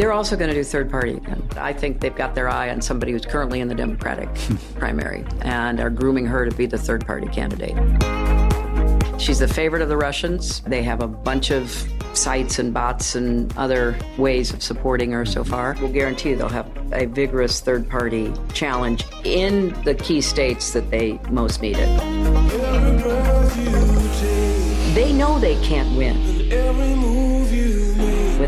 They're also going to do third party again. I think they've got their eye on somebody who's currently in the Democratic hmm. primary and are grooming her to be the third party candidate. She's the favorite of the Russians. They have a bunch of sites and bots and other ways of supporting her so far. We'll guarantee they'll have a vigorous third party challenge in the key states that they most need it. They know they can't win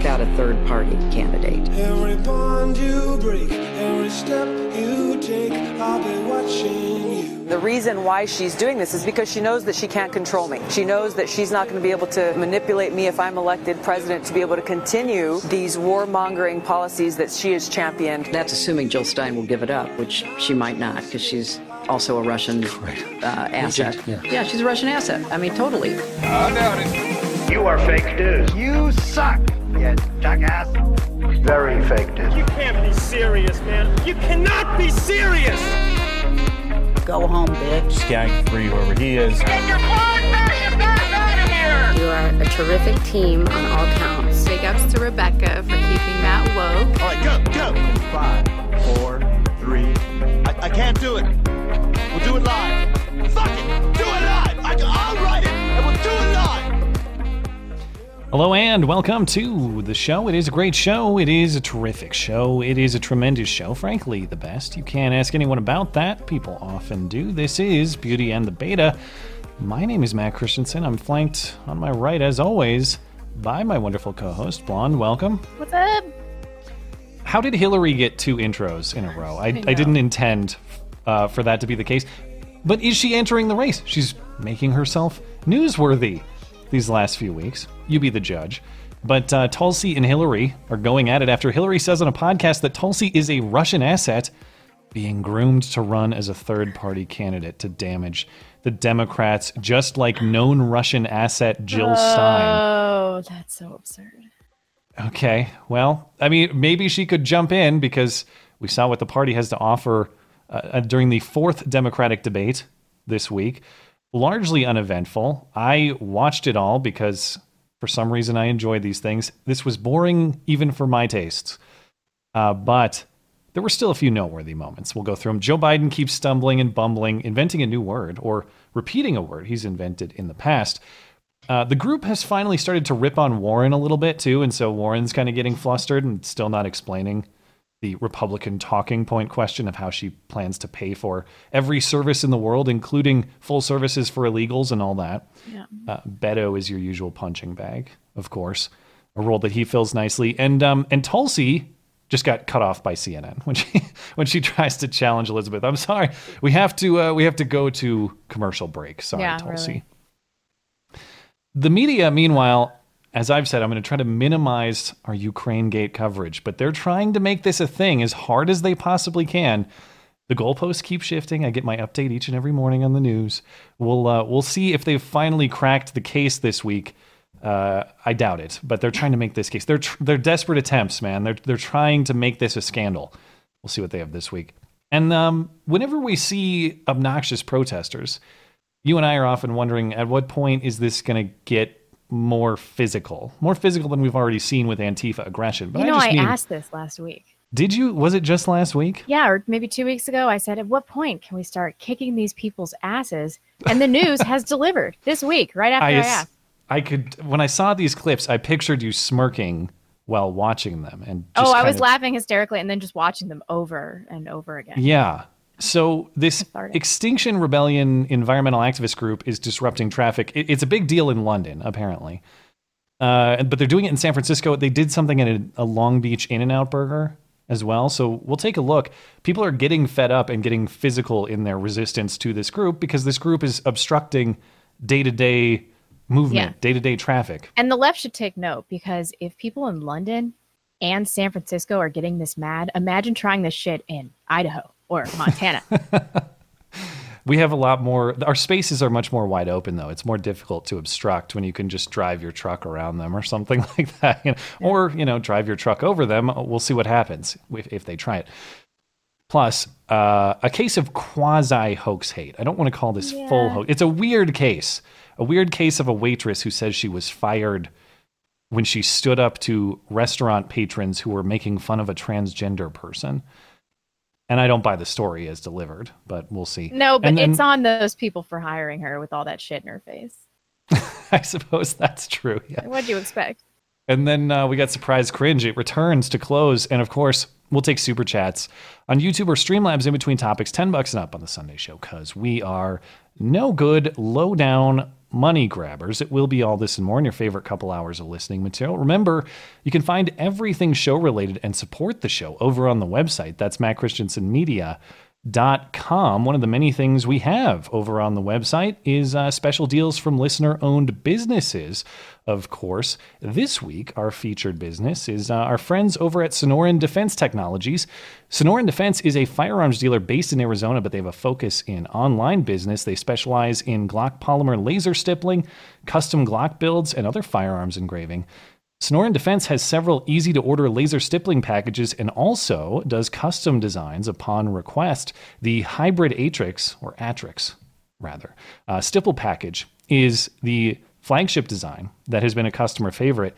without a third party candidate. Every bond you break, every step you take, I'll be watching you. The reason why she's doing this is because she knows that she can't control me. She knows that she's not going to be able to manipulate me if I'm elected president to be able to continue these warmongering policies that she has championed. That's assuming Jill Stein will give it up, which she might not because she's also a Russian uh, asset. yeah. she's a Russian asset. I mean, totally. You are fake news. You suck, you jackass. Very fake news. You can't be serious, man. You cannot be serious. Go home, bitch. Skag free whoever he is. Get your blind fascist ass out of here! You are a terrific team on all counts. Big ups to Rebecca for keeping Matt woke. All right, go, go. Five, four, three. I, I can't do it. We'll do it live. Fuck it. Do it live. I, I'll write it and we'll do it live. Hello and welcome to the show. It is a great show. It is a terrific show. It is a tremendous show. Frankly, the best. You can't ask anyone about that. People often do. This is Beauty and the Beta. My name is Matt Christiansen. I'm flanked on my right, as always, by my wonderful co-host, Blonde. Welcome. What's up? How did Hillary get two intros in a row? I, I, didn't intend uh, for that to be the case. But is she entering the race? She's making herself newsworthy these last few weeks. You be the judge. But uh, Tulsi and Hillary are going at it after Hillary says on a podcast that Tulsi is a Russian asset being groomed to run as a third party candidate to damage the Democrats, just like known Russian asset Jill Stein. Oh, that's so absurd. Okay. Well, I mean, maybe she could jump in because we saw what the party has to offer uh, during the fourth Democratic debate this week. Largely uneventful. I watched it all because for some reason I enjoy these things. This was boring even for my tastes. Uh, but there were still a few noteworthy moments. We'll go through them. Joe Biden keeps stumbling and bumbling, inventing a new word or repeating a word he's invented in the past. Uh, the group has finally started to rip on Warren a little bit too, and so Warren's kind of getting flustered and still not explaining the Republican talking point question of how she plans to pay for every service in the world, including full services for illegals and all that. Yeah. Uh, Beto is your usual punching bag, of course, a role that he fills nicely. And um, and Tulsi just got cut off by CNN when she when she tries to challenge Elizabeth. I'm sorry, we have to uh, we have to go to commercial break. Sorry, Yeah, Tulsi. really. The media, meanwhile, as I've said, I'm going to try to minimize our Ukraine gate coverage, but they're trying to make this a thing as hard as they possibly can. The goalposts keep shifting. I get my update each and every morning on the news. We'll uh, we'll see if they've finally cracked the case this week. Uh, I doubt it, but they're trying to make this case. They're tr- they're desperate attempts, man. They're they're trying to make this a scandal. We'll see what they have this week. And um, whenever we see obnoxious protesters, you and I are often wondering at what point is this going to get more physical, more physical than we've already seen with Antifa aggression. But you know, I just I mean, asked this last week. did you? Was it just last week? Yeah, or maybe two weeks ago, I said, at what point can we start kicking these people's asses? And the news has delivered this week, right after I, I, asked. I could when I saw these clips, I pictured you smirking while watching them, and oh, just Oh, I was of- laughing hysterically and then just watching them over and over again. Yeah. So this. Extinction Rebellion environmental activist group is disrupting traffic. It's a big deal in London, apparently. Uh, but they're doing it in San Francisco. They did something at a, a Long Beach In and Out Burger as well. So we'll take a look. People are getting fed up and getting physical in their resistance to this group because this group is obstructing day to day movement, day to day traffic. And the left should take note because if people in London and San Francisco are getting this mad, imagine trying this shit in Idaho or Montana. We have a lot more. Our spaces are much more wide open, though. It's more difficult to obstruct when you can just drive your truck around them or something like that, you know, or you know, drive your truck over them. We'll see what happens if, if they try it. Plus, uh, a case of quasi hoax hate. I don't want to call this full hoax. It's a weird case. A weird case of a waitress who says she was fired when she stood up to restaurant patrons who were making fun of a transgender person. And I don't buy the story as delivered, but we'll see. no, but And it's on those people for hiring her with all that shit in her face. I suppose that's true. Yeah. What'd you expect? And then uh, we got surprise cringe. It returns to close, and of course, we'll take super chats on YouTube or Streamlabs in between topics. Ten bucks and up on the Sunday show because we are no good, low down money grabbers. It will be all this and more in your favorite couple hours of listening material. Remember, you can find everything show related and support the show over on the website. That's Matt Christiansen Media dot com. One of the many things we have over on the website is uh, special deals from listener owned businesses. Of course, this week, our featured business is uh, our friends over at Sonoran Defense Technologies. Sonoran Defense is a firearms dealer based in Arizona, but they have a focus in online business. They specialize in Glock polymer laser stippling, custom Glock builds, and other firearms engraving. Sonoran Defense has several easy to order laser stippling packages and also does custom designs upon request. The Hybrid Atrix, or Atrix rather, uh, stipple package is the flagship design that has been a customer favorite.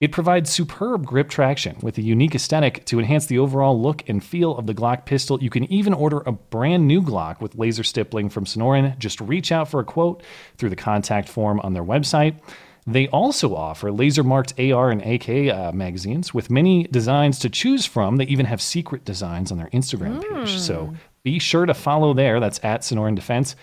It provides superb grip traction with a unique aesthetic to enhance the overall look and feel of the Glock pistol. You can even order a brand new Glock with laser stippling from Sonoran. Just reach out for a quote through the contact form on their website. They also offer laser marked AR and AK uh, magazines with many designs to choose from. They even have secret designs on their Instagram page. So be sure to follow there. That's at Sonoran Defense.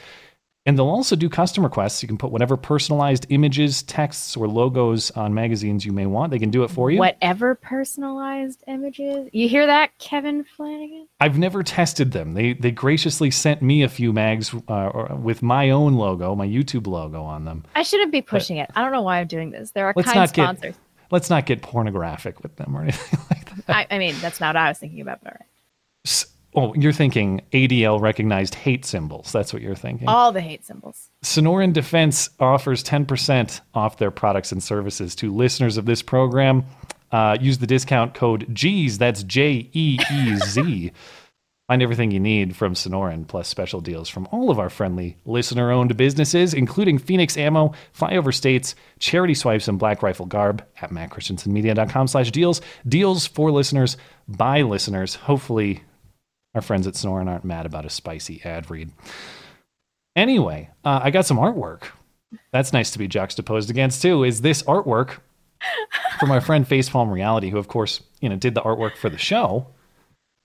And they'll also do custom requests. You can put whatever personalized images, texts, or logos on magazines you may want. They can do it for you. Whatever personalized images. You hear that, Kevin Flanagan? I've never tested them. They they graciously sent me a few mags uh, with my own logo, my YouTube logo on them. I shouldn't be pushing it. I don't know why I'm doing this. There are kind sponsors. get let's not get pornographic with them or anything like that. I, I mean, that's not what I was thinking about, but all right. S- Oh, you're thinking ADL recognized hate symbols. That's what you're thinking. All the hate symbols. Sonoran Defense offers 10% off their products and services to listeners of this program. Uh, use the discount code JEEZ, that's J E E Z. Find everything you need from Sonoran, plus special deals from all of our friendly listener owned businesses, including Phoenix Ammo, Flyover States, Charity Swipes, and Black Rifle Garb at mattchristiansenmedia.com slash deals. Deals for listeners by listeners. Hopefully, our friends at Sonoran aren't mad about a spicy ad read. Anyway, uh, I got some artwork. That's nice to be juxtaposed against too. Is this artwork from our friend Facepalm Reality, who of course you know did the artwork for the show.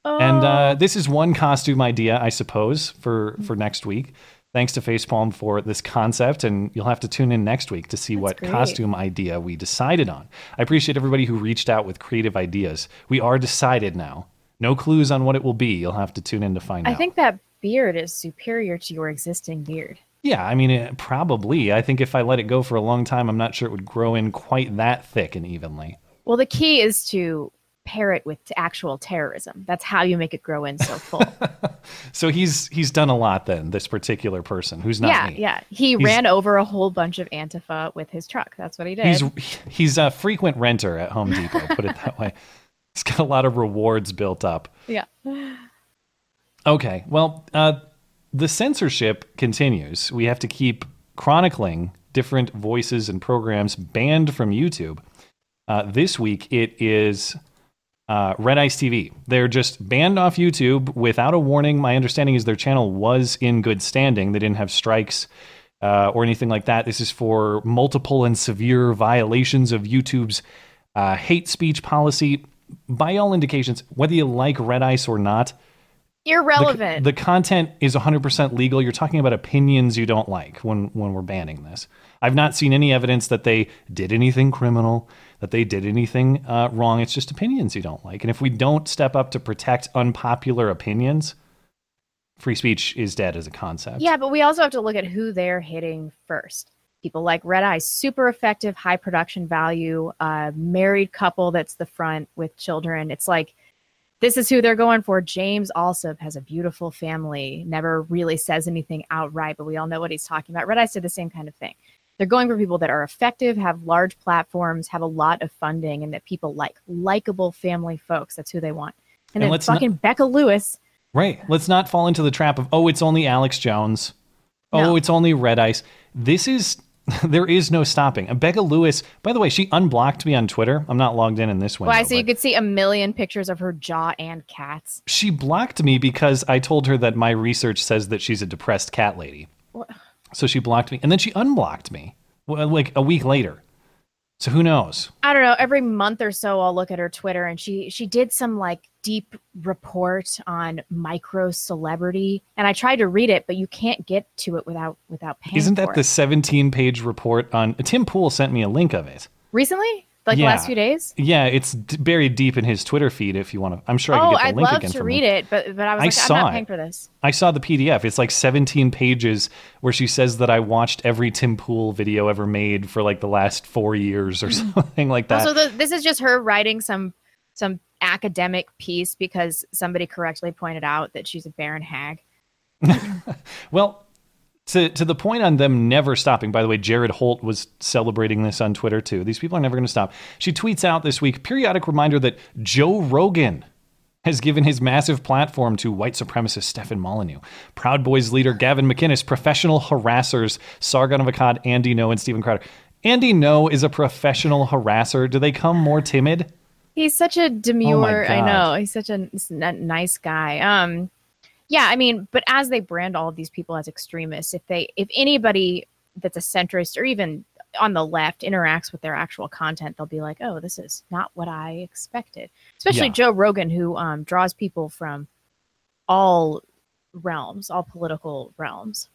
And uh, this is one costume idea, I suppose, for for next week. Thanks to Facepalm for this concept, and you'll have to tune in next week to see what great. costume idea we decided on. I appreciate everybody who reached out with creative ideas. We are decided now. No clues on what it will be. You'll have to tune in to find I out. I think that beard is superior to your existing beard. Yeah, I mean, it, probably. I think if I let it go for a long time, I'm not sure it would grow in quite that thick and evenly. Well, the key is to pair it with actual terrorism. That's how you make it grow in so full. So he's he's done a lot then. This particular person who's not yeah, me. yeah. He He's- ran over a whole bunch of Antifa with his truck. That's what he did. He's he's a frequent renter at Home Depot. Put it that way. He's got a lot of rewards built up. yeah. Okay, well, uh, the censorship continues. We have to keep chronicling different voices and programs banned from YouTube. Uh, this week, it is uh, Red Ice TV. They're just banned off YouTube without a warning. My understanding is their channel was in good standing. They didn't have strikes uh, or anything like that. This is for multiple and severe violations of YouTube's uh, hate speech policy. By all indications, whether you like Red Ice or not, the- Irrelevant. The, content is 100% legal. You're talking about opinions you don't like when when we're banning this. I've not seen any evidence that they did anything criminal, that they did anything uh, wrong. It's just opinions you don't like. And if we don't step up to protect unpopular opinions, free speech is dead as a concept. yeah, but we also have to look at who they're hitting first. People like Red Ice, super effective, high production value, uh, married couple that's the front with children. It's like this is who they're going for. James Allsup has a beautiful family, never really says anything outright, but we all know what he's talking about. Red Ice said the same kind of thing. They're going for people that are effective, have large platforms, have a lot of funding, and that people like likable family folks. That's who they want. And, And then let's fucking not- Becca Lewis. Right. Let's not fall into the trap of, oh, it's only Alex Jones. Oh, No. it's only Red Ice. This is, there is no stopping. Becca Lewis, by the way, she unblocked me on Twitter. I'm not logged in in this window. Why? So you could see a million pictures of her jaw and cats. She blocked me because I told her that my research says that she's a depressed cat lady. What? So she blocked me. And then she unblocked me like a week later. So who knows? I don't know. Every month or so, I'll look at her Twitter, and she she did some like deep report on micro celebrity, and I tried to read it, but you can't get to it without without paying. Isn't that the 17 page report on Tim Pool sent me a link of it. recently? Like the last few days? Yeah, it's d- buried deep in his Twitter feed if you want to. I'm sure I can Oh, get the oh, I'd link love again to read him. it, but but I was I like, saw I'm not it. paying for this. I saw the PDF. It's like 17 pages where she says that I watched every Tim Pool video ever made for like the last four years or something like that. So this is just her writing some some academic piece because somebody correctly pointed out that she's a barren hag. Well, to to the point on them never stopping. By the way, Jared Holt was celebrating this on Twitter too. These people are never going to stop. She tweets out this week periodic reminder that Joe Rogan has given his massive platform to white supremacist Stefan Molyneux, Proud Boys leader Gavin McInnes, professional harassers Sargon of Akkad, Andy Ngo, and Steven Crowder. Andy Ngo is a professional harasser. Do they come more timid? He's such a demure. Oh I know he's such a nice guy. Um, yeah, I mean, but as they brand all of these people as extremists, if they, if anybody that's a centrist or even on the left interacts with their actual content, they'll be like, "Oh, this is not what I expected." Especially Yeah. Joe Rogan, who um, draws people from all realms, all political realms.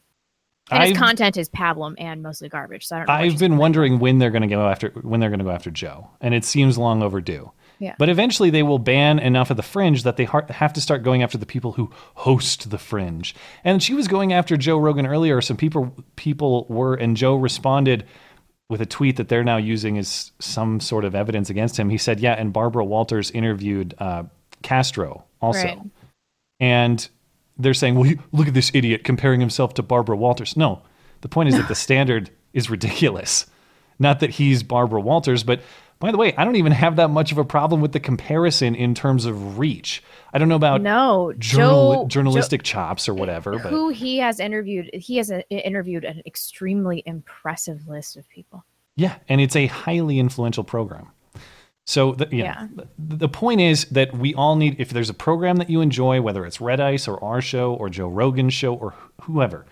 And his I've- content is pablum and mostly garbage. So i don't know i've been wondering when they're going to go after when they're going to go after Joe, and it seems long overdue. Yeah. But eventually, they will ban enough of the fringe that they have to start going after the people who host the fringe. And she was going after Joe Rogan earlier. Some people people were, and Joe responded with a tweet that they're now using as some sort of evidence against him. He said, "Yeah," and Barbara Walters interviewed uh, Castro also, Right. and they're saying, "Well, you, look at this idiot comparing himself to Barbara Walters." No, the point is that the standard is ridiculous. Not that he's Barbara Walters, but by the way, I don't even have that much of a problem with the comparison in terms of reach. I don't know about No, journal- Joe- journalistic chops or whatever, but who he has interviewed he has a, interviewed an extremely impressive list of people Yeah, and it's a highly influential program. So the, Yeah. the, the point is that we all need if there's a program that you enjoy, whether it's Red Ice or our show or Joe Rogan's show or whoever,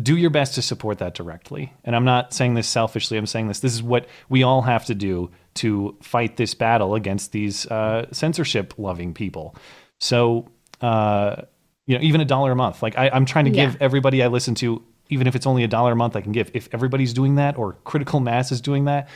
do your best to support that directly. And I'm not saying this selfishly. I'm saying this. This is what we all have to do to fight this battle against these uh, censorship loving people. So uh, you know, even a dollar a month. Like I, I'm trying to Yeah. give everybody I listen to, even if it's only a dollar a month, I can give. If everybody's doing that or critical mass is doing that,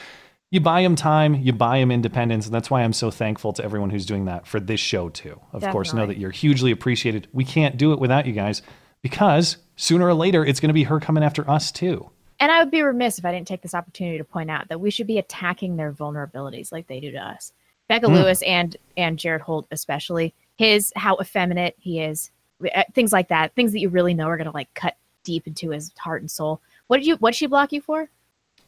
you buy them time, you buy them independence, and that's why I'm so thankful to everyone who's doing that for this show too. Of course, know that you're hugely appreciated. We can't do it without you guys because sooner or later it's going to be her coming after us too. and i would be remiss if i didn't take this opportunity to point out that we should be attacking their vulnerabilities like they do to us becca Mm. lewis and and jared holt especially his how effeminate he is uh, things like that things that you really know are going to like cut deep into his heart and soul what did you what she block you for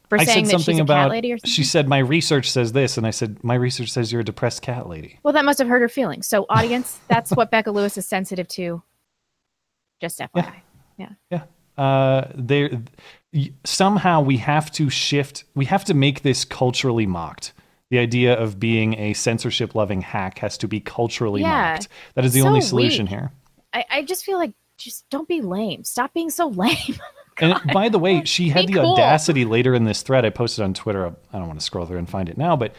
for I saying that something she's a about cat lady or something she said my research says this, and I said my research says you're a depressed cat lady. Well, that must have hurt her feelings. So, audience, that's what Becca Lewis is sensitive to. Just FYI. Yeah. Yeah. Uh, there somehow we have to shift. We have to make this culturally mocked. The idea of being a censorship loving hack has to be culturally Yeah. mocked. That is the So only solution weak. here. I, I just feel like just don't be lame. Stop being so lame. And by the way, she had Be the cool. audacity later in this thread I posted on Twitter. I don't want to scroll through and find it now, but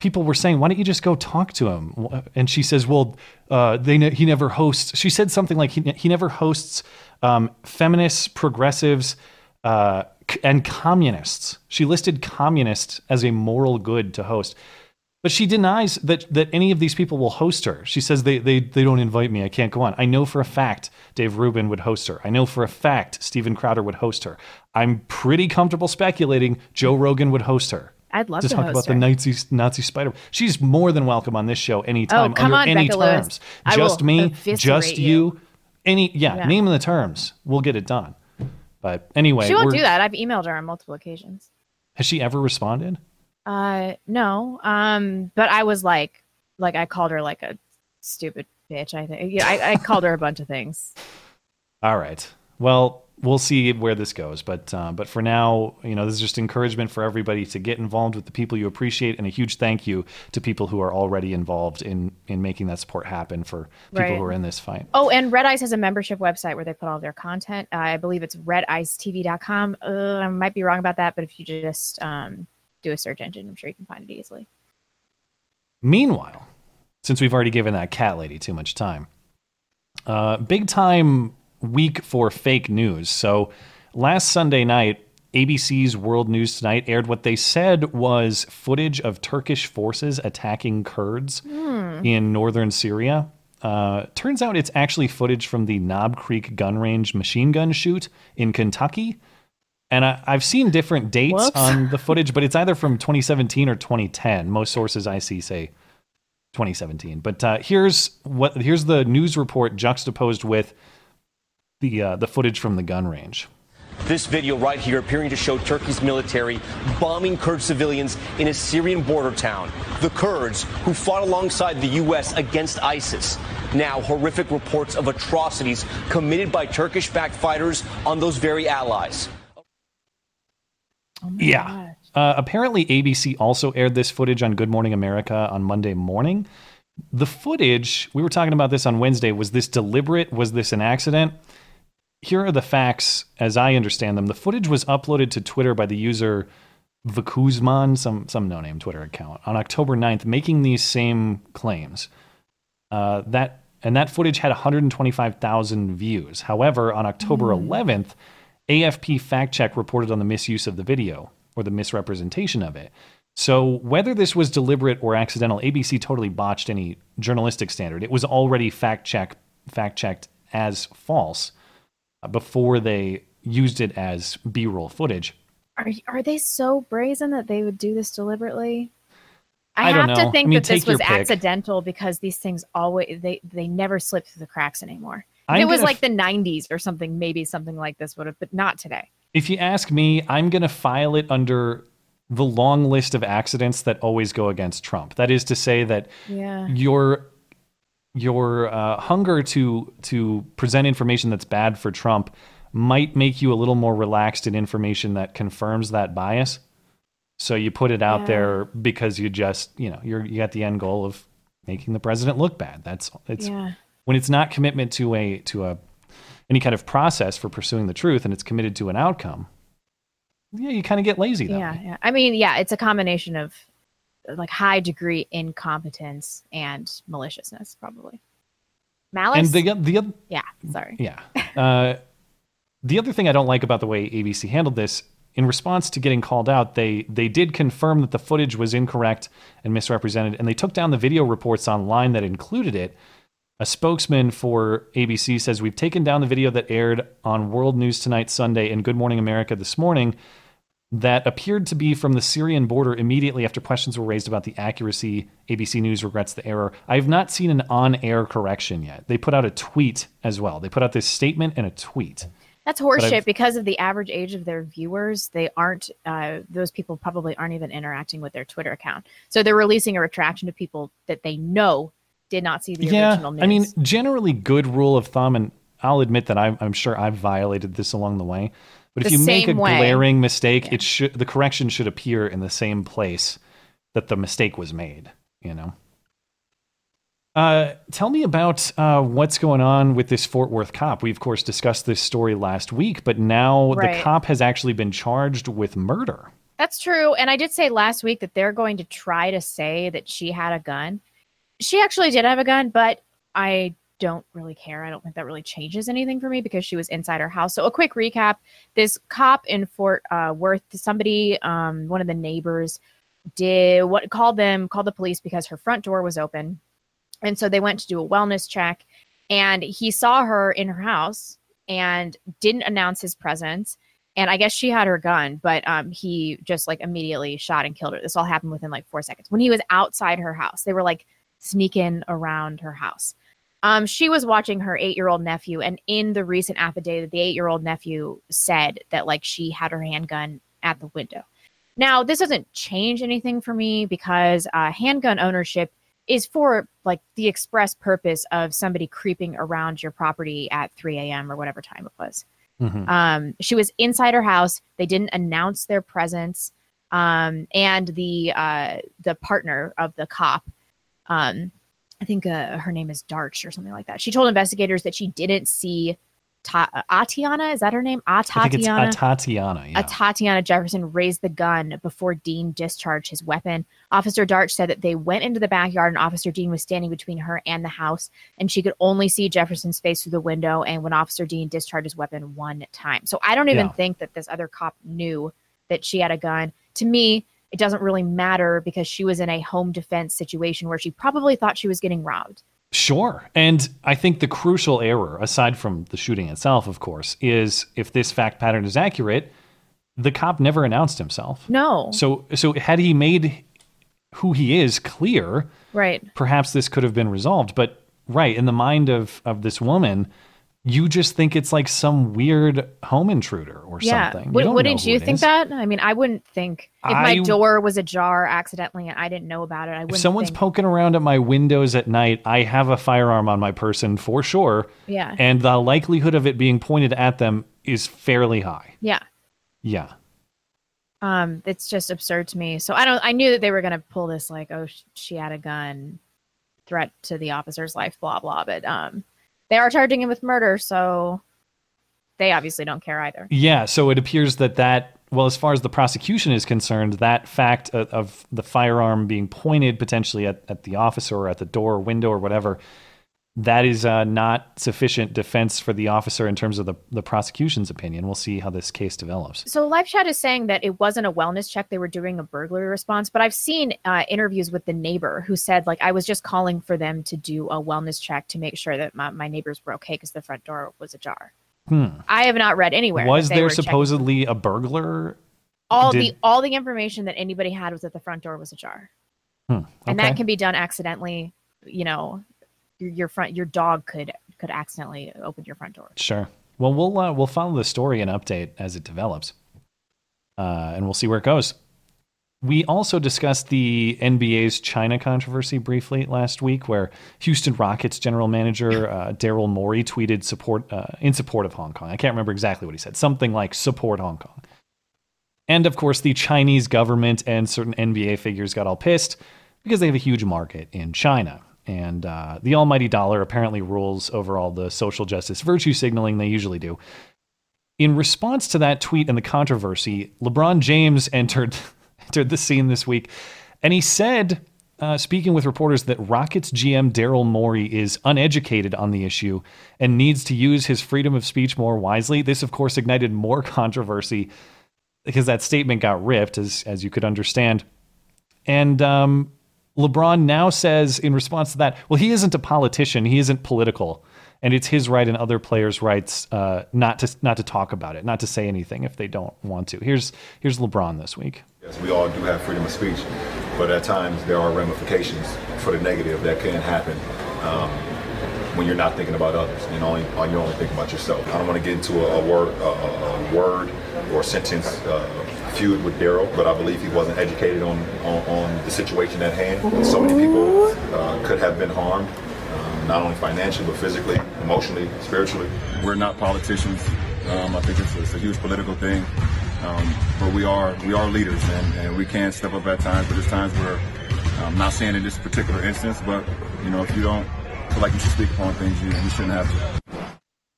people were saying, "Why don't you just go talk to him?" And she says, "Well, uh, they ne- he never hosts." She said something like, "He, ne- he never hosts um, feminists, progressives, uh, c- and communists." She listed communists as a moral good to host. But she denies that that any of these people will host her. She says they they they don't invite me. I can't go on. I know for a fact Dave Rubin would host her. I know for a fact Steven Crowder would host her. I'm pretty comfortable speculating Joe Rogan would host her. I'd love to to talk about her. the Nazi Nazi spider. She's more than welcome on this show anytime Oh, come under on, any Becca terms. I Just me, just you. you. Any yeah, Yeah. name the terms. We'll get it done. But anyway, she won't do that. I've emailed her on multiple occasions. Has she ever responded? Uh, no. Um, but I was like, like I called her like a stupid bitch. I think. Yeah, I, I called her a bunch of things. All right. Well, we'll see where this goes, but uh, but for now, you know, this is just encouragement for everybody to get involved with the people you appreciate, and a huge thank you to people who are already involved in in making that support happen for people Right. who are in this fight. Oh, and Red Ice has a membership website where they put all their content. Uh, I believe it's redicetv.com. Uh, I might be wrong about that, but if you just um, do a search engine, I'm sure you can find it easily. Meanwhile, since we've already given that cat lady too much time, uh, big time week for fake news. So last Sunday night, ABC's World News Tonight aired what they said was footage of Turkish forces attacking Kurds Hmm. in northern Syria. Uh, turns out it's actually footage from the Knob Creek gun range machine gun shoot in Kentucky. And I, I've seen different dates Whoops. on the footage, but it's either from 2017 or 2010. Most sources I see say 2017. But uh, here's what here's the news report juxtaposed with the uh, the footage from the gun range. This video right here appearing to show Turkey's military bombing Kurd civilians in a Syrian border town. The Kurds who fought alongside the U.S. against ISIS. Now, horrific reports of atrocities committed by Turkish backed fighters on those very allies. yeah. Uh, apparently, ABC also aired this footage on Good Morning America on Monday morning. The footage, we were talking about this on Wednesday, was this deliberate? Was this an accident? Here are the facts as I understand them. The footage was uploaded to Twitter by the user Vakuzman, some, some no name Twitter account, on October 9th, making these same claims. Uh, that and that footage had 125,000 views. However, on October 11th, AFP Fact Check reported on the misuse of the video or the misrepresentation of it. So whether this was deliberate or accidental, ABC totally botched any journalistic standard. It was already fact check fact checked as false Uh, before they used it as B-roll footage. Are are they so brazen that they would do this deliberately? I I, have to think I mean, that this was accidental because these things always they they never slip through the cracks anymore. It was like the '90s or something, maybe something like this would have, but not today. If you ask me, I'm going to file it under the long list of accidents that always go against Trump. That is to say that Yeah. your your uh, hunger to to present information that's bad for Trump might make you a little more relaxed in information that confirms that bias. So you put it out Yeah. there because you just you know you're you got the end goal of making the president look bad. That's it's Yeah. when it's not commitment to a to a any kind of process for pursuing the truth and it's committed to an outcome. Yeah, you kind of get lazy though. Yeah, yeah. I mean, yeah, it's a combination of like high degree incompetence and maliciousness, probably. Malice. And the the oth- yeah, sorry. Yeah. Uh, the other thing I don't like about the way ABC handled this, in response to getting called out, they they did confirm that the footage was incorrect and misrepresented, and they took down the video reports online that included it. A spokesman for ABC says we've taken down the video that aired on World News Tonight Sunday and Good Morning America this morning that appeared to be from the Syrian border immediately after questions were raised about the accuracy. ABC News regrets the error. I have not seen an on air correction yet. They put out a tweet as well. They put out this statement and a tweet. That's horseshit because of the average age of their viewers. They aren't, uh, those people probably aren't even interacting with their Twitter account. So they're releasing a retraction to people that they know did not see the yeah, original news. I mean, generally good rule of thumb, and I'll admit that I'm, I'm sure I've violated this along the way. But if you make a way. glaring mistake, it should the correction should appear in the same place that the mistake was made. You know. Uh, tell me about uh, what's going on with this Fort Worth cop. We of course discussed this story last week, but now the cop has actually been charged with murder. That's true. And I did say last week that they're going to try to say that she had a gun. She actually did have a gun, but I don't really care. I don't think that really changes anything for me because she was inside her house. So a quick recap: this cop in Fort uh, Worth, somebody, um, one of the neighbors, did what called them called the police because her front door was open, and so they went to do a wellness check, and he saw her in her house and didn't announce his presence. And I guess she had her gun, but um, he just like immediately shot and killed her. This all happened within like four seconds. When he was outside her house, they were like sneaking around her house. Um, she was watching her eight year old nephew, and in the recent affidavit, the eight year old nephew said that like she had her handgun at the window. Now, this doesn't change anything for me because uh, handgun ownership is for like the express purpose of somebody creeping around your property at 3 a.m. or whatever time it was. Mm-hmm. Um, she was inside her house. They didn't announce their presence. Um, and the uh, the partner of the cop, um, I think uh, her name is Darch or something like that. She told investigators that she didn't see Ta- Atiana. Is that her name? I think it's Atatiana. Yeah. A Tatiana Jefferson raised the gun before Dean discharged his weapon. Officer Darch said that they went into the backyard and Officer Dean was standing between her and the house, and she could only see Jefferson's face through the window. And when Officer Dean discharged his weapon one time, so I don't even Yeah. think that this other cop knew that she had a gun. To me, it doesn't really matter because she was in a home defense situation where she probably thought she was getting robbed. Sure. And I think the crucial error, aside from the shooting itself, of course, is if this fact pattern is accurate, the cop never announced himself. No. So so had he made who he is clear, Right. perhaps this could have been resolved. But right, in the mind of of this woman, you just think it's like some weird home intruder or yeah. something. Don't wouldn't you think is. that? I mean, I wouldn't think if my door was ajar accidentally and I didn't know about it. I If wouldn't. someone's think, poking around at my windows at night, I have a firearm on my person for sure. Yeah. And the likelihood of it being pointed at them is fairly high. yeah. Yeah. Um, it's just absurd to me. So I don't. I knew that they were gonna pull this like, oh, sh- she had a gun, threat to the officer's life, blah blah. But um, they are charging him with murder, so they obviously don't care either. Yeah. So it appears that that, well, as far as the prosecution is concerned, that fact of, of the firearm being pointed potentially at, at the officer or at the door or window or whatever, that is uh, not sufficient defense for the officer in terms of the, the prosecution's opinion. We'll see how this case develops. So Live Chat is saying that it wasn't a wellness check; they were doing a burglary response. But I've seen uh, interviews with the neighbor who said, like, I was just calling for them to do a wellness check to make sure that my, my neighbors were okay because the front door was ajar. Hmm. I have not read anywhere. Was there were checking- supposedly a burglar? all Did- the all the information that anybody had was that the front door was ajar, Hmm, and that can be done accidentally. You know, your, front your dog could could accidentally open your front door. Sure. Well, we'll uh, we'll follow the story and update as it develops, uh, and we'll see where it goes. We also discussed the NBA's China controversy briefly last week, where Houston Rockets general manager uh, Daryl Morey tweeted support uh, in support of Hong Kong. I can't remember exactly what he said, something like "support Hong Kong." And of course, the Chinese government and certain NBA figures got all pissed because they have a huge market in China. And uh, the almighty dollar apparently rules over all the social justice virtue signaling they usually do. In response to that tweet and the controversy, LeBron James entered, entered the scene this week. And he said, uh, speaking with reporters, that Rockets GM Daryl Morey is uneducated on the issue and needs to use his freedom of speech more wisely. This, of course, ignited more controversy because that statement got ripped, as as you could understand. And um, LeBron now says in response to that, well, he isn't a politician, he isn't political, and it's his right and other players' rights uh, not to not to talk about it, not to say anything if they don't want to. Here's here's LeBron this week. Yes, we all do have freedom of speech, but at times there are ramifications for the negative that can happen um, when you're not thinking about others and only you're only thinking about yourself. I don't want to get into a, a word, a, a word or sentence uh, feud with Daryl, but I believe he wasn't educated on, on, on the situation at hand. So many people uh, could have been harmed, um, not only financially but physically, emotionally, spiritually. We're not politicians. Um, I think it's, it's a huge political thing. Um, but we are we are leaders, and, and we can step up at times. But there's times where I'm not saying in this particular instance, but you know, if you don't feel like you should speak upon things, you, you shouldn't have to.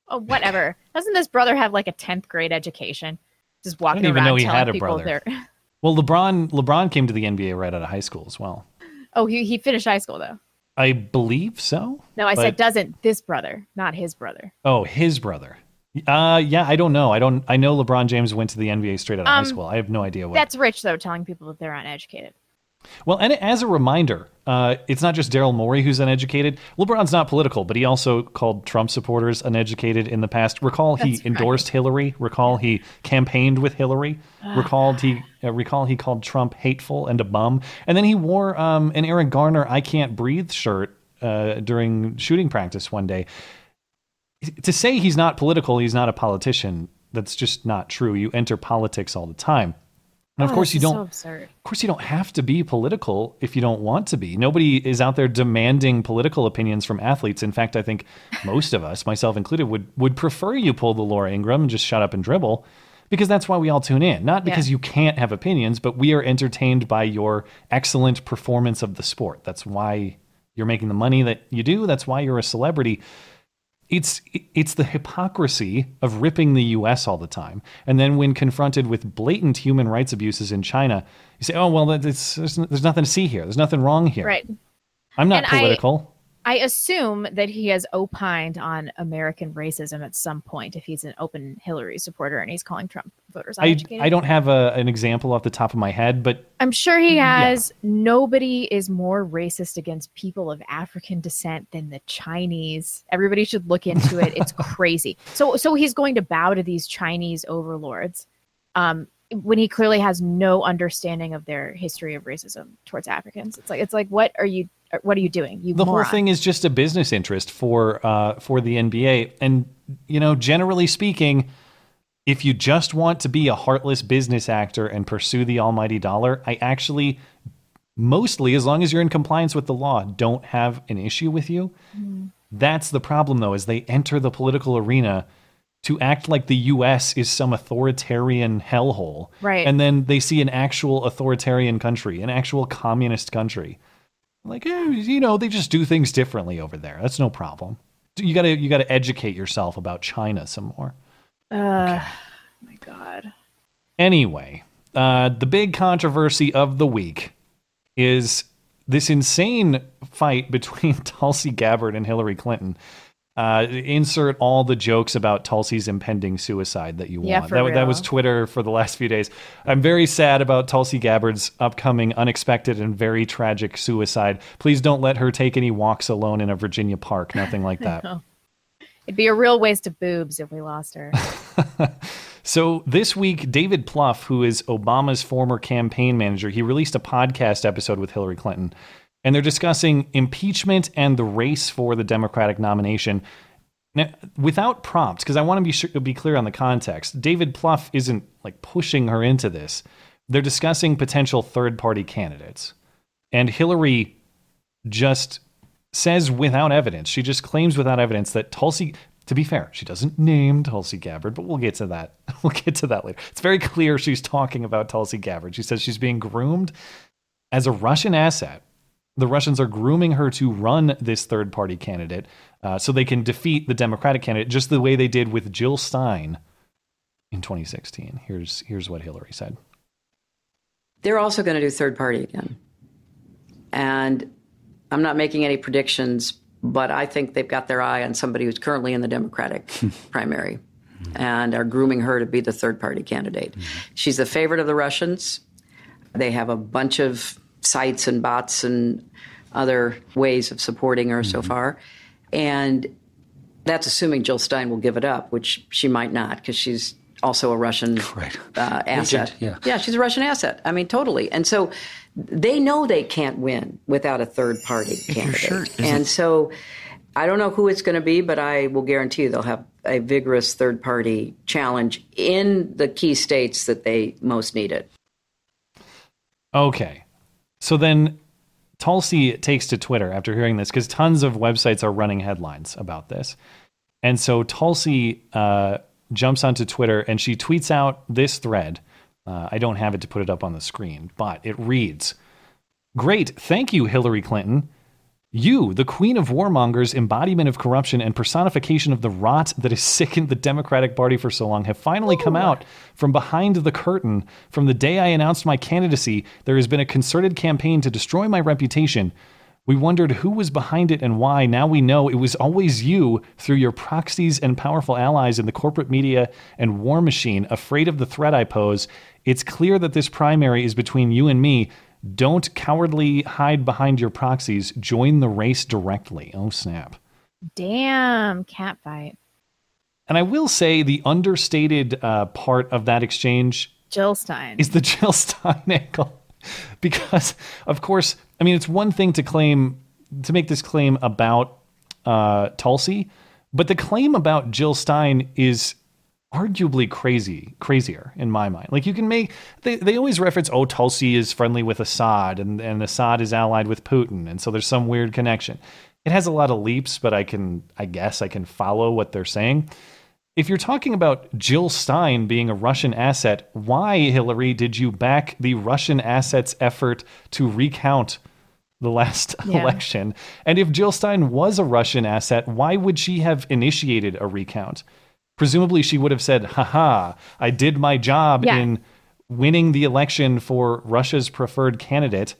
Oh, whatever. Doesn't this brother have like a tenth grade education? Just walking I didn't even around know he had a people brother. they're. Well, LeBron LeBron came to the NBA right out of high school as well. Oh, he he finished high school though. I believe so. No, I said doesn't this brother, not his brother. Oh, his brother. Uh, yeah, I don't know. I don't. I know LeBron James went to the NBA straight out of high Um, school. I have no idea what. That's rich though, telling people that they're uneducated. Well, and as a reminder, uh, it's not just Daryl Morey who's uneducated. LeBron's not political, but he also called Trump supporters uneducated in the past. Recall he That's endorsed Hillary. Recall he campaigned with Hillary. Recalled he uh, recall he called Trump hateful and a bum. And then he wore um, an Eric Garner "I Can't Breathe" shirt uh, during shooting practice one day. To say he's not political, he's not a politician. That's just not true. You enter politics all the time. And of Oh, course, you don't. So. Of course, you don't have to be political if you don't want to be. Nobody is out there demanding political opinions from athletes. In fact, I think most of us, myself included, would would prefer you pull the Laura Ingraham and just shut up and dribble, because that's why we all tune in. Not because you can't have opinions, but we are entertained by your excellent performance of the sport. That's why you're making the money that you do. That's why you're a celebrity it's it's the hypocrisy of ripping the US all the time. And then when confronted with blatant human rights abuses in China, you say, "Oh, well, there's, there's nothing to see here. There's nothing wrong here." Right. I'm not And political. I assume that he has opined on American racism at some point if he's an open Hillary supporter and he's calling Trump voters I, uneducated. I don't have a, an example off the top of my head, but I'm sure he Yeah. has. Nobody is more racist against people of African descent than the Chinese. Everybody should look into it. It's crazy. So, so he's going to bow to these Chinese overlords, um, when he clearly has no understanding of their history of racism towards Africans. It's like, it's like, what are you, what are you doing? You the moron. whole thing is just a business interest for uh, for the NBA. And you know, generally speaking, if you just want to be a heartless business actor and pursue the almighty dollar, I actually mostly, as long as you're in compliance with the law, don't have an issue with you. That's the problem, though, is they enter the political arena to act like the U.S. is some authoritarian hellhole, Right. And then they see an actual authoritarian country, an actual communist country, like eh, you know they just do things differently over there. That's no problem. You gotta you gotta educate yourself about China some more. Uh, my God. Anyway, uh, the big controversy of the week is this insane fight between Tulsi Gabbard and Hillary Clinton. Uh, insert all the jokes about Tulsi's impending suicide that you Yeah, want. for That, that was Twitter for the last few days. I'm very sad about Tulsi Gabbard's upcoming unexpected and very tragic suicide. Please don't let her take any walks alone in a Virginia park. Nothing like that. No. It'd be a real waste of boobs if we lost her. So this week, David Plouffe, who is Obama's former campaign manager, he released a podcast episode with Hillary Clinton, and they're discussing impeachment and the race for the Democratic nomination. Now, without prompts, because I want to be sure, be clear on the context. David Plouffe isn't like pushing her into this. They're discussing potential third-party candidates, and Hillary just says without evidence. She just claims without evidence that Tulsi. To be fair, she doesn't name Tulsi Gabbard, but we'll get to that. We'll get to that later. It's very clear she's talking about Tulsi Gabbard. She says she's being groomed as a Russian asset. The Russians are grooming her to run this third party candidate uh, so they can defeat the Democratic candidate just the way they did with Jill Stein in 2016. Here's, here's what Hillary said. They're also going to do third party again. And I'm not making any predictions, but I think they've got their eye on somebody who's currently in the Democratic primary and are grooming her to be the third party candidate. She's the favorite of the Russians. They have a bunch of sites and bots and other ways of supporting her so far. And that's assuming Jill Stein will give it up, which she might not because she's also a Russian uh, asset. yeah. yeah, she's a Russian asset. I mean, totally. And so they know they can't win without a third party candidate. shirt isn't- and so I don't know who it's going to be, but I will guarantee you they'll have a vigorous third party challenge in the key states that they most need it. Okay. So then Tulsi takes to Twitter after hearing this because tons of websites are running headlines about this. And so Tulsi uh, jumps onto Twitter and she tweets out this thread. Uh, I don't have it to put it up on the screen, but it reads Great. Thank you, Hillary Clinton. You, the queen of warmongers, embodiment of corruption, and personification of the rot that has sickened the Democratic Party for so long, have finally come out from behind the curtain. From the day I announced my candidacy, there has been a concerted campaign to destroy my reputation. We wondered who was behind it and why. Now we know it was always you through your proxies and powerful allies in the corporate media and war machine, afraid of the threat I pose. It's clear that this primary is between you and me. Don't cowardly hide behind your proxies. Join the race directly. Oh, snap. Damn, cat fight. And I will say the understated uh, part of that exchange Jill Stein. is the Jill Stein angle. because, of course, I mean, it's one thing to claim, to make this claim about uh, Tulsi, but the claim about Jill Stein is arguably crazy, crazier in my mind. Like you can make, they, they always reference, oh, Tulsi is friendly with Assad and, and Assad is allied with Putin. And so there's some weird connection. It has a lot of leaps, but I can, I guess I can follow what they're saying. If you're talking about Jill Stein being a Russian asset, why, Hillary, did you back the Russian assets effort to recount the last Yeah. election? And if Jill Stein was a Russian asset, why would she have initiated a recount? Presumably, she would have said, haha, I did my job Yeah. in winning the election for Russia's preferred candidate.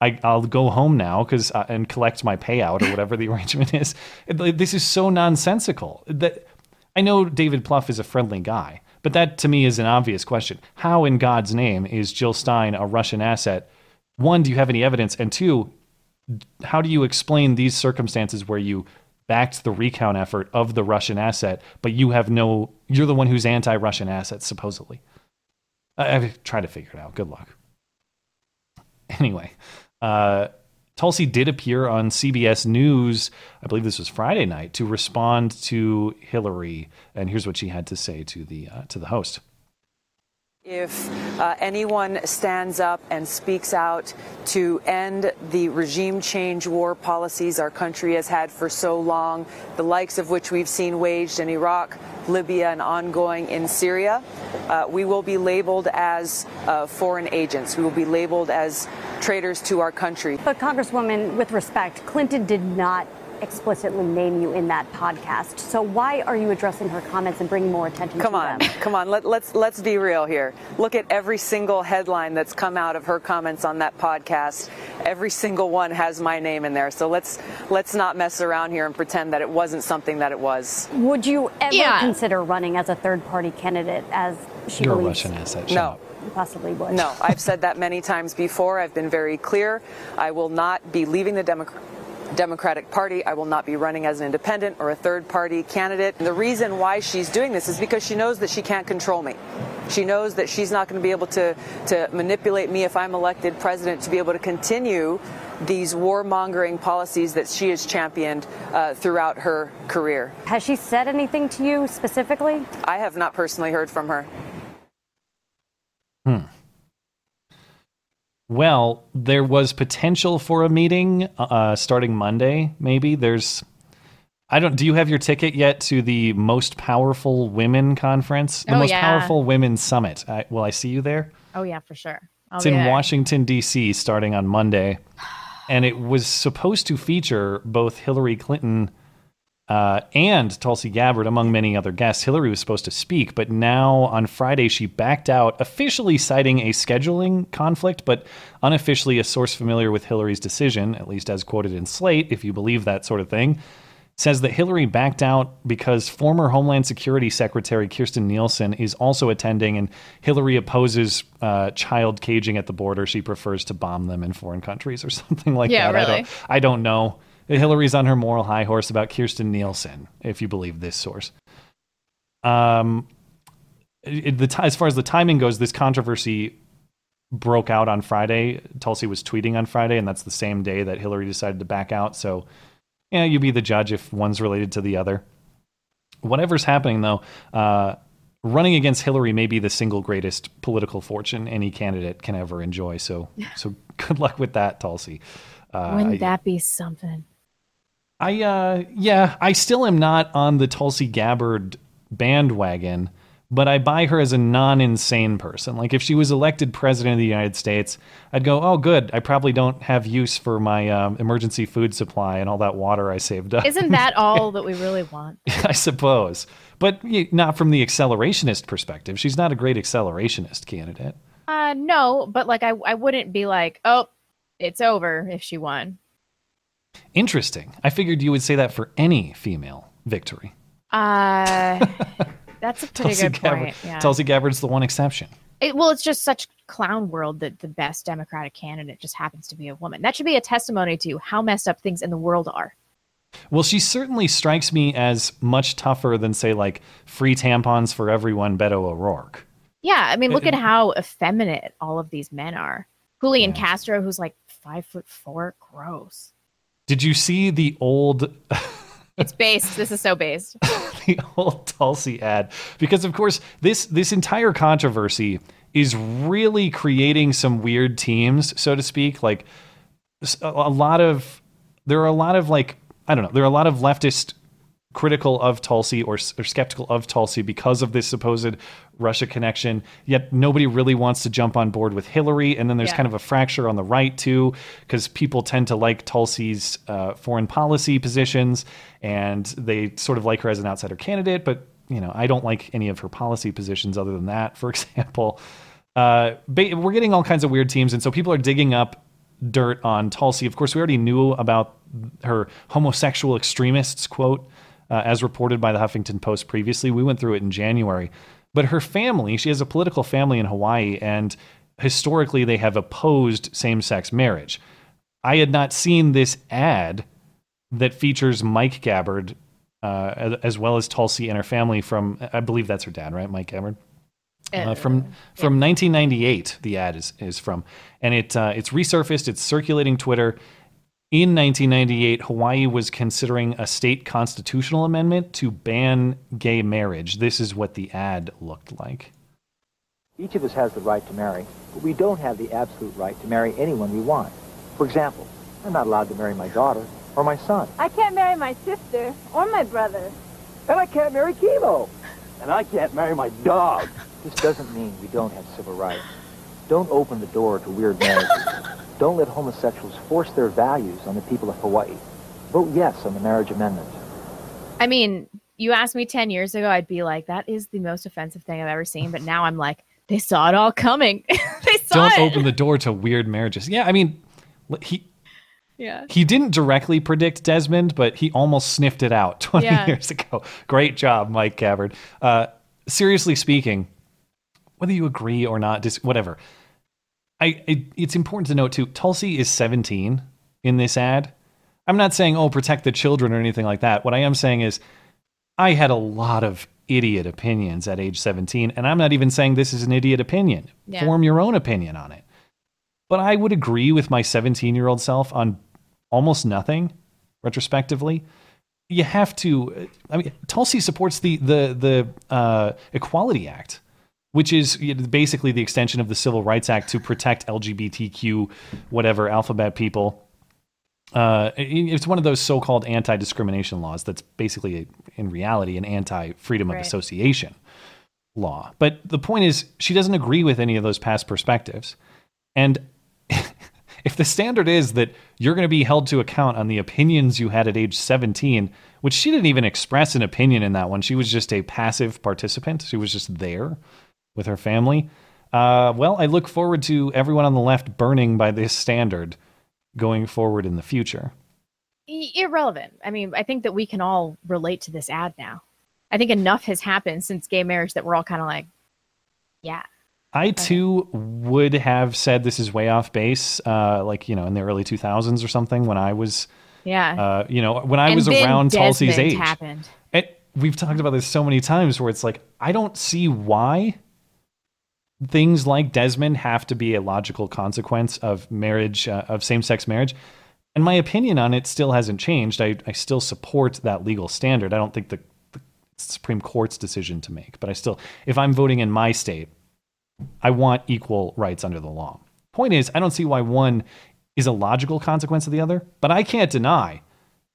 I, I'll go home now because uh, and collect my payout or whatever the arrangement is. This is so nonsensical that I know David Plouffe is a friendly guy, but that to me is an obvious question. How in God's name is Jill Stein a Russian asset? One, do you have any evidence? And two, how do you explain these circumstances where you backed the recount effort of the Russian asset, but you have no, you're the one who's anti Russian assets, supposedly? I, I've tried to figure it out. Good luck. Anyway, uh, Tulsi did appear on CBS News, I believe this was Friday night, to respond to Hillary. And here's what she had to say to the, uh, to the host. If uh, anyone stands up and speaks out to end the regime change war policies our country has had for so long, the likes of which we've seen waged in Iraq, Libya, and ongoing in Syria, uh, we will be labeled as uh, foreign agents. We will be labeled as traitors to our country. But Congresswoman, with respect, Clinton did not explicitly name you in that podcast. So why are you addressing her comments and bringing more attention Come to on, them? come on. Let, let's let's be real here. Look at every single headline that's come out of her comments on that podcast. Every single one has my name in there. So let's let's not mess around here and pretend that it wasn't something that it was. Would you ever Yeah. consider running as a third-party candidate, as she You're a believes Russian asset. No. up. possibly would? No, I've said that many times before. I've been very clear. I will not be leaving the Democ- Democratic Party. I will not be running as an independent or a third party candidate. And the reason why she's doing this is because she knows that she can't control me. She knows that she's not going to be able to, to manipulate me if I'm elected president to be able to continue these warmongering policies that she has championed uh, throughout her career. Has she said anything to you specifically? I have not personally heard from her. Hmm. Well, there was potential for a meeting uh, starting Monday. Maybe there's. I don't. Do you have your ticket yet to the most powerful women conference? The Oh, most yeah. powerful women summit. I, will I see you there? Oh yeah, for sure. I'll it's in there. Washington D.C. starting on Monday, and it was supposed to feature both Hillary Clinton uh, and Tulsi Gabbard, among many other guests. Hillary was supposed to speak, but now on Friday she backed out, officially citing a scheduling conflict, but unofficially a source familiar with Hillary's decision, at least as quoted in Slate, if you believe that sort of thing. Says that Hillary backed out because former Homeland Security Secretary Kirstjen Nielsen is also attending, and Hillary opposes uh, child caging at the border. She prefers to bomb them in foreign countries or something like Yeah, that. I really. don't, I don't know. Hillary's on her moral high horse about Kirstjen Nielsen, if you believe this source. Um, it, the as far as the timing goes, this controversy broke out on Friday. Tulsi was tweeting on Friday, and that's the same day that Hillary decided to back out. So, yeah, you be the judge if one's related to the other. Whatever's happening, though, uh, running against Hillary may be the single greatest political fortune any candidate can ever enjoy. So, so good luck with that, Tulsi. Uh, Wouldn't that be something? I uh yeah, I still am not on the Tulsi Gabbard bandwagon, but I buy her as a non-insane person. Like if she was elected president of the United States, I'd go, "Oh, good. I probably don't have use for my um, emergency food supply and all that water I saved up." Isn't that all that we really want? I suppose. But not from the accelerationist perspective. She's not a great accelerationist candidate. Uh, no, but like I, I wouldn't be like, oh, it's over if she won. Interesting. I figured you would say that for any female victory. Uh, that's a pretty Tulsi good Gabbard, point. Yeah. Tulsi Gabbard's the one exception. It, well, it's just such clown world that the best Democratic candidate just happens to be a woman. That should be a testimony to how messed up things in the world are. Well, she certainly strikes me as much tougher than, say, like free tampons for everyone, Beto O'Rourke. Yeah, I mean, look at how effeminate all of these men are. Julian yeah. Castro, who's like five foot four, gross. Did you see the old? it's based. This is so based. the old Tulsi ad, because of course this this entire controversy is really creating some weird teams, so to speak. Like a, a lot of there are a lot of like I don't know. There are a lot of leftist critical of Tulsi or, or, skeptical of Tulsi because of this supposed Russia connection. Yet nobody really wants to jump on board with Hillary. And then there's yeah. kind of a fracture on the right too, because people tend to like Tulsi's uh, foreign policy positions and they sort of like her as an outsider candidate. But you know, I don't like any of her policy positions other than that, for example. Uh, we're getting all kinds of weird teams, and so people are digging up dirt on Tulsi. Of course, we already knew about her homosexual extremists quote, uh, as reported by the Huffington Post previously. We went through it in January. But her family, she has a political family in Hawaii, and historically they have opposed same sex marriage. I had not seen this ad that features Mike Gabbard uh, as well as Tulsi and her family from, I believe that's her dad, right? Mike Gabbard? Uh, from from 1998, the ad is, is from, and it uh, it's resurfaced. It's circulating Twitter. In 1998, Hawaii was considering a state constitutional amendment to ban gay marriage. This is what the ad looked like. Each of us has the right to marry, but we don't have the absolute right to marry anyone we want. For example, I'm not allowed to marry my daughter or my son. I can't marry my sister or my brother. And I can't marry Chemo. And I can't marry my dog. This doesn't mean we don't have civil rights. Don't open the door to weird marriages. Don't let homosexuals force their values on the people of Hawaii. Vote yes on the marriage amendment. I mean, you asked me 10 years ago, I'd be like, that is the most offensive thing I've ever seen. But now I'm like, they saw it all coming. they saw it." Don't it. open the door to weird marriages. Yeah, I mean, he yeah. He didn't directly predict Desmond, but he almost sniffed it out 20 yeah. years ago. Great job, Mike Gabbard. Uh, seriously speaking, whether you agree or not, just whatever. I, I it's important to note too. Tulsi is 17 in this ad. I'm not saying oh protect the children or anything like that. What I am saying is I had a lot of idiot opinions at age 17 and I'm not even saying this is an idiot opinion. Yeah. Form your own opinion on it. But I would agree with my 17 year old self on almost nothing retrospectively. You have to. I mean, Tulsi supports the the the uh, Equality Act, which is basically the extension of the Civil Rights Act to protect LGBTQ, whatever alphabet people. Uh, it's one of those so-called anti-discrimination laws that's basically, in reality, an anti-freedom of association law. But the point is, she doesn't agree with any of those past perspectives, and if the standard is that you're going to be held to account on the opinions you had at age 17, which she didn't even express an opinion in that one, she was just a passive participant. She was just there with her family. Uh, well, I look forward to everyone on the left burning by this standard going forward in the future. Irrelevant. I mean, I think that we can all relate to this ad now. I think enough has happened since gay marriage that we're all kind of like, yeah, I too would have said this is way off base, uh, like you know, in the early 2000s or something when I was, yeah, uh, you know, when I and was around Desmond Tulsi's age. Happened. It, we've talked about this so many times where it's like I don't see why things like Desmond have to be a logical consequence of marriage, uh, of same-sex marriage. And my opinion on it still hasn't changed. I, I still support that legal standard. I don't think the, the Supreme Court's decision to make, but I still, if I'm voting in my state, I want equal rights under the law. Point is, I don't see why one is a logical consequence of the other, but I can't deny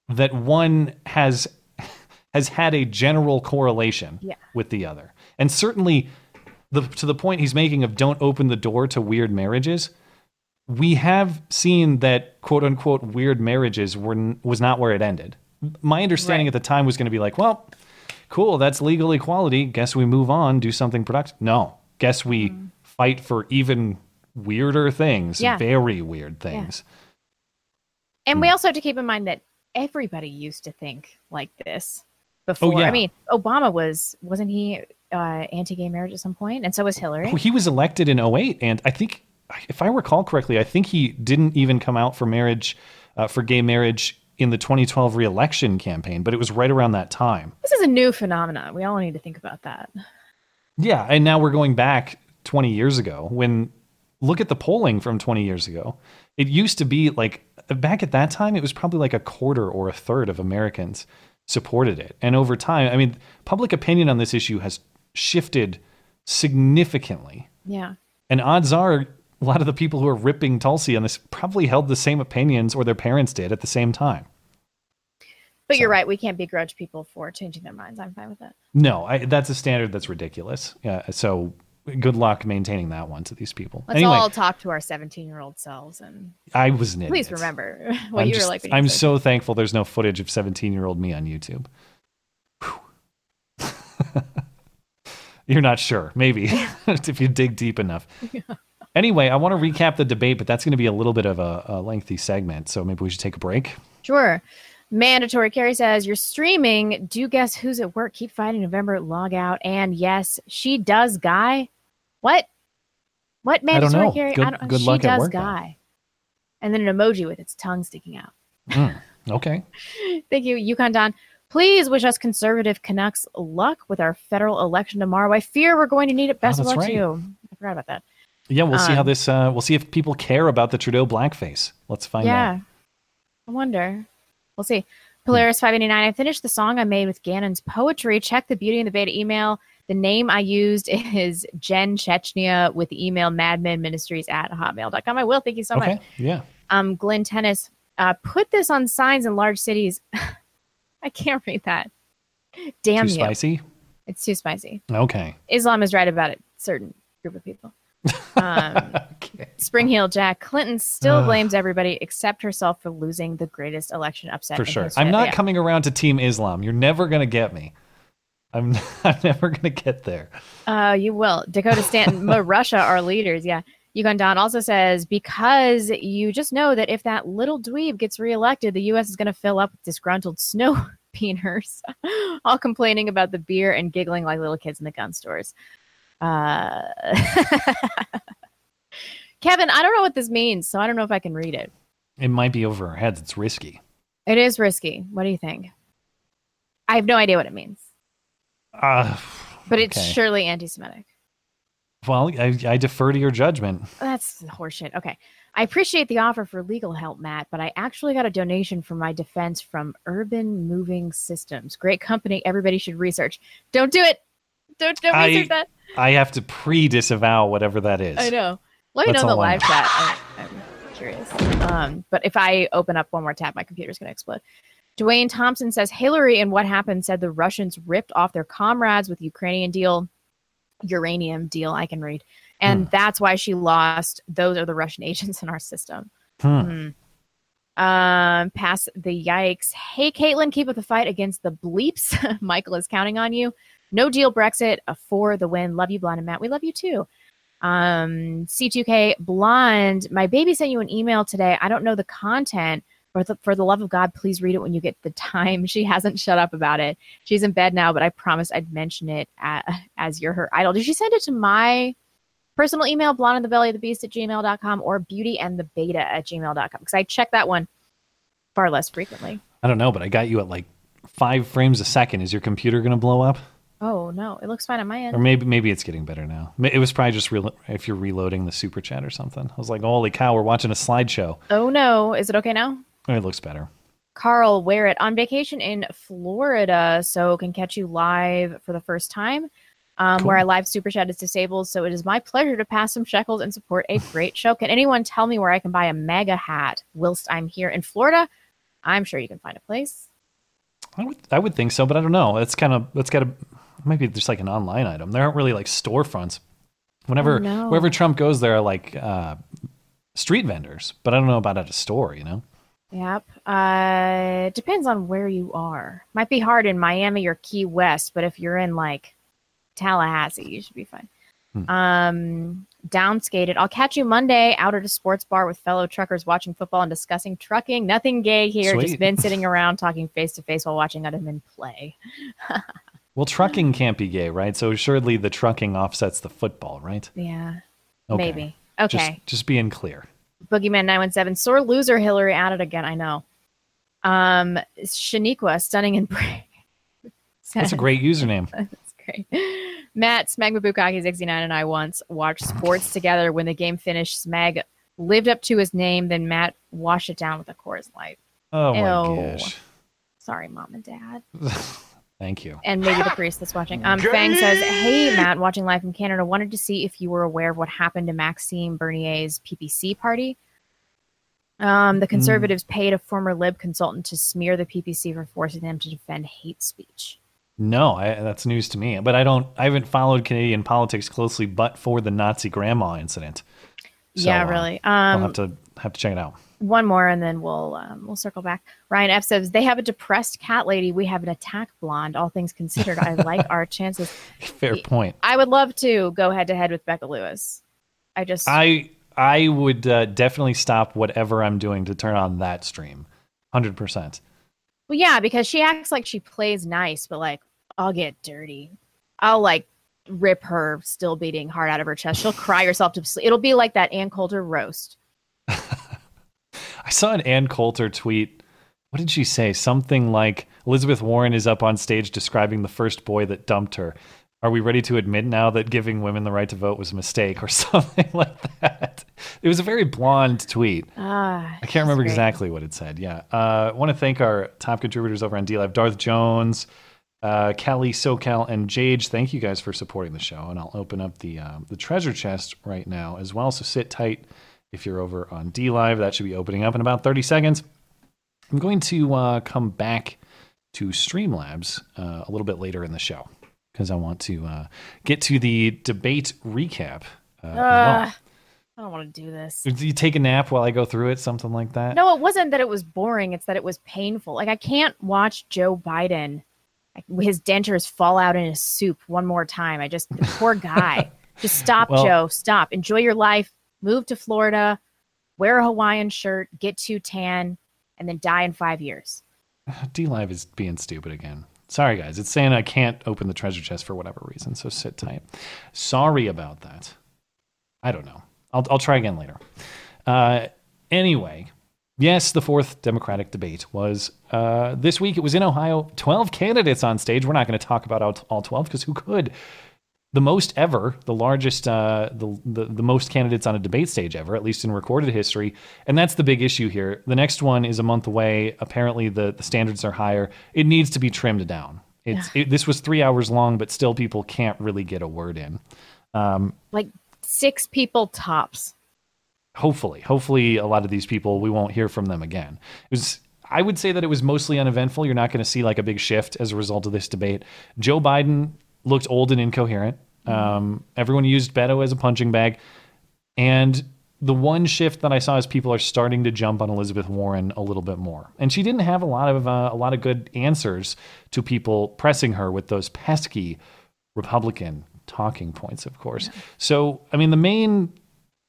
that one has has had a general correlation yeah. with the other. And certainly the, to the point he's making of don't open the door to weird marriages, we have seen that quote unquote weird marriages were was not where it ended. My understanding right. at the time was going to be like, well, cool, that's legal equality. Guess we move on, do something productive. No, guess we mm. fight for even weirder things, yeah. very weird things. Yeah. And we also have to keep in mind that everybody used to think like this before. Oh, yeah. I mean, Obama was wasn't he uh, anti-gay marriage at some point, and so was Hillary. Well, he was elected in 08, and I think, if I recall correctly, I think he didn't even come out for marriage, uh, for gay marriage in the 2012 reelection campaign, but it was right around that time. This is a new phenomenon. We all need to think about that. Yeah, and now we're going back 20 years ago when look at the polling from 20 years ago. It used to be like back at that time it was probably like a quarter or a third of Americans supported it. And over time, I mean, public opinion on this issue has shifted significantly. Yeah. And odds are a lot of the people who are ripping Tulsi on this probably held the same opinions or their parents did at the same time. But you're right. We can't begrudge people for changing their minds. I'm fine with that. No, I, that's a standard that's ridiculous. Yeah, so good luck maintaining that one to these people. Let's anyway, all talk to our 17 year old selves and I was an please remember what I'm you just- were like. when I'm so thankful there's no footage of 17 year old me on YouTube. You're not sure, maybe if you dig deep enough. Anyway, I want to recap the debate, but that's going to be a little bit of a, a lengthy segment, so maybe we should take a break. Sure. Mandatory Carrie says, You're streaming. Do guess who's at work? Keep fighting November. Log out. And yes, she does, Guy. What? What I don't mandatory know. Carrie? Good- I don't, good she luck at does, work. Guy. And then an emoji with its tongue sticking out. Mm, okay. Thank you, Yukon Don. Please wish us conservative Canucks luck with our federal election tomorrow. I fear we're going to need it. Best of Oh, that's luck to you. I forgot about that. Yeah, we'll see how Um, this. Uh, we'll see if people care about the Trudeau blackface. Let's find yeah. out. Yeah, I wonder. We'll see. Polaris five eighty nine. I finished the song I made with Gannon's poetry. Check the Beauty and the Beta email. The name I used is Jen Chechnya with the email madmenministries at hotmail.com. I will. Thank you so okay. much. Yeah. Um, Glenn Tennis, uh, put this on signs in large cities. I can't read that. Damn Too you. spicy. It's too spicy. Okay. Islam is right about it. Certain group of people. Um, Spring Heel Jack Clinton still Ugh. blames everybody except herself for losing the greatest election upset. For sure. I'm not Yeah. coming around to Team Islam. You're never gonna get me. I'm. I'm never gonna get there. Uh, you will. Dakota Stanton, Russia are leaders. Yeah. Yukon Don also says because you just know that if that little dweeb gets reelected, the U.S. is going to fill up with disgruntled snow peeners, all complaining about the beer and giggling like little kids in the gun stores. Uh, Kevin, I don't know what this means, so I don't know if I can read it. It might be over our heads. It's risky. It is risky. What do you think? I have no idea what it means, Uh, but it's Okay. surely anti-Semitic. Well, I, I defer to your judgment. That's horseshit. Okay. I appreciate the offer for legal help, Matt, but I actually got a donation for my defense from Urban Moving Systems. Great company. Everybody should research. Don't do it. Don't, don't I, research that. I have to pre-disavow whatever that is. I know. Let me That's know in the live chat. I, I'm curious. Um, but if I open up one more tab, my computer's going to explode. Dwayne Thompson says Hillary and what happened said the Russians ripped off their comrades with Ukrainian deal, uranium deal. I can read, and Hmm. that's why she lost. Those are the Russian agents in our system. Hmm. Hmm. Um, pass the yikes. Hey, Caitlin, keep up the fight against the bleeps. Michael is counting on you. No deal Brexit for the win. Love you, Blonde and Matt. We love you too. Um, C2K Blonde, my baby sent you an email today. I don't know the content. For the, for the love of God, please read it when you get the time. She hasn't shut up about it. She's in bed now, but I promised I'd mention it a as you're her idol. Did she send it to my personal email, blonde in the belly of the beast at gmail.com or beauty and the beta at gmail.com? Because I check that one far less frequently. I don't know, but I got you at like five frames a second. Is your computer going to blow up? Oh, no. It looks fine on my end. Or maybe maybe it's getting better now. It was probably just re- if you're reloading the super chat or something. I was like, holy cow, we're watching a slideshow. Oh, no. Is it okay now? It looks better. Carl Wear It on vacation in Florida, so can catch you live for the first time. Um, Where Cool. our live super chat is disabled, so it is my pleasure to pass some shekels and support a great show. Can anyone tell me where I can buy a MAGA hat whilst I'm here in Florida? I'm sure you can find a place. I would I would think so, but I don't know. It's kind of it's got to maybe just like an online item. There aren't really like storefronts. Whenever Oh, no. wherever Trump goes, there are like uh, street vendors, but I don't know about at a store. You know. Yep. Uh, it depends on where you are. Might be hard in Miami or Key West, but if you're in like Tallahassee, you should be fine. Hmm. Um, downskated. I'll catch you Monday out at a sports bar with fellow truckers watching football and discussing trucking. Nothing gay here. Sweet. Just been sitting around talking face to face while watching other men play. Well, trucking can't be gay, right? So assuredly the trucking offsets the football, right? Yeah. Okay. Maybe. Okay. Just, just being clear. Boogeyman nine one seven. Sore loser. Hillary at it again. I know. Um, Shaniqua stunning and brave. That's a great username. That's great. Matt Smegma Bukaki 69 and I once watched sports together. When the game finished, Smeg lived up to his name. Then Matt washed it down with a Coors Light. Oh my gosh. Sorry, mom and dad. Thank you. and maybe the priest that's watching. Um, Fang says, "Hey, Matt, watching live from Canada. Wanted to see if you were aware of what happened to Maxime Bernier's PPC party. Um, the conservatives paid a former Lib consultant to smear the PPC for forcing them to defend hate speech. No, I, that's news to me. But I don't. I haven't followed Canadian politics closely, but for the Nazi grandma incident. So, yeah, uh, really. I'll Um, have to have to check it out. One more, and then we'll um, we'll circle back. Ryan F says they have a depressed cat lady. We have an attack blonde. All things considered, I like our chances. Fair point. I would love to go head to head with Becca Lewis. I just I I would uh, definitely stop whatever I'm doing to turn on that stream. Hundred percent. Well, yeah, because she acts like she plays nice, but like, I'll get dirty. I'll like rip her still beating heart out of her chest. She'll cry herself to sleep. It'll be like that Ann Coulter roast. I saw an Ann Coulter tweet. What did she say? Something like Elizabeth Warren is up on stage describing the first boy that dumped her. Are we ready to admit now that giving women the right to vote was a mistake or something like that? It was a very blonde tweet. Ah, I can't remember great. exactly what it said. Yeah. Uh, I want to thank our top contributors over on DLive Darth Jones, uh, Kelly, SoCal, and Jage. Thank you guys for supporting the show. And I'll open up the, uh, the treasure chest right now as well. So sit tight if you're over on DLive. That should be opening up in about 30 seconds. I'm going to uh, come back to Streamlabs uh, a little bit later in the show because I want to uh, get to the debate recap. Uh, well. Ah, I don't want to do this. Do you take a nap while I go through it? Something like that? No, it wasn't that it was boring. It's that it was painful. Like I can't watch Joe Biden, his dentures fall out in his soup one more time. I just the poor guy. just stop, Well- Joe. Stop. Enjoy your life. Move to Florida. Wear a Hawaiian shirt. Get too tan, and then die in five years. DLive is being stupid again. Sorry, guys. It's saying I can't open the treasure chest for whatever reason, so sit tight. Sorry about that. I don't know. I'll, I'll try again later. Uh, anyway, yes, the fourth Democratic debate was uh, this week. It was in Ohio. 12 candidates on stage. We're not going to talk about all, all 12 because who could? The most ever, the largest, uh, the, the the most candidates on a debate stage ever, at least in recorded history, and that's the big issue here. The next one is a month away. Apparently, the the standards are higher. It needs to be trimmed down. It's it, this was three hours long, but still, people can't really get a word in. Um, Like six people tops. hopefully hopefully a lot of these people we won't hear from them again it was i would say that it was mostly uneventful you're not going to see like a big shift as a result of this debate joe biden looked old and incoherent. Um, everyone used beto as a punching bag. And the one shift that i saw is people are starting to jump on elizabeth warren a little bit more. And she didn't have a lot of uh, a lot of good answers to people pressing her with those pesky republican talking points of course. So i mean the main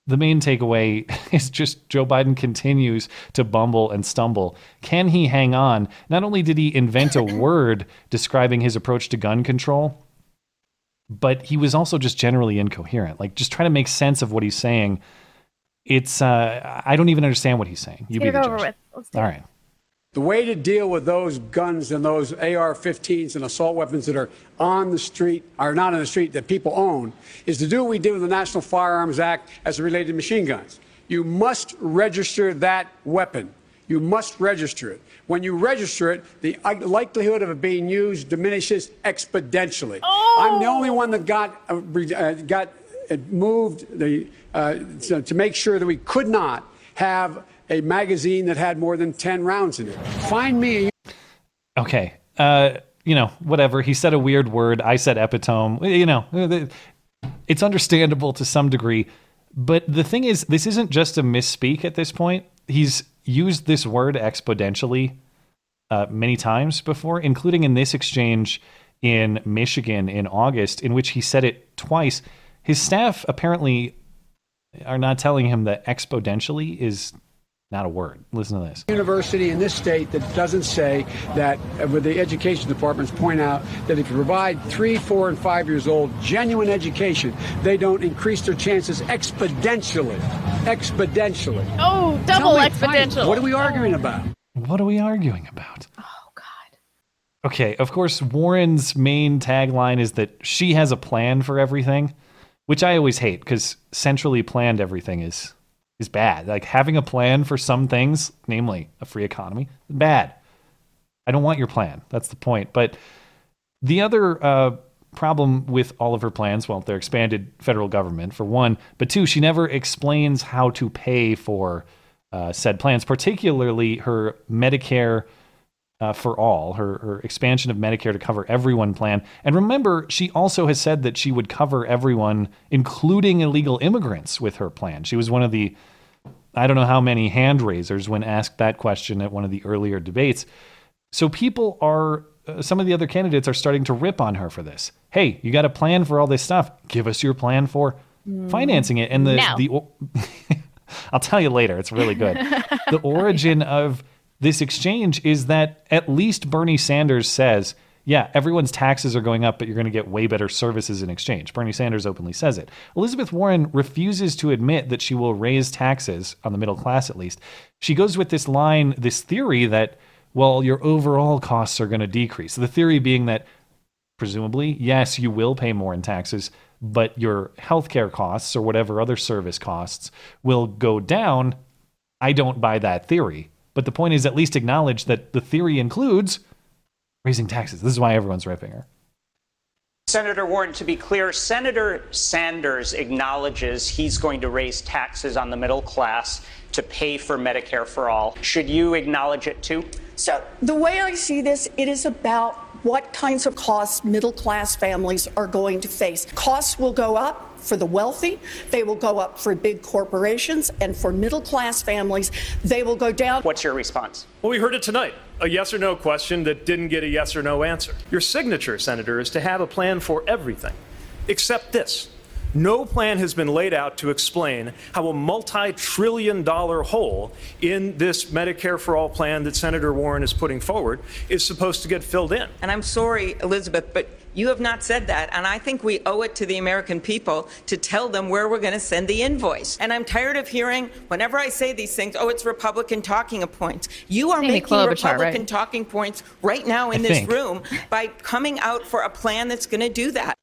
the main takeaway is just Joe Biden continues to bumble and stumble. Can he hang on? Not only did he invent a word describing his approach to gun control, but he was also just generally incoherent. Like just trying to make sense of what he's saying. It's uh, I don't even understand what he's saying. You Get be it the over judge. with. Let's All it. right. The way to deal with those guns and those AR 15s and assault weapons that are on the street, are not on the street, that people own, is to do what we did with the National Firearms Act as it related to machine guns. You must register that weapon. You must register it. When you register it, the uh, likelihood of it being used diminishes exponentially. I'm the only one that got uh, uh, got uh, moved the, uh, to, to make sure that we could not have a magazine that had more than 10 rounds in it. Find me a Okay. Uh, you know, whatever. He said a weird word. I said epitome. You know, it's understandable to some degree. But the thing is, this isn't just a misspeak at this point. He's used this word exponentially uh, many times before, including in this exchange in Michigan in August, in which he said it twice. His staff apparently are not telling him that exponentially is Not a word. Listen to this. University in this state that doesn't say that, uh, with the education departments point out that if you provide three, four, and five years old genuine education, they don't increase their chances exponentially. Exponentially. Oh, double Tell me, exponential. What are we arguing about? What are we arguing about? Oh, God. Okay, of course, Warren's main tagline is that she has a plan for everything, which I always hate because centrally planned everything is is bad. Like having a plan for some things, namely a free economy, bad. I don't want your plan. That's the point. But the other uh, problem with all of her plans, well, they're expanded federal government for one, but two, she never explains how to pay for uh, said plans, particularly her Medicare uh, for all, her, her expansion of Medicare to cover everyone plan. And remember, she also has said that she would cover everyone, including illegal immigrants, with her plan. She was one of the, I don't know how many hand raisers when asked that question at one of the earlier debates. So people are, uh, some of the other candidates are starting to rip on her for this. Hey, you got a plan for all this stuff. Give us your plan for financing it. And the, No. the I'll tell you later. It's really good. the origin of this exchange is that at least Bernie Sanders says, yeah, everyone's taxes are going up, but you're going to get way better services in exchange. Bernie Sanders openly says it. Elizabeth Warren refuses to admit that she will raise taxes on the middle class, at least. She goes with this line, this theory that, well, your overall costs are going to decrease. The theory being that presumably, yes, you will pay more in taxes, but your healthcare costs or whatever other service costs will go down. I don't buy that theory. But the point is at least acknowledge that the theory includes raising taxes. This is why everyone's ripping her. Senator Warren, to be clear, Senator Sanders acknowledges he's going to raise taxes on the middle class to pay for Medicare for all. Should you acknowledge it too? So, the way I see this, it is about what kinds of costs middle class families are going to face. Costs will go up for the wealthy, they will go up for big corporations, and for middle class families, they will go down. What's your response? Well, we heard it tonight. A yes or no question that didn't get a yes or no answer. Your signature, Senator, is to have a plan for everything, except this. No plan has been laid out to explain how a multi trillion dollar hole in this Medicare for All plan that Senator Warren is putting forward is supposed to get filled in. And I'm sorry, Elizabeth, but you have not said that. And I think we owe it to the American people to tell them where we're going to send the invoice. And I'm tired of hearing, whenever I say these things, oh, it's Republican talking points. You are Amy making Klobuchar, Republican right? talking points right now in I this think. room by coming out for a plan that's going to do that.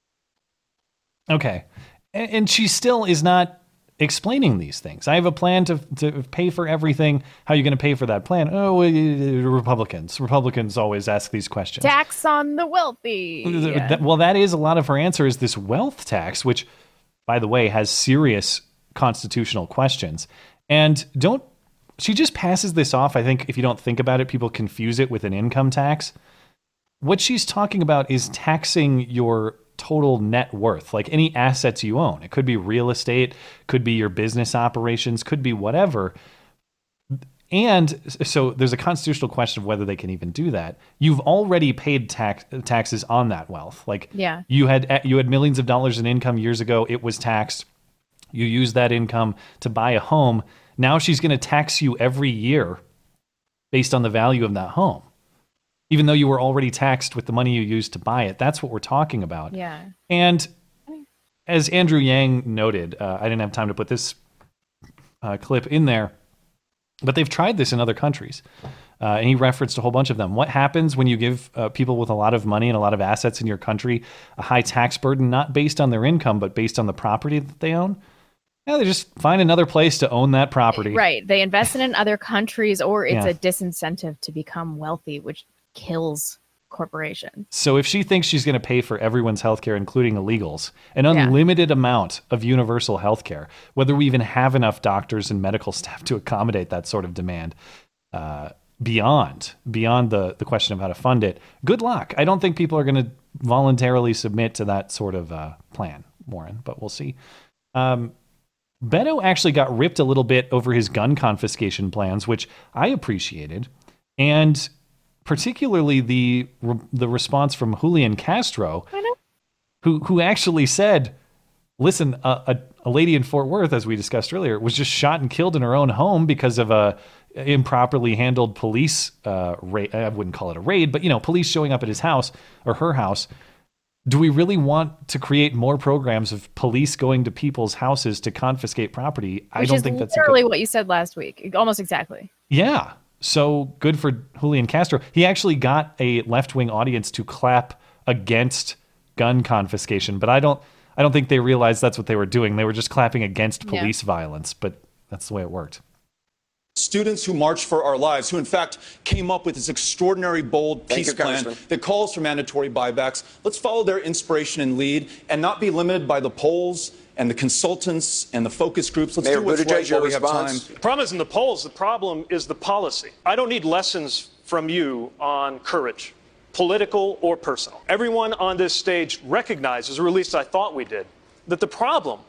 Okay. And, and she still is not explaining these things. I have a plan to, to pay for everything. How are you going to pay for that plan? Oh, Republicans. Republicans always ask these questions. Tax on the wealthy. Th- Yeah. that- well, that is a lot of her answer is this wealth tax, which, by the way, has serious constitutional questions. And don't she just passes this off? I think if you don't think about it, people confuse it with an income tax. What she's talking about is taxing your total net worth, like any assets you own. It could be real estate, could be your business operations, could be whatever. And so there's a constitutional question of whether they can even do that. You've already paid tax taxes on that wealth. Like Yeah. you had you had millions of dollars in income years ago, it was taxed. You used that income to buy a home. Now she's going to tax you every year based on the value of that home. Even though you were already taxed with the money you used to buy it. That's what we're talking about. Yeah. And as Andrew Yang noted, uh, I didn't have time to put this uh, clip in there, but they've tried this in other countries. Uh, and he referenced a whole bunch of them. What happens when you give uh, people with a lot of money and a lot of assets in your country a high tax burden, not based on their income, but based on the property that they own? Yeah, they just find another place to own that property. Right. They invest it in other countries, or it's Yeah. a disincentive to become wealthy, which kills corporations. So if she thinks she's going to pay for everyone's healthcare, including illegals, an Yeah. unlimited amount of universal healthcare, whether we even have enough doctors and medical staff to accommodate that sort of demand, uh, beyond beyond the the question of how to fund it, good luck. I don't think people are going to voluntarily submit to that sort of uh, plan, Warren, but we'll see. Um, Beto actually got ripped a little bit over his gun confiscation plans, which I appreciated, and particularly the the response from Julian Castro, who who actually said, "Listen, a, a, a lady in Fort Worth, as we discussed earlier, was just shot and killed in her own home because of a improperly handled police uh, raid. I wouldn't call it a raid, but you know, police showing up at his house or her house. Do we really want to create more programs of police going to people's houses to confiscate property? I don't think that's literally good, what you said last week. Almost exactly. yeah. So good for Julian Castro. He actually got a left wing audience to clap against gun confiscation, but I don't. I don't think they realized that's what they were doing. They were just clapping against Yeah. police violence, but that's the way it worked. Students who marched for our lives, who in fact came up with this extraordinary, bold Thank peace you, plan that calls for mandatory buybacks. Let's follow their inspiration and lead and not be limited by the polls and the consultants and the focus groups. Let's Mayor do what's Buttigieg, right your while we have response? time. The problem isn't the polls. The problem is the policy. I don't need lessons from you on courage, political or personal. Everyone on this stage recognizes, or at least I thought we did, that the problem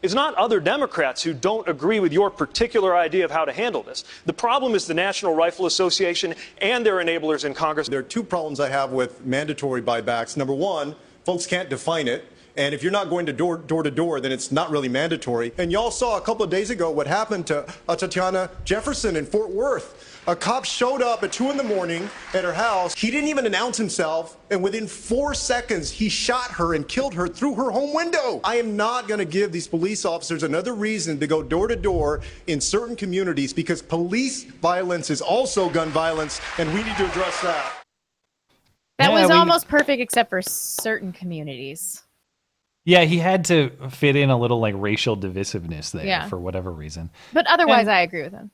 is not other Democrats who don't agree with your particular idea of how to handle this. The problem is the National Rifle Association and their enablers in Congress. There are two problems I have with mandatory buybacks. Number one, folks can't define it. And if you're not going to door, door to door, then it's not really mandatory. And y'all saw a couple of days ago what happened to uh, Tatiana Jefferson in Fort Worth. A cop showed up at 2 in the morning at her house. He didn't even announce himself. And within four seconds, he shot her and killed her through her home window. I am not going to give these police officers another reason to go door to door in certain communities because police violence is also gun violence, and we need to address that. That Yeah, was we- almost perfect, except for certain communities. Yeah, he had to fit in a little like racial divisiveness there Yeah. for whatever reason. But otherwise, And- I agree with him.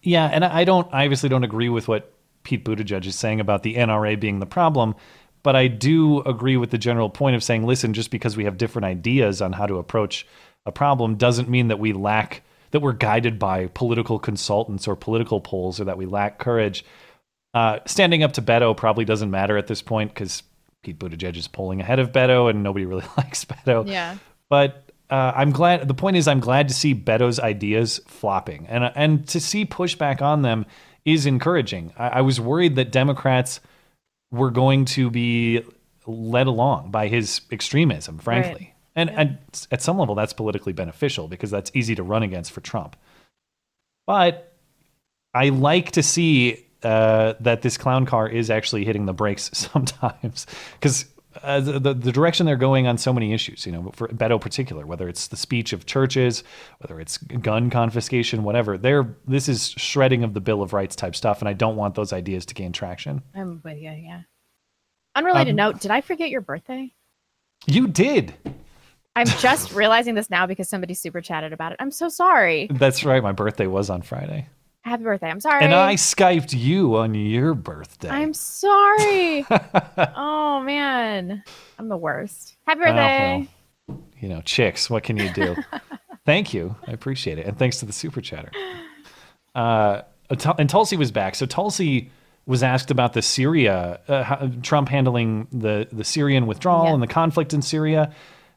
Yeah, and I don't I obviously don't agree with what Pete Buttigieg is saying about the NRA being the problem, but I do agree with the general point of saying, listen, just because we have different ideas on how to approach a problem doesn't mean that we lack that we're guided by political consultants or political polls or that we lack courage. Uh, standing up to Beto probably doesn't matter at this point because Pete Buttigieg is polling ahead of Beto, and nobody really likes Beto. Yeah. But uh, I'm glad. The point is, I'm glad to see Beto's ideas flopping, and and to see pushback on them is encouraging. I, I was worried that Democrats were going to be led along by his extremism, frankly. Right. And, and at some level, that's politically beneficial because that's easy to run against for Trump. But I like to see uh, that this clown car is actually hitting the brakes sometimes because uh, the, the direction they're going on so many issues, you know, for Beto particular, whether it's the speech of churches, whether it's gun confiscation, whatever, they're this is shredding of the Bill of Rights type stuff, and I don't want those ideas to gain traction. I'm with you. Yeah. Unrelated Um, note: Did I forget your birthday? You did. I'm just realizing this now because somebody super chatted about it. I'm so sorry. That's right. My birthday was on Friday, Happy birthday. I'm sorry. and I skyped you on your birthday. I'm sorry. oh man, I'm the worst. Happy Oh, birthday. well, you know, chicks. What can you do? Thank you. I appreciate it, and thanks to the super chatter. Uh, and Tulsi was back. So Tulsi was asked about the Syria, uh, how, Trump handling the the Syrian withdrawal and the conflict in Syria.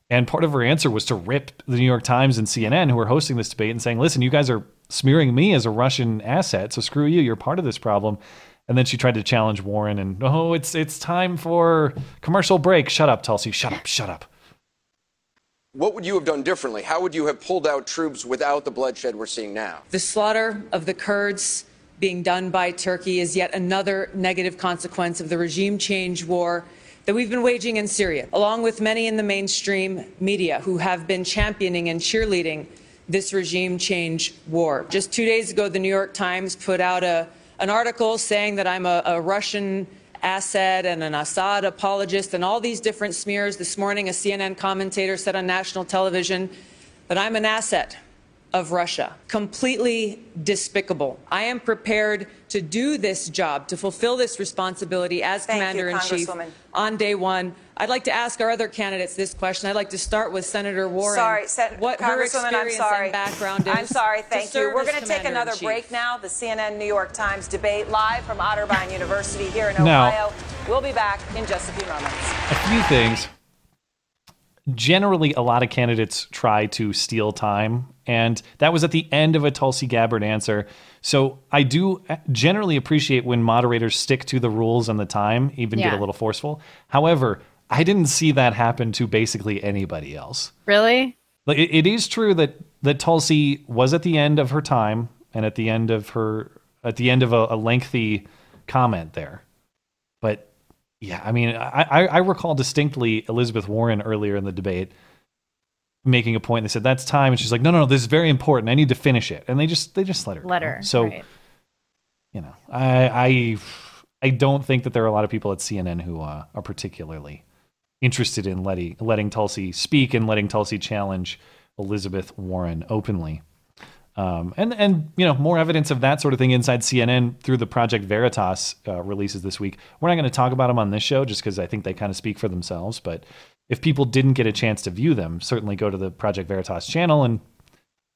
And part of her answer was to rip the New York Times and CNN, who were hosting this debate, and saying, "Listen, you guys are smearing me as a Russian asset, so screw you. You're part of this problem." And then she tried to challenge Warren, and oh, it's it's time for commercial break. Shut up, Tulsi. Shut up. Shut up. What would you have done differently? How would you have pulled out troops without the bloodshed we're seeing now? The slaughter of the Kurds being done by Turkey is yet another negative consequence of the regime change war that we've been waging in Syria, along with many in the mainstream media who have been championing and cheerleading this regime change war. Just two days ago, the New York Times put out a, an article saying that I'm a, a Russian asset and an Assad apologist and all these different smears. This morning, a CNN commentator said on national television that I'm an asset of Russia. Completely despicable. I am prepared to do this job, to fulfill this responsibility as Thank you, Commander in Chief on day one. I'd like to ask our other candidates this question. I'd like to start with Senator Warren. Sorry, Sen- what her Congresswoman, I'm sorry. and background is. I'm sorry, thank you. We're going to take another break now. The CNN New York Times debate live from Otterbein University here in Now- Ohio. We'll be back in just a few moments. a few things. Generally, a lot of candidates try to steal time, and that was at the end of a Tulsi Gabbard answer. So I do uh, generally appreciate when moderators stick to the rules and the time, even get a little forceful. However, I didn't see that happen to basically anybody else. Really? Like it, it is true that that Tulsi was at the end of her time and at the end of her at the end of a, a lengthy comment there. But yeah, I mean, I, I, I recall distinctly Elizabeth Warren earlier in the debate making a point. They said that's time, and she's like, no, no, no, this is very important. I need to finish it, and they just they just let her Let go. her, So right. you know, I I I don't think that there are a lot of people at CNN who uh, are particularly interested in letting letting Tulsi speak and letting Tulsi challenge Elizabeth Warren openly. Um, and and you know more evidence of that sort of thing inside CNN through the Project Veritas uh, releases this week. We're not going to talk about them on this show just because I think they kind of speak for themselves. But if people didn't get a chance to view them, certainly go to the Project Veritas channel and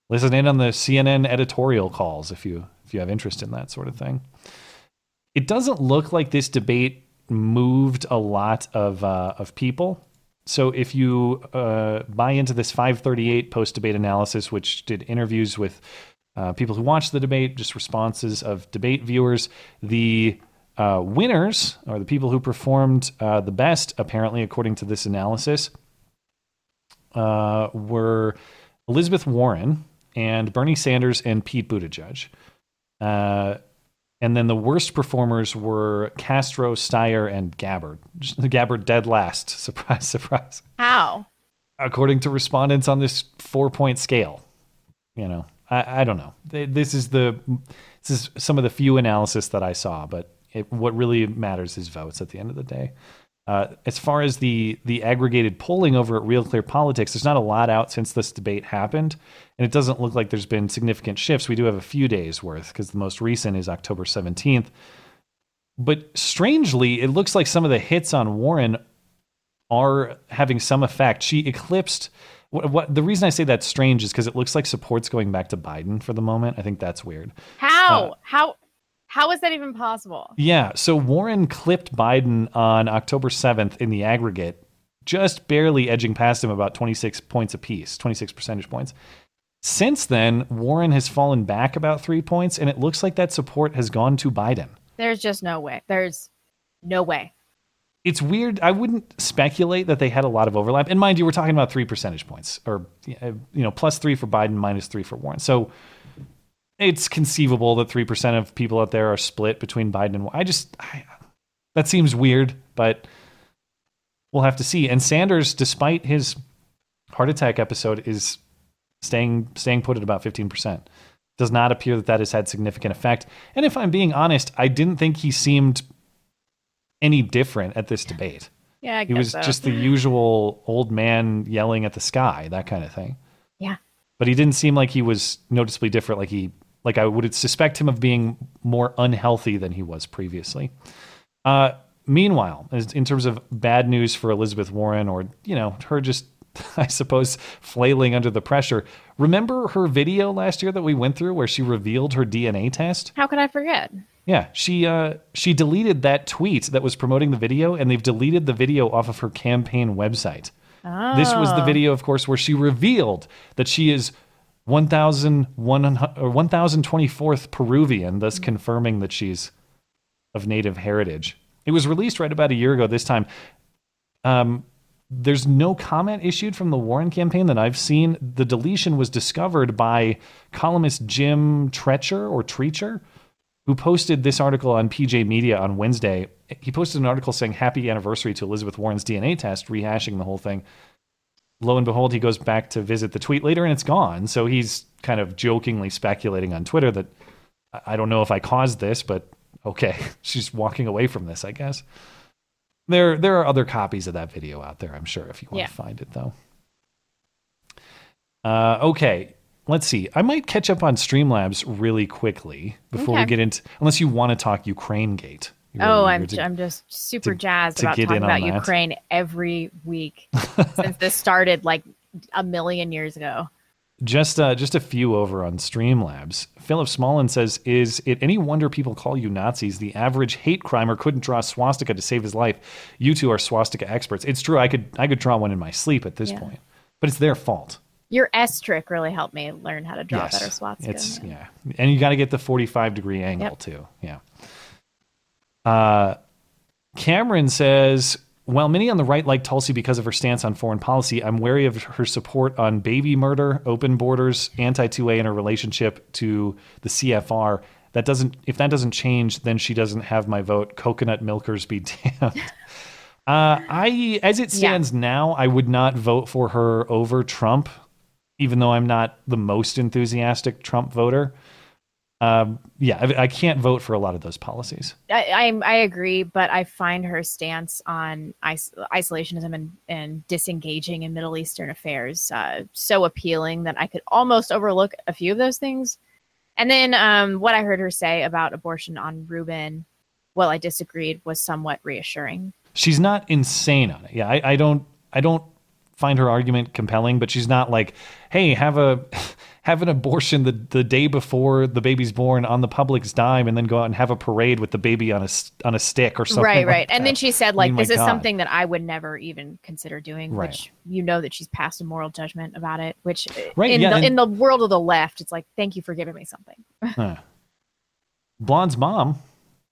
listen in on the CNN editorial calls if you if you have interest in that sort of thing. It doesn't look like this debate moved a lot of uh, of people. So if you uh, buy into this 538 post debate analysis, which did interviews with uh, people who watched the debate, just responses of debate viewers, the uh, winners or the people who performed uh, the best, apparently according to this analysis, uh, were Elizabeth Warren and Bernie Sanders and Pete Buttigieg. Uh, and then the worst performers were Castro, Steyer, and Gabbard. Just- Gabbard dead last. Surprise, surprise. How? According to respondents on this four-point scale. You know, I, I don't know. This is the this is some of the few analysis that I saw, but it, what really matters is votes at the end of the day. Uh, as far as the the aggregated polling over at Real Clear Politics, there's not a lot out since this debate happened, and it doesn't look like there's been significant shifts. We do have a few days worth because the most recent is October 17th. But strangely, it looks like some of the hits on Warren are having some effect. She eclipsed. What, what the reason I say that's strange is because it looks like support's going back to Biden for the moment. I think that's weird. How? how? How is that even possible? Yeah. So Warren clipped Biden on October 7th in the aggregate, just barely edging past him about 26 points apiece, 26 percentage points. Since then, Warren has fallen back about three points, and it looks like that support has gone to Biden. There's just no way. There's no way. It's weird. I wouldn't speculate that they had a lot of overlap. And mind you, we're talking about three percentage points, or you know, plus three for Biden, minus three for Warren. So it's conceivable that three percent of people out there are split between Biden and. I just I, that seems weird, but we'll have to see. And Sanders, despite his heart attack episode, is staying staying put at about fifteen percent. Does not appear that that has had significant effect. And if I'm being honest, I didn't think he seemed any different at this debate. Yeah, I he was so. just the usual old man yelling at the sky, that kind of thing. Yeah. But he didn't seem like he was noticeably different. Like he, like I would suspect him of being more unhealthy than he was previously. Uh, meanwhile, in terms of bad news for Elizabeth Warren, or you know, her just, I suppose, flailing under the pressure. Remember her video last year that we went through where she revealed her DNA test? How could I forget? Yeah, she uh, she deleted that tweet that was promoting the video, and they've deleted the video off of her campaign website. Oh. This was the Oh. video, of course, where she revealed that she is 1,001 or 1,024th Peruvian, thus confirming that she's of native heritage. It was released right about a year ago this time. Um, there's no comment issued from the Warren campaign that I've seen. The deletion was discovered by columnist Jim Treacher or Treacher, who posted this article on PJ Media on Wednesday. He posted an article saying happy anniversary to Elizabeth Warren's DNA test, rehashing the whole thing. Lo and behold, he goes back to visit the tweet later and it's gone. So he's kind of jokingly speculating on Twitter that I- don't know if I caused this, but okay, she's walking away from this, I guess. There, there are other copies of that video out there, I'm sure, if you want Yeah. to find it, though. Uh, okay, let's see. I might catch up on Streamlabs really quickly before we get into, unless you want to talk Ukraine Gate. You're oh, I'm, to- I'm just super to- jazzed to about talking in about that. Ukraine every week since this started like a million years ago. Just uh, just a few over on Streamlabs. Philip Smolin says, "Is it any wonder people call you Nazis? The average hate crimer couldn't draw a swastika to save his life. You two are swastika experts. It's true. I could I could draw one in my sleep at this Yeah. point, but it's their fault. Your S trick really helped me learn how to draw yes, better swastika. It's yeah, and you got to get the forty-five degree angle Yep. too. Yeah. Uh, Cameron says, while many on the right like Tulsi because of her stance on foreign policy, I'm wary of her support on baby murder, open borders, anti 2A, and her relationship to the CFR. That doesn't, if that doesn't change, then she doesn't have my vote. Coconut milkers be damned. Uh, I, as it stands now, I would not vote for her over Trump, even though I'm not the most enthusiastic Trump voter. Um, yeah, I, I can't vote for a lot of those policies. I, I I agree, but I find her stance on is- isolationism and, and disengaging in Middle Eastern affairs uh, so appealing that I could almost overlook a few of those things. And then um, what I heard her say about abortion on Rubin, well, I disagreed, was somewhat reassuring. She's not insane on it. Yeah, I, I don't, I don't find her argument compelling, but she's not like, hey, have a have an abortion the, the day before the baby's born on the public's dime, and then go out and have a parade with the baby on a on a stick or something. right, like right. And then she said, I like, mean, this is God. something that I would never even consider doing, Right. which you know that she's passed a moral judgment about it, which uh, Right, in, yeah, the, and- in the world of the left, it's like, thank you for giving me something. Huh. Blonde's mom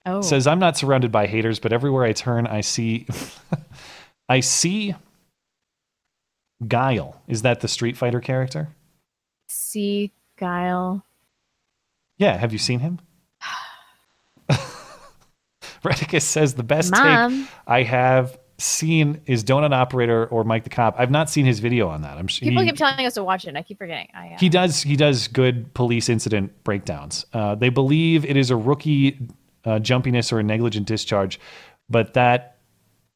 Oh. says, "I'm not surrounded by haters, but everywhere I turn, I see, I see Guile. Is that the Street Fighter character? See, Guile. Yeah. Have you seen him?" Redicus says the best Mom. take I have seen is Donut Operator or Mike the Cop. I've not seen his video on that. I'm sure People he- keep telling us to watch it, and I keep forgetting. I, uh, he does he does good police incident breakdowns. Uh, they believe it is a rookie uh, jumpiness or a negligent discharge, but that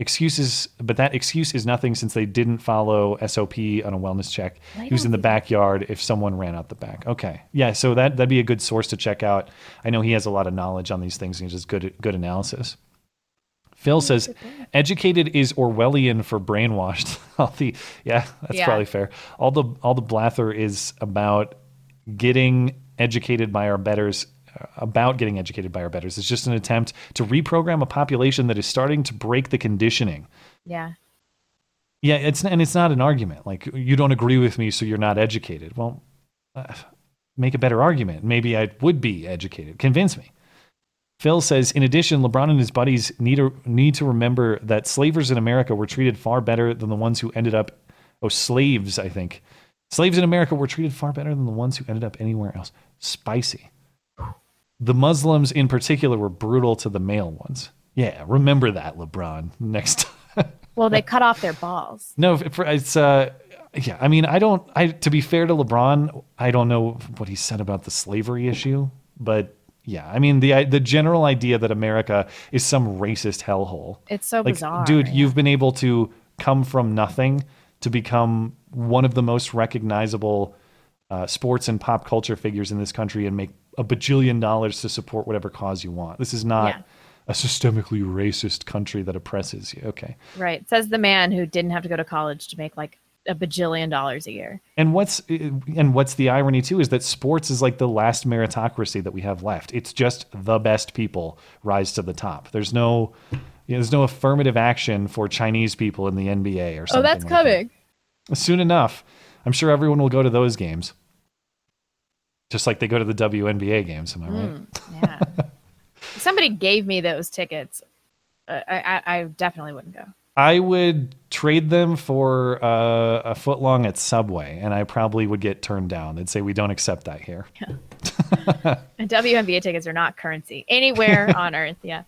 excuses but that excuse is nothing since they didn't follow SOP on a wellness check. I He was in the backyard if someone ran out the back. Okay, yeah, so that that'd be a good source to check out. I know he has a lot of knowledge on these things and just good good analysis. Phil says, "Educated is Orwellian for brainwashed." All the yeah, that's Yeah. probably fair. All the all the blather is about getting educated by our betters. About getting educated by our betters. It's just an attempt to reprogram a population that is starting to break the conditioning. yeah. Yeah, it's and it's not an argument. Like you don't agree with me, so you're not educated. Well, uh, make a better argument. Maybe I would be educated. Convince me. Phil says, in addition, LeBron and his buddies need to, need to remember that slavers in America were treated far better than the ones who ended up, oh, slaves, I think. Slaves in America were treated far better than the ones who ended up anywhere else. Spicy. The Muslims in particular were brutal to the male ones. Yeah, remember that, LeBron, next time. Well, they cut off their balls. No, it's uh, yeah. I mean, I don't. I to be fair to LeBron, I don't know what he said about the slavery issue, but yeah, I mean the the general idea that America is some racist hellhole. It's so like, bizarre. dude. You've been able to come from nothing to become one of the most recognizable uh, sports and pop culture figures in this country and make a bajillion dollars to support whatever cause you want. This is not Yeah. a systemically racist country that oppresses you. Okay. Right. Says the man who didn't have to go to college to make like a bajillion dollars a year. And what's and what's the irony too is that sports is like the last meritocracy that we have left. It's just the best people rise to the top. There's no you know, there's no affirmative action for Chinese people in the NBA or something. Oh, that's like coming. that. Soon enough. I'm sure everyone will go to those games. Just like they go to the WNBA games, am I right? Mm, yeah. Somebody gave me those tickets. Uh, I, I, I definitely wouldn't go. I would trade them for uh, a foot long at Subway, and I probably would get turned down. They'd say we don't accept that here. And WNBA tickets are not currency anywhere on earth. Yeah.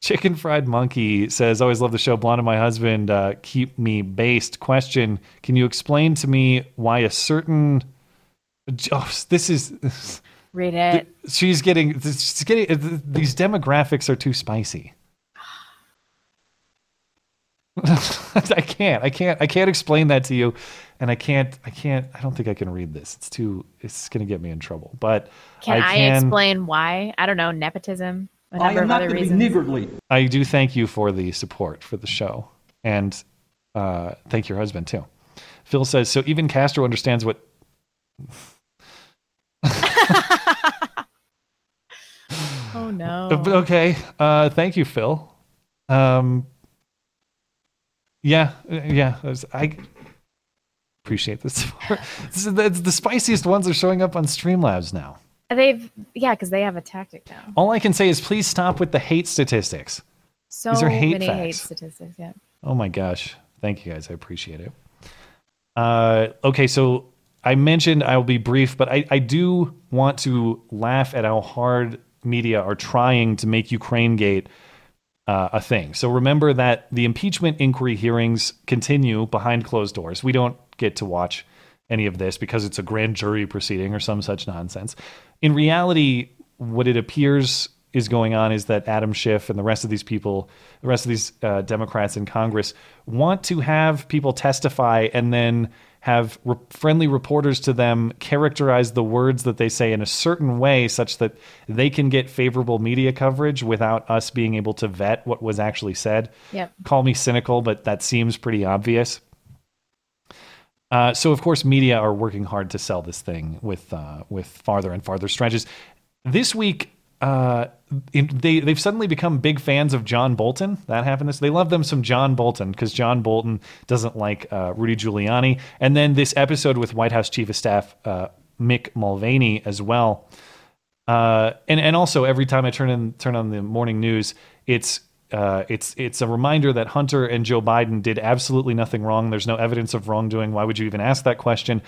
Chicken Fried Monkey says, Always love the show. Blonde and my husband uh, keep me based. Question Can you explain to me why a certain. Oh, this is. Read it. She's getting. She's getting. These demographics are too spicy. I can't. I can't. I can't explain that to you, and I can't. I can't. I don't think I can read this. It's too. It's going to get me in trouble. But Can I, can, explain why? I don't know. Nepotism. A number of other reasons. I do thank you for the support for the show, and uh, thank your husband too. Phil says so. Even Castro understands what. Oh no. Okay. Uh, thank you, Phil. Um, yeah, yeah. I was- I appreciate this. this is the, the spiciest ones are showing up on Streamlabs now. They've yeah, because they have a tactic now. All I can say is please stop with the hate statistics. So These are hate many hate statistics. Yeah. Oh my gosh. Thank you guys. I appreciate it. Uh, okay, so I mentioned I will be brief, but I, I do want to laugh at how hard media are trying to make Ukraine Gate uh, a thing. So remember that the impeachment inquiry hearings continue behind closed doors. We don't get to watch any of this because it's a grand jury proceeding or some such nonsense. In reality, what it appears is going on is that Adam Schiff and the rest of these people, the rest of these uh, Democrats in Congress, want to have people testify and then have re- friendly reporters to them characterize the words that they say in a certain way such that they can get favorable media coverage without us being able to vet what was actually said. Yep. Call me cynical, but that seems pretty obvious. Uh, so of course, media are working hard to sell this thing with uh, with farther and farther stretches. This week, uh, they they've suddenly become big fans of John Bolton. That happened. This they love them some John Bolton because John Bolton doesn't like uh, Rudy Giuliani. And then this episode with White House Chief of Staff uh, Mick Mulvaney as well. Uh, and and also every time I turn in turn on the morning news, it's uh, it's it's a reminder that Hunter and Joe Biden did absolutely nothing wrong. There's no evidence of wrongdoing. Why would you even ask that question?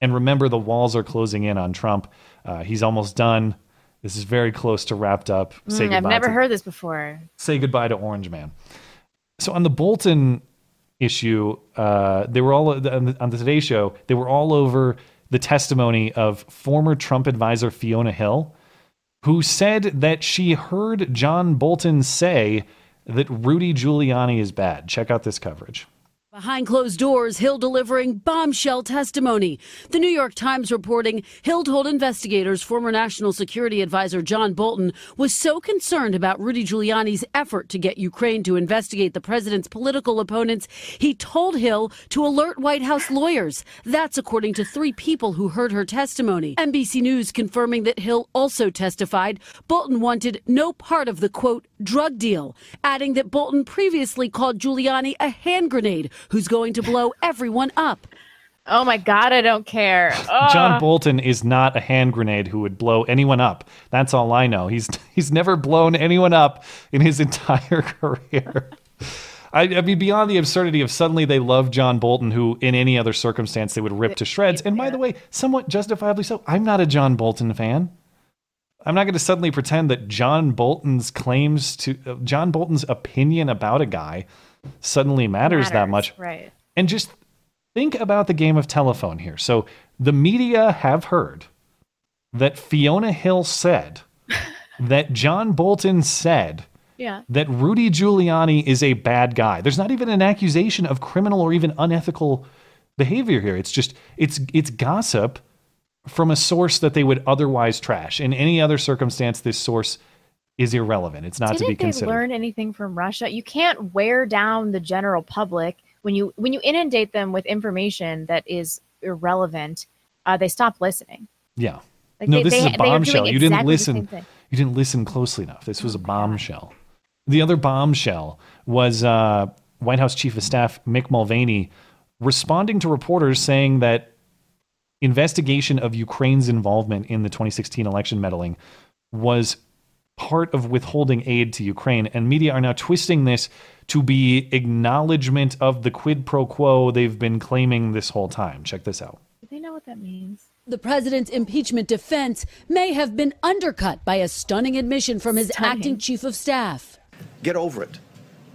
And remember, the walls are closing in on Trump. Uh, he's almost done. This is very close to wrapped up. Say Mm, I've never to- heard this before. say goodbye to Orange Man. So on the Bolton issue, uh, they were all on the, on the Today Show. They were all over the testimony of former Trump advisor Fiona Hill, who said that she heard John Bolton say that Rudy Giuliani is bad. Check out this coverage. Behind closed doors, Hill delivering bombshell testimony. The New York Times reporting Hill told investigators former National Security Advisor John Bolton was so concerned about Rudy Giuliani's effort to get Ukraine to investigate the president's political opponents, he told Hill to alert White House lawyers. That's according to three people who heard her testimony. NBC News confirming that Hill also testified Bolton wanted no part of the quote drug deal, adding that Bolton previously called Giuliani a hand grenade who's going to blow everyone up. Oh my God, I don't care. John Bolton is not a hand grenade who would blow anyone up. That's all I know. He's he's never blown anyone up in his entire career. I, I mean, beyond the absurdity of suddenly they love John Bolton, who in any other circumstance they would rip to shreds. And by the way, somewhat justifiably so. I'm not a John Bolton fan. I'm not going to suddenly pretend that John Bolton's claims to uh, John Bolton's opinion about a guy suddenly matters, that much. Right. And just think about the game of telephone here. So the media have heard that Fiona Hill said that John Bolton said Yeah. that Rudy Giuliani is a bad guy. There's not even an accusation of criminal or even unethical behavior here. It's just it's it's gossip from a source that they would otherwise trash. In any other circumstance, this source is irrelevant. It's not to be Didn't they considered. learn anything from Russia? You can't wear down the general public when you when you inundate them with information that is irrelevant. Uh, they stop listening. Yeah. Like no, they- this they- is a bombshell. You didn't exactly listen. You didn't listen closely enough. This was a bombshell. The other bombshell was uh, White House Chief of Staff Mick Mulvaney responding to reporters saying that investigation of Ukraine's involvement in the 2016 election meddling was part of withholding aid to Ukraine. And media are now twisting this to be acknowledgement of the quid pro quo they've been claiming this whole time. Check this out. Do they know what that means? The president's impeachment defense may have been undercut by a stunning admission from his acting chief of staff. Get over it.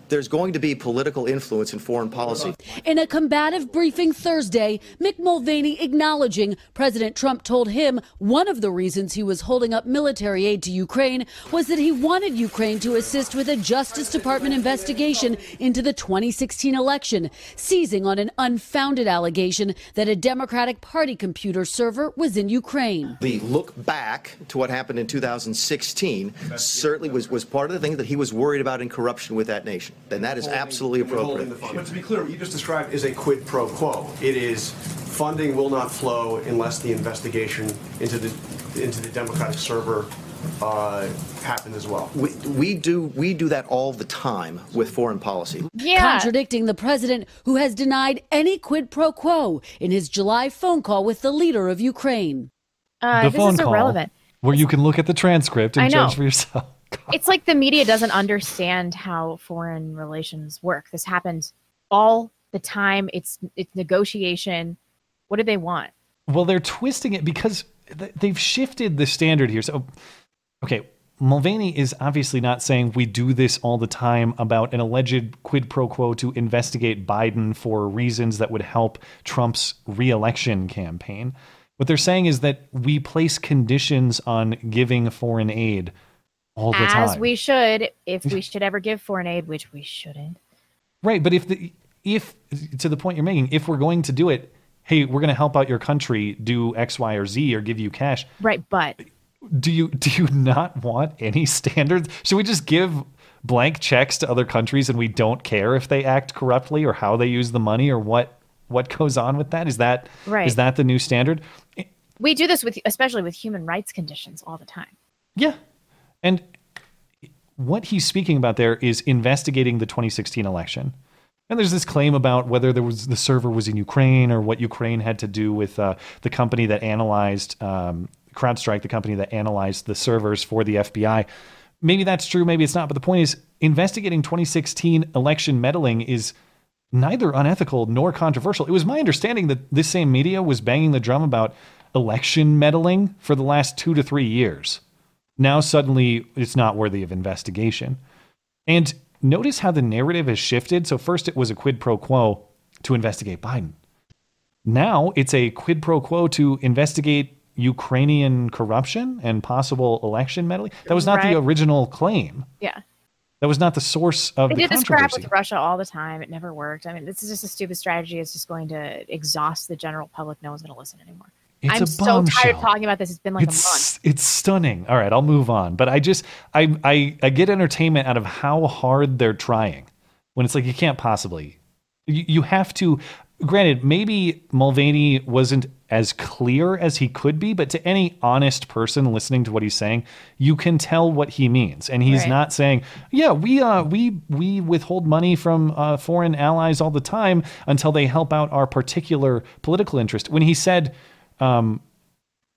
There's going to be political influence in foreign policy. In a combative briefing Thursday, Mick Mulvaney acknowledging President Trump told him one of the reasons he was holding up military aid to Ukraine was that he wanted Ukraine to assist with a Justice Department investigation into the 2016 election, seizing on an unfounded allegation that a Democratic Party computer server was in Ukraine. The look back to what happened in 2016 certainly was, was part of the thing that he was worried about in corruption with that nation. And that is absolutely appropriate. But to be clear, what you just described is a quid pro quo. It is funding will not flow unless the investigation into the into the Democratic server uh, happened as well. We, we do we do that all the time with foreign policy. Yeah. Contradicting the president who has denied any quid pro quo in his July phone call with the leader of Ukraine. Uh, the this phone is call irrelevant. where you can look at the transcript and judge for yourself. It's like the media doesn't understand how foreign relations work. This happens all the time. It's it's negotiation. What do they want? Well, they're twisting it because th- they've shifted the standard here. So, okay, Mulvaney is obviously not saying we do this all the time about an alleged quid pro quo to investigate Biden for reasons that would help Trump's reelection campaign. What they're saying is that we place conditions on giving foreign aid all the As time. we should, if we should ever give foreign aid, which we shouldn't. Right, but if the if to the point you're making, if we're going to do it, hey, we're going to help out your country, do X, Y, or Z, or give you cash. Right, but Do you do you not want any standards? Should we just give blank checks to other countries and we don't care if they act corruptly or how they use the money or what what goes on with that? Is that Right. is that the new standard? we do this with especially with human rights conditions all the time. Yeah. And what he's speaking about there is investigating the 2016 election. And there's this claim about whether there was the server was in Ukraine or what Ukraine had to do with uh, the company that analyzed um, CrowdStrike, the company that analyzed the servers for the FBI. Maybe that's true, maybe it's not. But the point is, investigating 2016 election meddling is neither unethical nor controversial. It was my understanding that this same media was banging the drum about election meddling for the last two to three years. Now suddenly it's not worthy of investigation. And notice how the narrative has shifted. So first it was a quid pro quo to investigate Biden. Now it's a quid pro quo to investigate Ukrainian corruption and possible election meddling. That was not Right. the original claim. Yeah. That was not the source of They the did this crap with Russia all the time. It never worked. I mean, this is just a stupid strategy. It's just going to exhaust the general public. No one's going to listen anymore. It's I'm so tired of talking about this. It's been like a month. it's it's stunning. All right, I'll move on. But I just I I I get entertainment out of how hard they're trying. When it's like you can't possibly. You, you have to. Granted, maybe Mulvaney wasn't as clear as he could be, but to any honest person listening to what he's saying, you can tell what he means, and he's Right. not saying, "Yeah, we uh we we withhold money from uh, foreign allies all the time until they help out our particular political interest." When he said, um,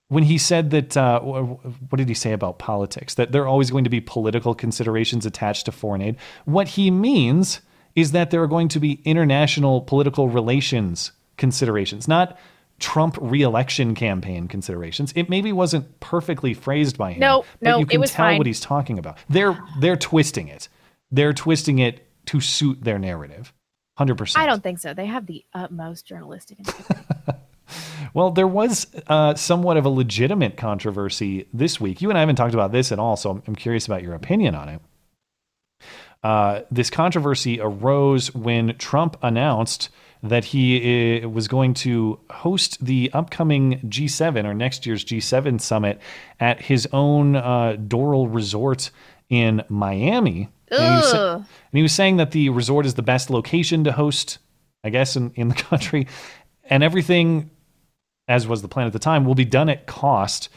when he said that uh, what did he say about politics that there are always going to be political considerations attached to foreign aid what he means is that there are going to be international political relations considerations not trump reelection campaign considerations it maybe wasn't perfectly phrased by him No, but no, you can tell fine. what he's talking about they're they're twisting it they're twisting it to suit their narrative 100% I don't think so. They have the utmost journalistic. integrity. Well, there was uh, somewhat of a legitimate controversy this week. You and I haven't talked about this at all, so I'm, curious about your opinion on it. Uh, this controversy arose when Trump announced that he uh, was going to host the upcoming G7 or next year's G7 summit at his own uh, Doral Resort in Miami. And he, was, and he was saying that the resort is the best location to host, I guess, in, in the country. And everything as was the plan at the time, will be done at cost.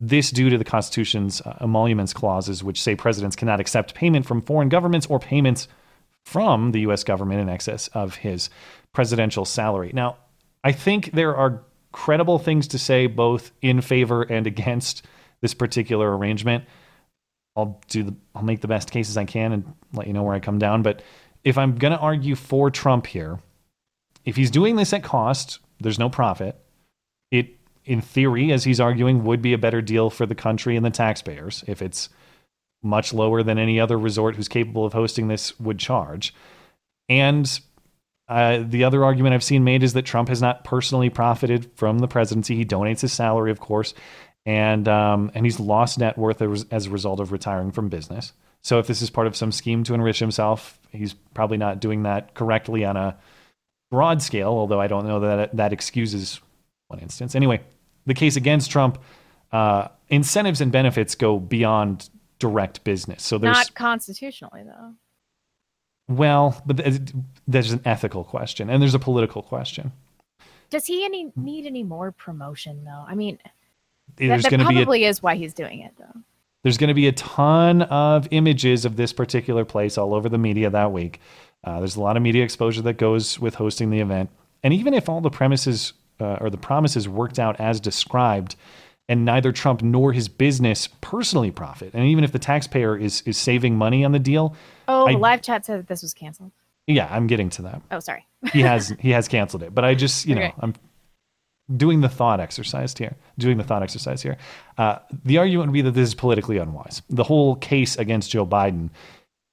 This due to the Constitution's uh, emoluments clauses, which say presidents cannot accept payment from foreign governments or payments from the U.S. government in excess of his presidential salary. Now, I think there are credible things to say both in favor and against this particular arrangement. I'll do the I'll make the best cases I can and let you know where I come down. But if I'm going to argue for Trump here, if he's doing this at cost, there's no profit. It, in theory, as he's arguing, would be a better deal for the country and the taxpayers if it's much lower than any other resort who's capable of hosting this would charge. And uh, the other argument I've seen made is that Trump has not personally profited from the presidency. He donates his salary, of course, and um, and he's lost net worth as as a result of retiring from business. So if this is part of some scheme to enrich himself, he's probably not doing that correctly on a broad scale. Although I don't know that that excuses one instance. Anyway, the case against Trump, uh, incentives and benefits go beyond direct business. So there's Not constitutionally, though. well, but th- there's an ethical question and there's a political question. Does he any need any more promotion, though? I mean, There's that, that going to be a, probably is why he's doing it, though. there's going to be a ton of images of this particular place all over the media that week. Uh, there's a lot of media exposure that goes with hosting the event, and even if all the premises uh, or the promises worked out as described, and neither Trump nor his business personally profit, and even if the taxpayer is is saving money on the deal, Oh, I- the live chat said that this was canceled. Yeah, I'm getting to that. Oh, sorry. he has he has canceled it, but I just you know Okay. I'm doing the thought exercise here. Doing the thought exercise here. Uh, the argument would be that this is politically unwise. The whole case against Joe Biden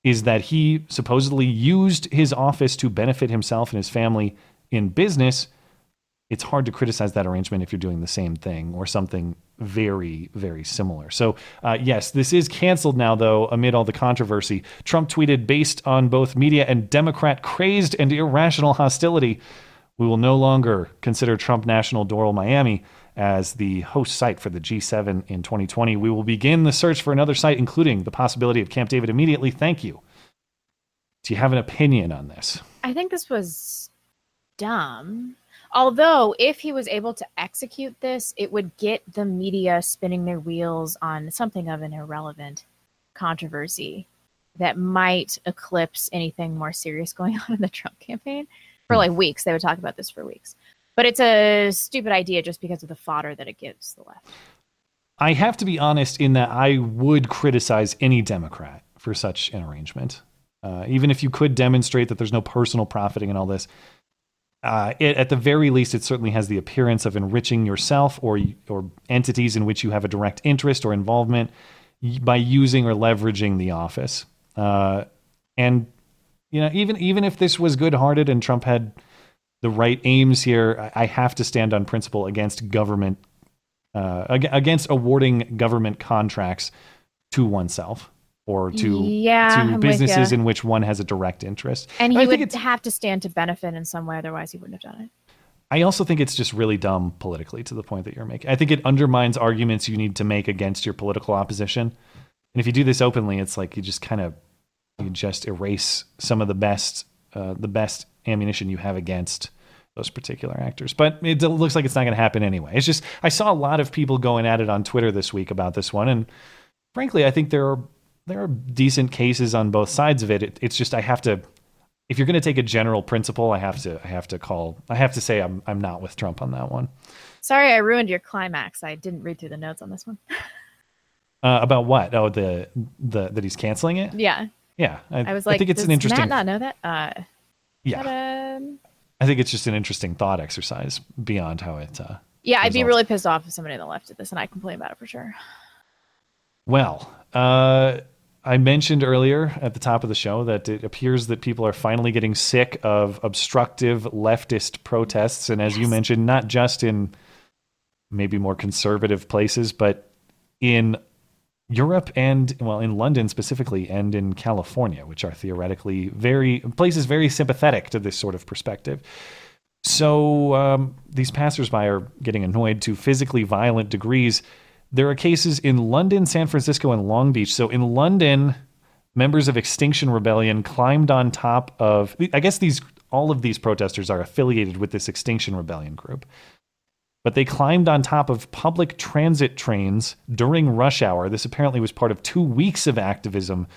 is that he supposedly used his office to benefit himself and his family in business. It's hard to criticize that arrangement if you're doing the same thing or something very, very similar. So, uh, yes, this is canceled now, though, amid all the controversy. Trump tweeted based on both media and Democrat crazed and irrational hostility. We will no longer consider Trump National Doral Miami as the host site for the G7 in 2020. We will begin the search for another site, including the possibility of Camp David immediately. Thank you. Do you have an opinion on this? I think this was dumb. Although, if he was able to execute this, it would get the media spinning their wheels on something of an irrelevant controversy that might eclipse anything more serious going on in the Trump campaign. For like weeks, they would talk about this for weeks. But it's a stupid idea just because of the fodder that it gives the left. I have to be honest in that I would criticize any Democrat for such an arrangement. Uh, even if you could demonstrate that there's no personal profiting in all this, uh, it, at the very least, it certainly has the appearance of enriching yourself or or entities in which you have a direct interest or involvement by using or leveraging the office. Uh, and you know, even even if this was good-hearted and Trump had the right aims here, I, I have to stand on principle against government uh, against awarding government contracts to oneself or to Yeah, I'm to businesses in which one has a direct interest. And he think would have to stand to benefit in some way, otherwise, he wouldn't have done it. I also think it's just really dumb politically to the point that you're making. I think it undermines arguments you need to make against your political opposition. And if you do this openly, it's like you just kind of you just erase some of the best uh, the best ammunition you have against those particular actors. But it looks like it's not going to happen anyway. It's just I saw a lot of people going at it on Twitter this week about this one, and frankly, I think there are there are decent cases on both sides of it. it it's just I have to if you're going to take a general principle, I have to I have to call I have to say I'm I'm not with Trump on that one. Sorry, I ruined your climax. I didn't read through the notes on this one. Uh, about what? Oh, the the that he's canceling it. yeah. Yeah, I, I was like, I think it's an interesting. Matt not know that? Uh, Yeah. um, I think it's just an interesting thought exercise beyond how it. Uh, yeah, I'd be really pissed off if somebody on the left did this, and I complain about it for sure. Well, uh, I mentioned earlier at the top of the show that it appears that people are finally getting sick of obstructive leftist protests. And as you mentioned, not just in maybe more conservative places, but in Europe and, well, in London specifically, and in California, which are theoretically very places very sympathetic to this sort of perspective. So um, these passersby are getting annoyed to physically violent degrees. There are cases in London, San Francisco, and Long Beach. So in London, members of Extinction Rebellion climbed on top of. I guess these all of these protesters are affiliated with this Extinction Rebellion group. But they climbed on top of public transit trains during rush hour. This apparently was part of two weeks of activism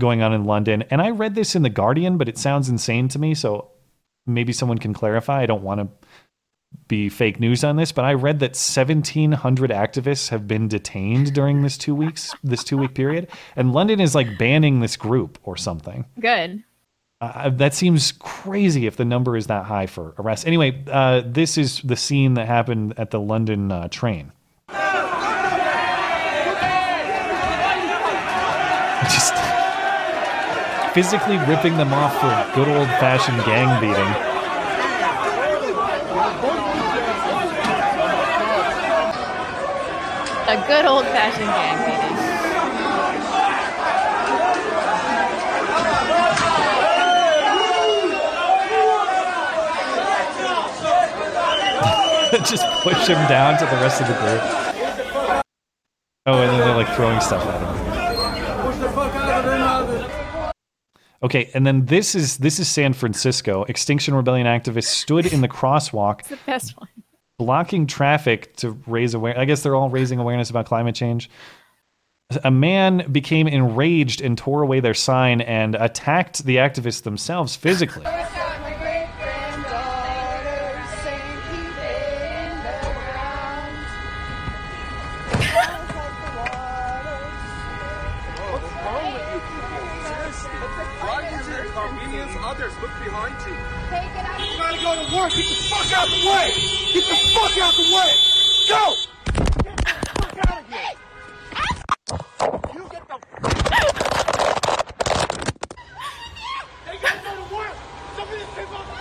going on in London. And I read this in The Guardian, but it sounds insane to me. So maybe someone can clarify. I don't want to be fake news on this, but I read that 1,700 activists have been detained during this two weeks, this two week period. And London is like banning this group or something. Good. Uh, that seems crazy if the number is that high for arrests. Anyway, uh, this is the scene that happened at the London uh, train. Just physically ripping them off for a good old fashioned gang beating. A good old fashioned gang meeting. just push him down to the rest of the group. Oh, and then they're like throwing stuff at him. Okay, and then this is this is San Francisco. Extinction Rebellion activists stood in the crosswalk, It's the best one. Blocking traffic to raise awareness. I guess they're all raising awareness about climate change. A man became enraged and tore away their sign and attacked the activists themselves physically. The fuck out. Go. Get the fuck out of here. You get the. They gotta go to work. Some of these people on the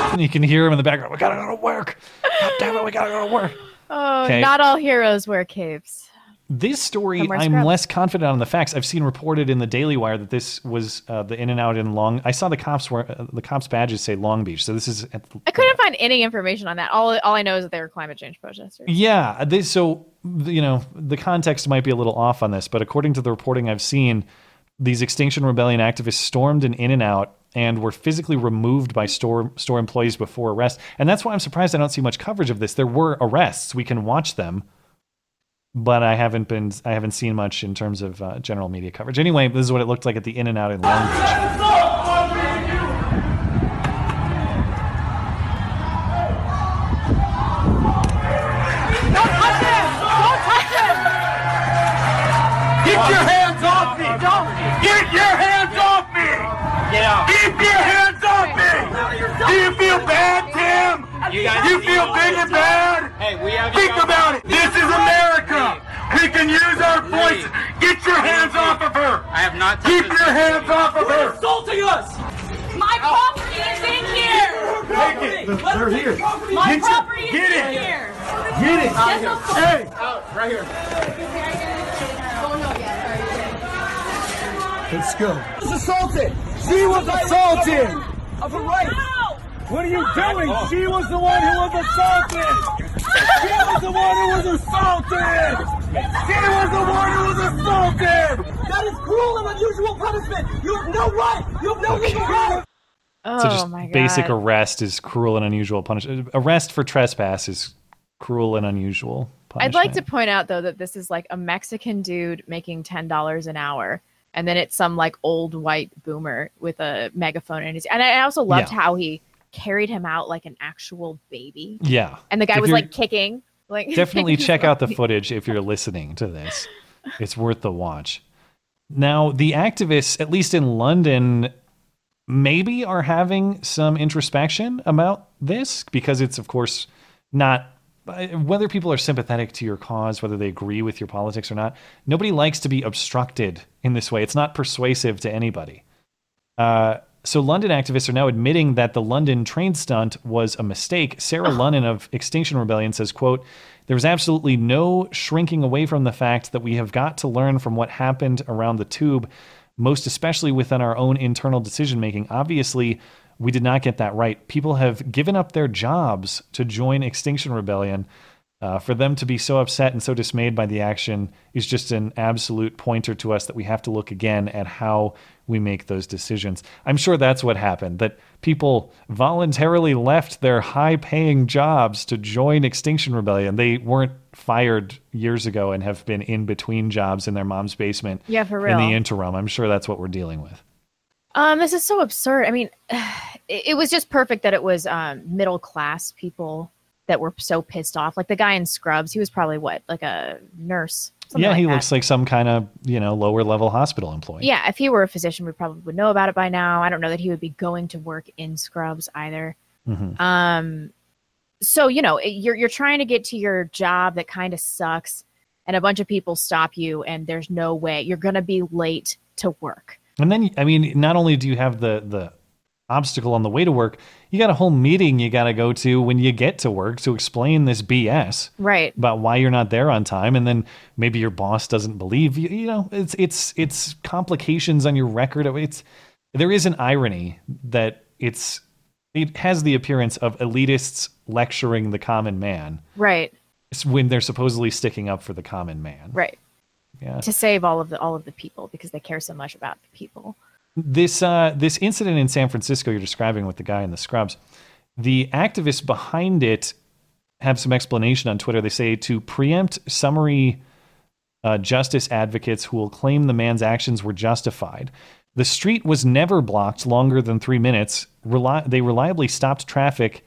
floor. You can hear him in the background. We gotta go to work. God damn it, we gotta go to work. Oh, Okay. not all heroes wear capes. This story, I'm less confident on the facts. I've seen reported in the Daily Wire that this was uh, the In and Out in Long. I saw the cops were uh, the cops badges say Long Beach, so this is at the, I couldn't find any information on that. All all I know is that they were climate change protesters. Yeah, this, so you know the context might be a little off on this, but according to the reporting I've seen, these Extinction Rebellion activists stormed an In and Out and were physically removed by store store employees before arrest. And that's why I'm surprised I don't see much coverage of this. There were arrests; we can watch them, but I haven't been I haven't seen much in terms of uh, general media coverage. Anyway, this is what it looked like at the In and Out in Long Beach. Don't touch him! Don't touch him! Get your hands off me! Get your hands off me! Get out! Keep your hands off me! Do you feel bad, Tim? You you feel big and bad? Hey, we have Think about it. This is America. We can use our voice. Get your hands off of her. I have not Keep your hands off of her. insulting us. My property is in here! Take it. They're here. My property is in here! Get it. Get the fuck- Hey. right here. Let's go. Was assaulted. She was assaulted. Of her right. What are you doing? She was the one who was assaulted. She was the one who was assaulted. She was the one who was assaulted. That is cruel and unusual punishment. You have no right. You have no legal right. Oh so just my god. basic arrest is cruel and unusual punishment. Arrest for trespass is cruel and unusual punishment. I'd like to point out though that this is like a Mexican dude making ten dollars an hour, and then it's some like old white boomer with a megaphone in his. And I also loved Yeah. how he carried him out like an actual baby. Yeah. And the guy If was like kicking. Like definitely check out the footage if you're listening to this. It's worth the watch. Now, the activists, at least in London, maybe are having some introspection about this because it's, of course, not whether people are sympathetic to your cause, whether they agree with your politics or not. Nobody likes to be obstructed in this way. It's not persuasive to anybody. Uh, so London activists are now admitting that the London train stunt was a mistake. Sarah Lunnon of Extinction Rebellion says, quote, there was absolutely no shrinking away from the fact that we have got to learn from what happened around the tube, most especially within our own internal decision making. Obviously, we did not get that right. People have given up their jobs to join Extinction Rebellion. Uh, for them to be so upset and so dismayed by the action is just an absolute pointer to us that we have to look again at how we make those decisions. I'm sure that's what happened, that people voluntarily left their high paying jobs to join Extinction Rebellion. They weren't fired years ago and have been in between jobs in their mom's basement Yeah, for real. in the interim. I'm sure that's what we're dealing with. Um, this is so absurd. I mean, it, it was just perfect that it was um, middle class people that were so pissed off. Like the guy in Scrubs, he was probably what, like a nurse. yeah, like he that. looks like some kind of, you know, lower level hospital employee. Yeah, if he were a physician, we probably would know about it by now. I don't know that he would be going to work in Scrubs either. Mhm. Um, so you know, you're you're trying to get to your job that kind of sucks, and a bunch of people stop you, and there's no way you're gonna be late to work. And then, I mean, not only do you have the the obstacle on the way to work, you got a whole meeting you got to go to when you get to work to explain this BS Right. about why you're not there on time, and then maybe your boss doesn't believe you. You know, it's it's it's complications on your record. It's there is an irony that it's it has the appearance of elitists lecturing the common man Right. when they're supposedly sticking up for the common man. Right. Yeah. To save all of the all of the people because they care so much about the people. This uh, this incident in San Francisco you're describing with the guy in the scrubs, the activists behind it have some explanation on Twitter. They say to preempt summary uh, justice advocates who will claim the man's actions were justified. The street was never blocked longer than three minutes. Reli- they reliably stopped traffic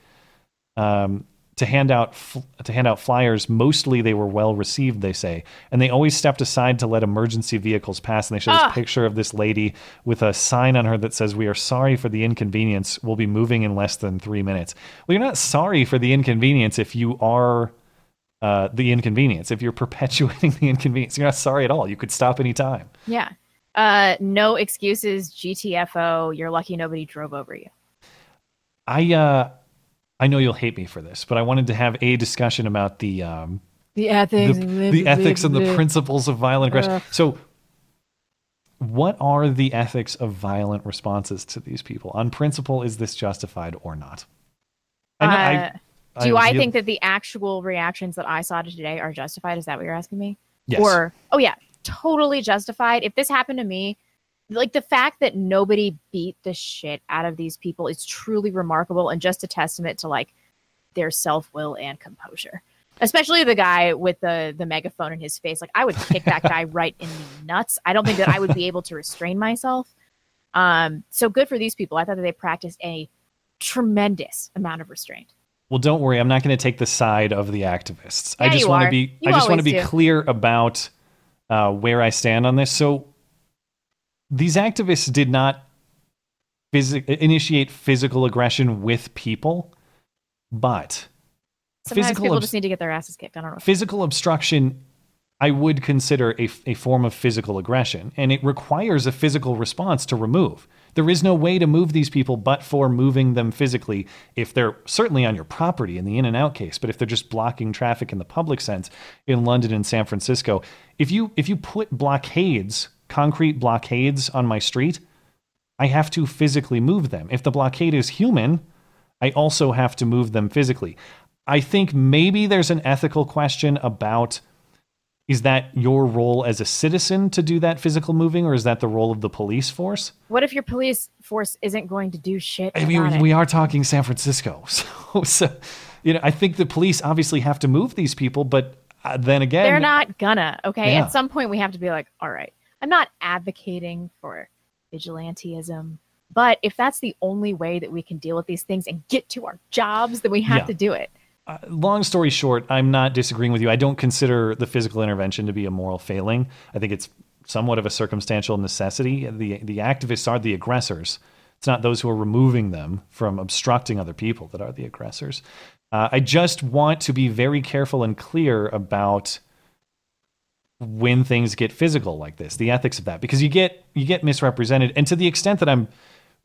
um, to hand out fl- to hand out flyers. Mostly they were well received, they say, and they always stepped aside to let emergency vehicles pass. And they show Ah. this picture of this lady with a sign on her that says, "We are sorry for the inconvenience. We'll be moving in less than three minutes." Well, you're not sorry for the inconvenience if you are uh, the inconvenience. If you're perpetuating the inconvenience, you're not sorry at all. You could stop anytime. Yeah. Uh, no excuses. GTFO. You're lucky nobody drove over you. I uh, I know you'll hate me for this, but I wanted to have a discussion about the um, The ethics. the, the ethics and the principles of violent aggression. Ugh. So, what are the ethics of violent responses to these people? On principle, is this justified or not? I know- I- Uh, do I, really- think that the actual reactions that I saw today are justified? Is that what you're asking me? Yes. Or oh yeah, totally justified. If this happened to me, like the fact that nobody beat the shit out of these people is truly remarkable and just a testament to like their self will and composure. Especially the guy with the the megaphone in his face. Like I would kick that guy right in the nuts. I don't think that I would be able to restrain myself. Um, so good for these people. I thought that they practiced a tremendous amount of restraint. Well, don't worry. I'm not going to take the side of the activists. I just want to be. You I just want to be do. clear about uh, where I stand on this. So, these activists did not physi- initiate physical aggression with people, but Sometimes physical people just need to get their asses kicked. I don't know. physical obstruction I would consider a, a form of physical aggression, and it requires a physical response to remove. There is no way to move these people but for moving them physically if they're certainly on your property in the in and out case, but if they're just blocking traffic in the public sense in London and San Francisco, if you if you put blockades, concrete blockades on my street, I have to physically move them. If the blockade is human, I also have to move them physically. I think maybe there's an ethical question about is that your role as a citizen to do that physical moving, or is that the role of the police force? What if your police force isn't going to do shit? I mean, we are talking San Francisco, so, so you know, I think the police obviously have to move these people, but uh, then again, They're not gonna. Okay. Yeah. At some point, we have to be like, all right, I'm not advocating for vigilantism, but if that's the only way that we can deal with these things and get to our jobs, then we have Yeah. to do it. Uh, long story short, I'm not disagreeing with you. I don't consider the physical intervention to be a moral failing. I think it's somewhat of a circumstantial necessity. The the activists are the aggressors. It's not those who are removing them from obstructing other people that are the aggressors. Uh, I just want to be very careful and clear about when things get physical like this, the ethics of that, because you get you get misrepresented, and to the extent that I'm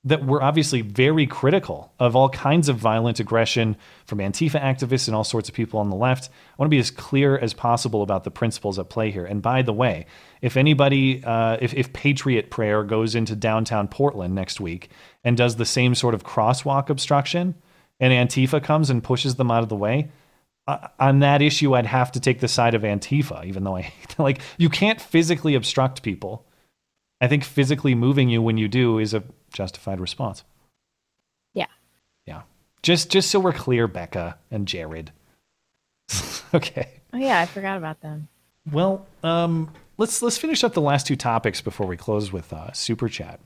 that we're obviously very critical of all kinds of violent aggression from Antifa activists and all sorts of people on the left. I want to be as clear as possible about the principles at play here. And by the way, if anybody, uh, if, if Patriot Prayer goes into downtown Portland next week and does the same sort of crosswalk obstruction, and Antifa comes and pushes them out of the way, uh, on that issue, I'd have to take the side of Antifa, even though I hate like you can't physically obstruct people. I think physically moving you when you do is a justified response. Yeah. Yeah. Just just so we're clear, Becca and Jared. okay. Oh yeah, I forgot about them. Well, um, let's let's finish up the last two topics before we close with uh, super chat.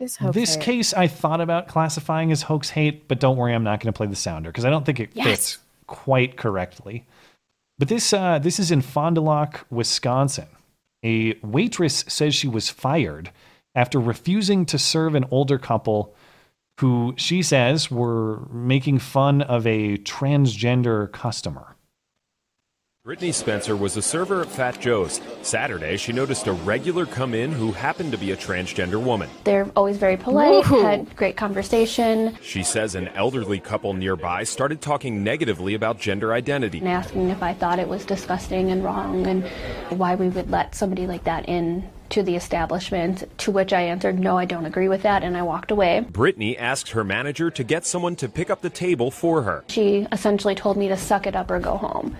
This hoax this case I thought about classifying as hoax hate, but don't worry, I'm not going to play the sounder because I don't think it Yes. fits quite correctly. But this uh, this is in Fond du Lac, Wisconsin. A waitress says she was fired after refusing to serve an older couple who she says were making fun of a transgender customer. Brittany Spencer was a server at Fat Joe's. Saturday, she noticed a regular come in who happened to be a transgender woman. They're always very polite, Ooh. had great conversation, She says an elderly couple nearby started talking negatively about gender identity. and asking if I thought it was disgusting and wrong and why we would let somebody like that in to the establishment. To which I answered, no, I don't agree with that, and I walked away. Brittany asked her manager to get someone to pick up the table for her. She essentially told me to suck it up or go home.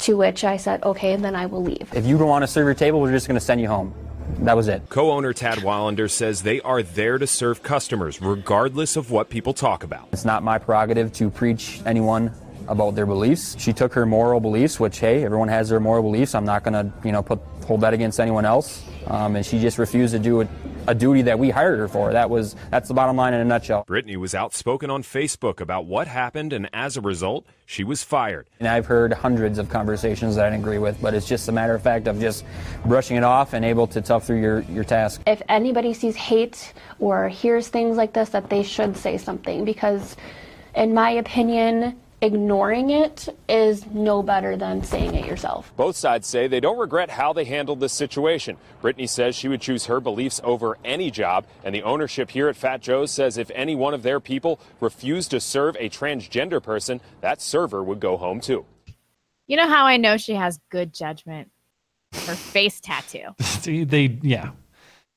To which I said, okay, and then I will leave. If you don't want to serve your table, we're just going to send you home. That was it. Co owner Tad Wallander says they are there to serve customers regardless of what people talk about. It's not my prerogative to preach anyone about their beliefs. She took her moral beliefs, which hey, everyone has their moral beliefs. I'm not going to, you know, put hold that against anyone else. Um, and she just refused to do what a duty that we hired her for. That was that's the bottom line in a nutshell. Brittany was outspoken on Facebook about what happened, and as a result, she was fired. And I've heard hundreds of conversations that I didn't agree with, but it's just a matter of fact of just brushing it off and able to tough through your, your task. If anybody sees hate or hears things like this, that they should say something because, in my opinion, ignoring it is no better than saying it yourself. Both sides say they don't regret how they handled this situation. Brittany says she would choose her beliefs over any job, and the ownership here at Fat Joe's says if any one of their people refused to serve a transgender person, that server would go home too. You know how I know she has good judgment? Her face tattoo. See, they yeah.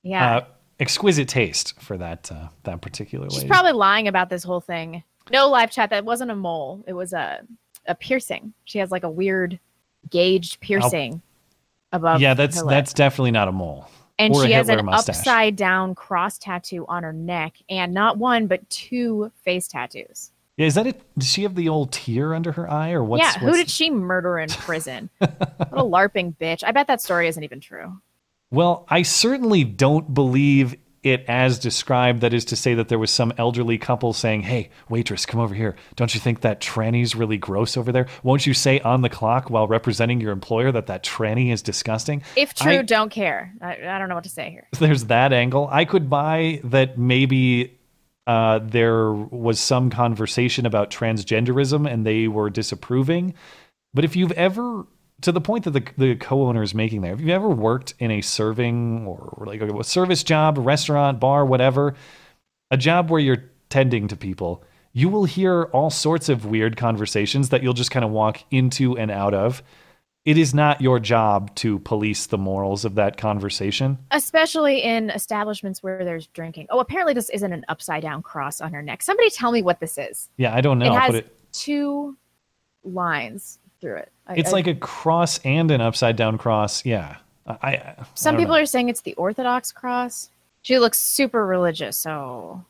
Yeah. Uh, exquisite taste for that uh, that particular She's lady. probably lying about this whole thing. No live chat. That wasn't a mole. It was a a piercing. She has like a weird gauged piercing above. yeah, that's that's definitely not a mole. And she has an mustache. upside down cross tattoo on her neck, and not one but two face tattoos. Yeah, is that it? Does she have the old tear under her eye, or what's? yeah, who what's- did she murder in prison? what a larping bitch! I bet that story isn't even true. Well, I certainly don't believe it as described. That is to say, that there was some elderly couple saying, "Hey, waitress, come over here. Don't you think that tranny's really gross over there? Won't you say on the clock while representing your employer that that tranny is disgusting?" If true, I- don't care. I, I don't know what to say here. there's that angle. I could buy that maybe uh, there was some conversation about transgenderism and they were disapproving. But if you've ever, to the point that the, the co-owner is making there, if you've ever worked in a serving or like a service job, restaurant, bar, whatever, a job where you're tending to people, you will hear all sorts of weird conversations that you'll just kind of walk into and out of. It is not your job to police the morals of that conversation. Especially in establishments where there's drinking. Oh, apparently this isn't an upside down cross on her neck. Somebody tell me what this is. Yeah, I don't know. It has it, two lines through it. I- it's I- like a cross and an upside down cross. Yeah. I, some people know. are saying it's the Orthodox cross. She looks super religious, so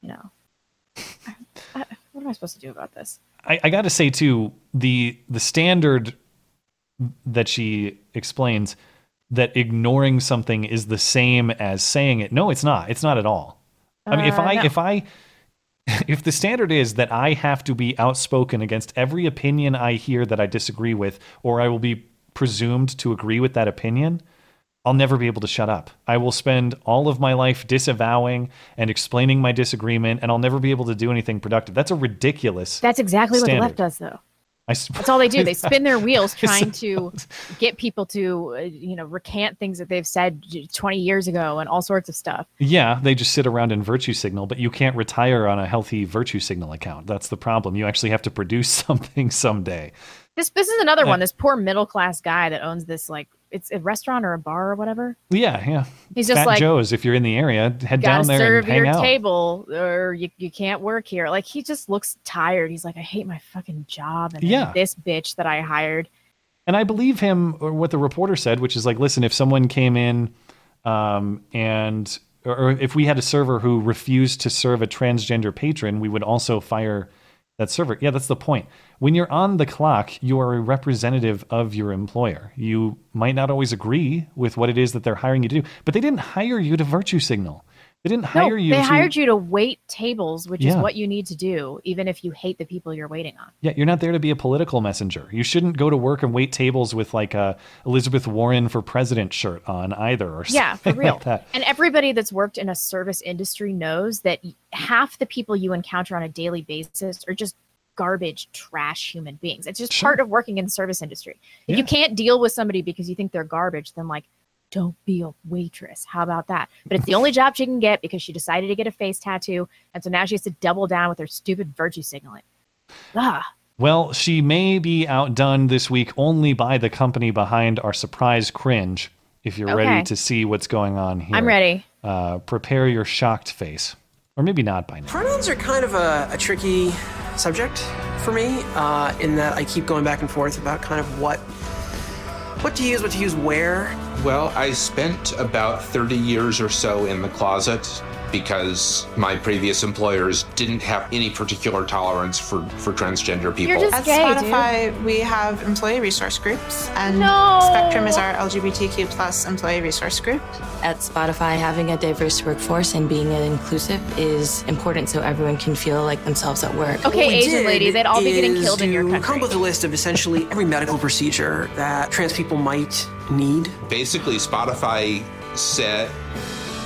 you know. What am I supposed to do about this? I, I got to say too the the standard that she explains that ignoring something is the same as saying it. No, it's not. It's not at all. I mean, if Uh, I no. if I if the standard is that I have to be outspoken against every opinion I hear that I disagree with, or I will be presumed to agree with that opinion, I'll never be able to shut up. I will spend all of my life disavowing and explaining my disagreement, and I'll never be able to do anything productive. That's a ridiculous. That's exactly what the left does, though. I s- That's all they do. They spin their wheels trying to get people to, uh, you know, recant things that they've said 20 years ago and all sorts of stuff. Yeah, they just sit around and virtue signal, but you can't retire on a healthy virtue signal account. That's the problem. You actually have to produce something someday. This this is another Uh, one. This poor middle class guy that owns this like it's a restaurant or a bar or whatever. Yeah, yeah. He's just Fat like, Joe's. If you're in the area, head down there serve and hang your out. table or you, you can't work here. Like he just looks tired. He's like, I hate my fucking job and Yeah. this bitch that I hired. And I believe him or what the reporter said, which is like, listen, if someone came in um, and or if we had a server who refused to serve a transgender patron, we would also fire that server. Yeah, that's the point. When you're on the clock, you are a representative of your employer. You might not always agree with what it is that they're hiring you to do, but they didn't hire you to virtue signal. They didn't hire no, you. they to, hired you to wait tables, which is what you need to do, even if you hate the people you're waiting on. Yeah, you're not there to be a political messenger. You shouldn't go to work and wait tables with like a Elizabeth Warren for president shirt on either, or Yeah, for real. like. And everybody that's worked in a service industry knows that half the people you encounter on a daily basis are just garbage, trash human beings. It's just Sure. part of working in the service industry. If Yeah. you can't deal with somebody because you think they're garbage, then like don't be a waitress. How about that? But it's the only job she can get because she decided to get a face tattoo, and so now she has to double down with her stupid virtue signaling. Ah, Well, she may be outdone this week only by the company behind our surprise cringe. If you're Okay. ready to see what's going on here, I'm ready. Uh, prepare your shocked face, or maybe not by now. Pronouns are kind of a, a tricky subject for me, uh, in that I keep going back and forth about kind of what what to use, what to use where. Well, I spent about 30 years or so in the closet because my previous employers didn't have any particular tolerance for, for transgender people. At Spotify, we have employee resource groups, and No. Spectrum is our LGBTQ plus employee resource group. At Spotify, having a diverse workforce and being inclusive is important so everyone can feel like themselves at work. Okay, What we Asian did lady, they'd all be getting killed in your to country. Come up with a list of essentially every medical procedure that trans people might need. Basically, Spotify said,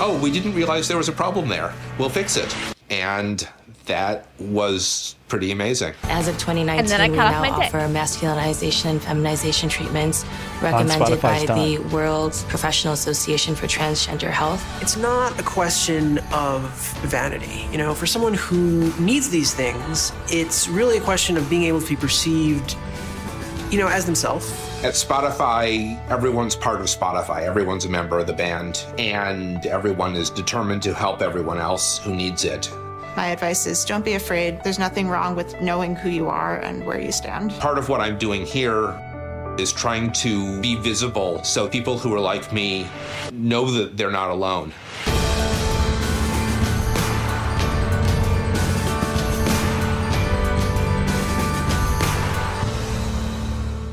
Oh, we didn't realize there was a problem there. We'll fix it. And that was pretty amazing. As of 2019, And then I we cut off now my dick. offer masculinization and feminization treatments recommended by Spotify's the done. World Professional Association for Transgender Health. It's not a question of vanity. You know, for someone who needs these things, it's really a question of being able to be perceived, you know, as themselves. At Spotify, everyone's part of Spotify. Everyone's a member of the band, and everyone is determined to help everyone else who needs it. My advice is don't be afraid. There's nothing wrong with knowing who you are and where you stand. Part of what I'm doing here is trying to be visible so people who are like me know that they're not alone.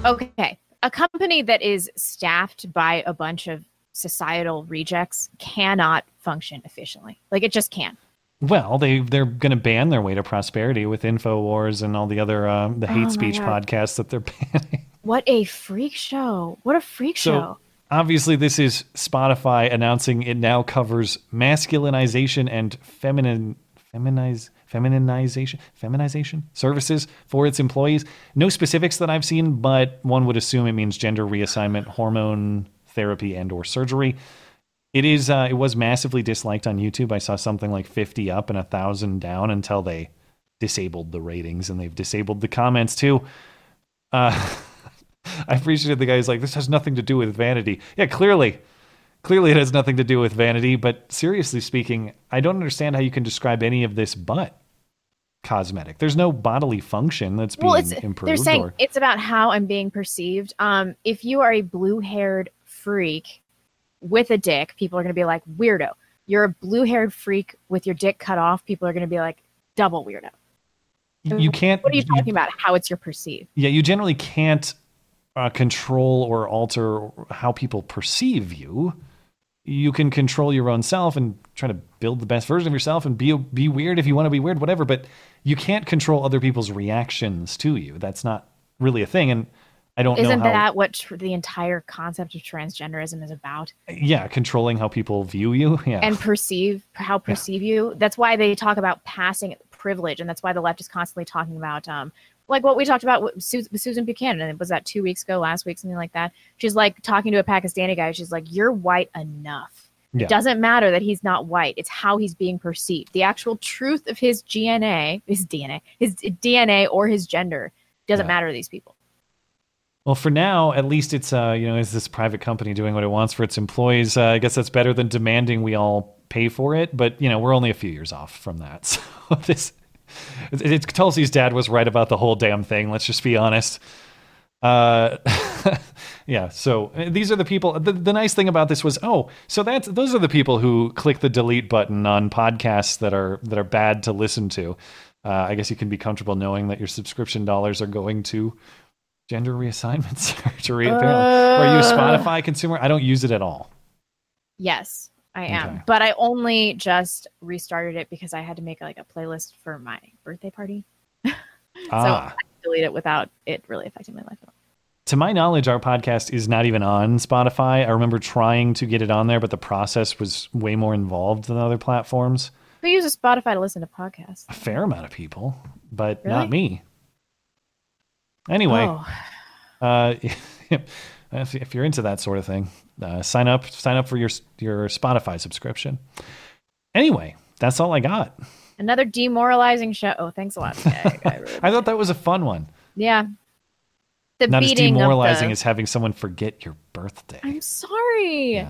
Okay. A company that is staffed by a bunch of societal rejects cannot function efficiently. Like it just can't. Well, they they're going to ban their way to prosperity with Infowars and all the other uh, the Oh hate my speech God. podcasts that they're banning. What a freak show. What a freak So show. obviously, this is Spotify announcing it now covers masculinization and feminine feminize femininization feminization services for its employees. No specifics that I've seen, but one would assume it means gender reassignment, hormone therapy, and or surgery. It is. Uh, it was massively disliked on YouTube. I saw something like fifty up and a thousand down until they disabled the ratings, and they've disabled the comments too. Uh, I appreciated the guy's like, this has nothing to do with vanity. Yeah, clearly, clearly it has nothing to do with vanity. But seriously speaking, I don't understand how you can describe any of this but cosmetic. There's no bodily function that's being well, it's improved. they're saying or, it's about how I'm being perceived. Um, if you are a blue-haired freak with a dick, people are going to be like weirdo. You're a blue-haired freak with your dick cut off. People are going to be like double weirdo. you can't. What are you talking about? How it's your perceived? Yeah, you generally can't uh, control or alter how people perceive you. You can control your own self and try to build the best version of yourself and be be weird if you want to be weird, whatever. But you can't control other people's reactions to you. That's not really a thing. And I don't know Isn't how. that what tr- the entire concept of transgenderism is about? yeah, controlling how people view you. Yeah, and perceive how perceive you. That's why they talk about passing privilege, and that's why the left is constantly talking about um like what we talked about with, Susan Buchanan. Was that two weeks ago, last week, something like that? She's like talking to a Pakistani guy. She's like, "You're white enough. Yeah. It doesn't matter that he's not white. It's how he's being perceived. The actual truth of his DNA, his DNA, his DNA, or his gender doesn't matter to these people." Well, for now, at least it's uh, you know, it's this private company doing what it wants for its employees. Uh, I guess that's better than demanding we all pay for it. But you know, we're only a few years off from that. So this, it, it, Tulsi's dad was right about the whole damn thing. Let's just be honest. Uh, yeah. So uh, these are the people. The, the nice thing about this was, oh, so that's those are the people who click the delete button on podcasts that are that are bad to listen to. Uh, I guess you can be comfortable knowing that your subscription dollars are going to gender reassignment surgery. apparently. are you a Uh. Spotify consumer? I don't use it at all. Yes, I am. Okay. But I only just restarted it because I had to make like a playlist for my birthday party. so Ah. I delete it without it really affecting my life at all. To my knowledge, our podcast is not even on Spotify. I remember trying to get it on there, but the process was way more involved than other platforms. Who uses Spotify to listen to podcasts? A fair amount of people, but Really? not me. Anyway, Oh. uh, if, if you're into that sort of thing, uh, sign up. Sign up for your your Spotify subscription. Anyway, that's all I got. Another demoralizing show. Oh, thanks a lot. Yeah, I really- I thought that was a fun one. yeah. The not as demoralizing the- as having someone forget your birthday. I'm sorry.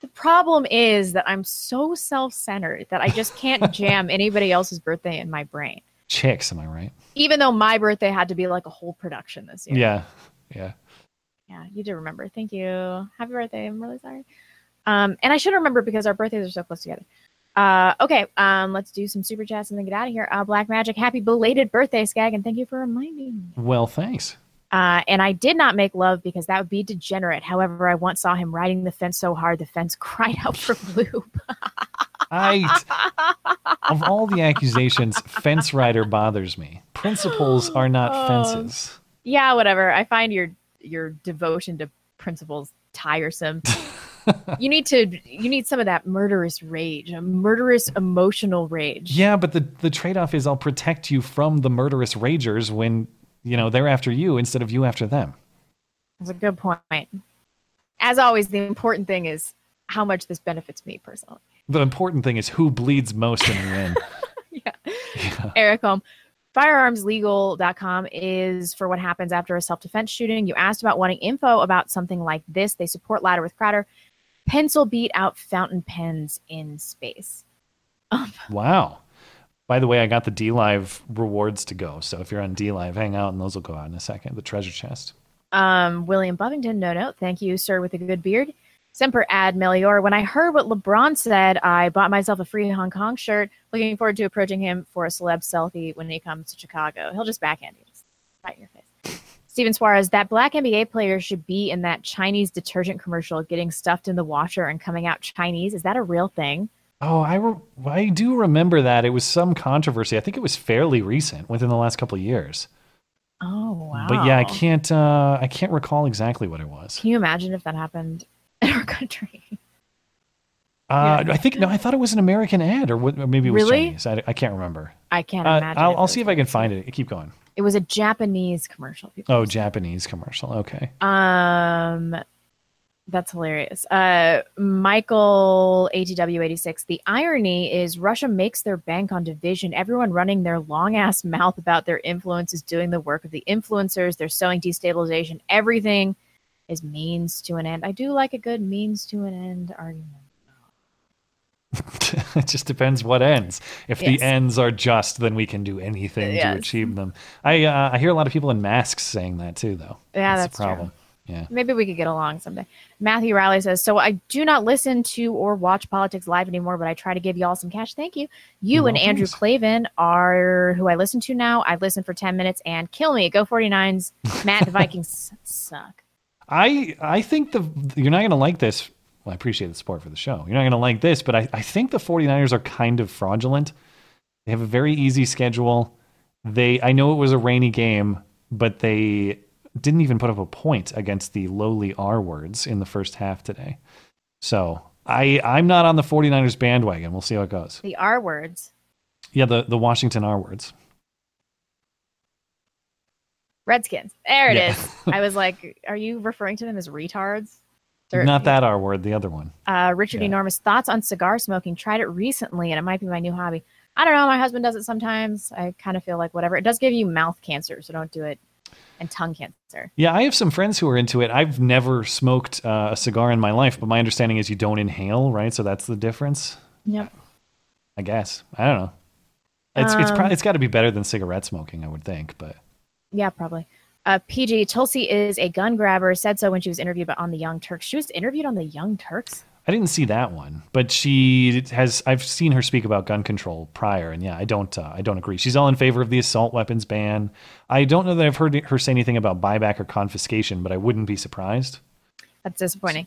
The problem is that I'm so self-centered that I just can't jam anybody else's birthday in my brain. Chicks, am I right? Even though my birthday had to be like a whole production this year. Yeah, yeah. Yeah, you do remember. Thank you. Happy birthday. I'm really sorry. Um, and I should remember because our birthdays are so close together. Uh, okay, um, let's do some super chats and then get out of here. Uh, Black Magic, happy belated birthday, Skag, and thank you for reminding me. Well, thanks. Uh, and I did not make love because that would be degenerate. However, I once saw him riding the fence so hard the fence cried out for lube. I of all the accusations, fence rider bothers me. Principles are not Oh. fences. yeah, whatever. I find your your devotion to principles tiresome. you need to you need some of that murderous rage, a murderous emotional rage. Yeah, but the the trade off is I'll protect you from the murderous ragers when you know they're after you instead of you after them. That's a good point. As always, the important thing is how much this benefits me personally. The important thing is who bleeds most in the end. Yeah, Eric Home. Firearmslegal.com is for what happens after a self defense shooting. You asked about wanting info about something like this. They support Louder with Crowder. Pencil beat out fountain pens in space. Wow. By the way, I got the DLive rewards to go. So if you're on DLive, hang out and those will go out in a second. The treasure chest. Um, William Buffington, no note. Thank you, sir, with a good beard. Semper ad melior. When I heard what LeBron said, I bought myself a free Hong Kong shirt. Looking forward to approaching him for a celeb selfie when he comes to Chicago. He'll just backhand you, right in your face. Steven Suarez, that black NBA player should be in that Chinese detergent commercial getting stuffed in the washer and coming out Chinese. Is that a real thing? Oh, I, re- I do remember that. It was some controversy. I think it was fairly recent, within the last couple of years. Oh wow! But yeah, I can't uh, I can't recall exactly what it was. Can you imagine if that happened our country? Uh, I think no, I thought it was an American ad, or, what, or maybe it was Really? Chinese. I, I can't remember. I can't Uh, imagine. I'll, I'll see if I can find it. Keep going. It was a Japanese commercial. People. Oh, Japanese commercial. Okay. Um, that's hilarious. Uh, Michael ATW eighty six. The irony is Russia makes their bank on division. Everyone running their long ass mouth about their influence is doing the work of the influencers. They're sowing destabilization. Everything is means to an end. I do like a good means to an end argument. it just depends what ends. If Yes. the ends are just, then we can do anything to achieve them. I uh, I hear a lot of people in masks saying that too, though. Yeah, that's true. problem. Yeah. Maybe we could get along someday. Matthew Riley says, So I do not listen to or watch politics live anymore, but I try to give y'all some cash. Thank you. You Well, and Andrew. Klavan are who I listen to now. I've listened for 10 minutes and kill me. Go 49s. Matt, the Vikings suck. I I think the you're not going to like this. Well, I appreciate the support for the show. You're not going to like this, but I, I think the 49ers are kind of fraudulent. They have a very easy schedule. They I know it was a rainy game, but they didn't even put up a point against the lowly R words in the first half today. So I I'm not on the 49ers bandwagon. We'll see how it goes. The R words. Yeah, the, the Washington R words. Redskins. There it Yeah. is. I was like, Are you referring to them as retards? They're- Not that R word, the other one. Uh, Richard Enormous thoughts on cigar smoking. Tried it recently, and it might be my new hobby. I don't know. My husband does it sometimes. I kind of feel like whatever. It does give you mouth cancer, so don't do it, and tongue cancer. Yeah, I have some friends who are into it. I've never smoked uh, a cigar in my life, but my understanding is you don't inhale, right? So that's the difference, Yep. I guess. I don't know. It's it's Um, pro- it's got to be better than cigarette smoking, I would think. But Yeah, probably. Uh, PG Tulsi is a gun grabber. Said so when she was interviewed on the Young Turks. She was interviewed on the Young Turks. I didn't see that one. But she has. I've seen her speak about gun control prior, and yeah, I don't. Uh, I don't agree. She's all in favor of the assault weapons ban. I don't know that I've heard her say anything about buyback or confiscation, but I wouldn't be surprised. That's disappointing.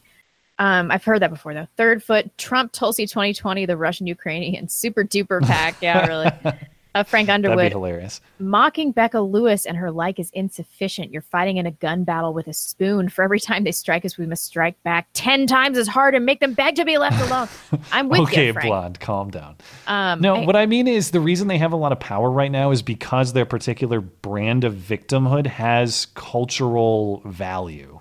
Um, I've heard that before though. Third foot Trump Tulsi 2020, the Russian Ukrainian super duper pack. Yeah, really. Uh, Frank That'd be Underwood hilarious. mocking Becca Lewis and her like is insufficient. You're fighting in a gun battle with a spoon. For every time they strike us, we must strike back ten times as hard and make them beg to be left alone. I'm with okay, you, Frank. blonde, calm down. Um, No, I- what I mean is the reason they have a lot of power right now is because their particular brand of victimhood has cultural value.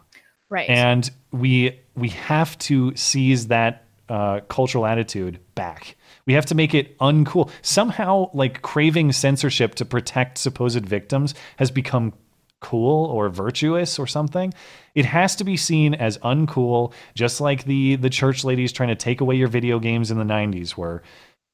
Right. And we we have to seize that uh, cultural attitude back. We have to make it uncool. Somehow, like craving censorship to protect supposed victims has become cool or virtuous or something. It has to be seen as uncool, just like the the church ladies trying to take away your video games in the '90s were.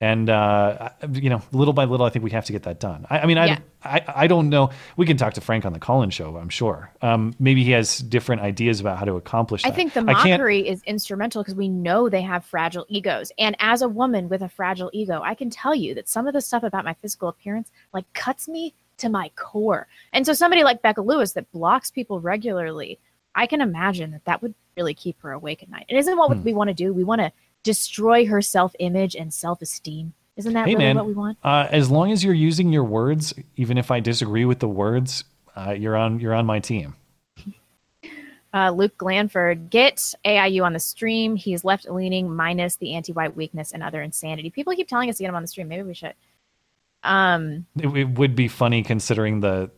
And uh, you know, little by little, I think we have to get that done. I, I mean, I, Yeah. I I don't know. We can talk to Frank on the call-in show. I'm sure. Um, maybe he has different ideas about how to accomplish that. I that. think the mockery is instrumental because we know they have fragile egos. And as a woman with a fragile ego, I can tell you that some of the stuff about my physical appearance like cuts me to my core. And so somebody like Becca Lewis that blocks people regularly, I can imagine that that would really keep her awake at night. It isn't what Hmm. we want to do. We want to destroy her self-image and self-esteem. Isn't that hey really man, what we want? Uh, as long as you're using your words, even if I disagree with the words, uh, you're on you're on my team. Uh, Luke Glanford, get AIU on the stream. He's left leaning minus the anti-white weakness and other insanity. People keep telling us to get him on the stream. Maybe we should. Um, It, it would be funny considering the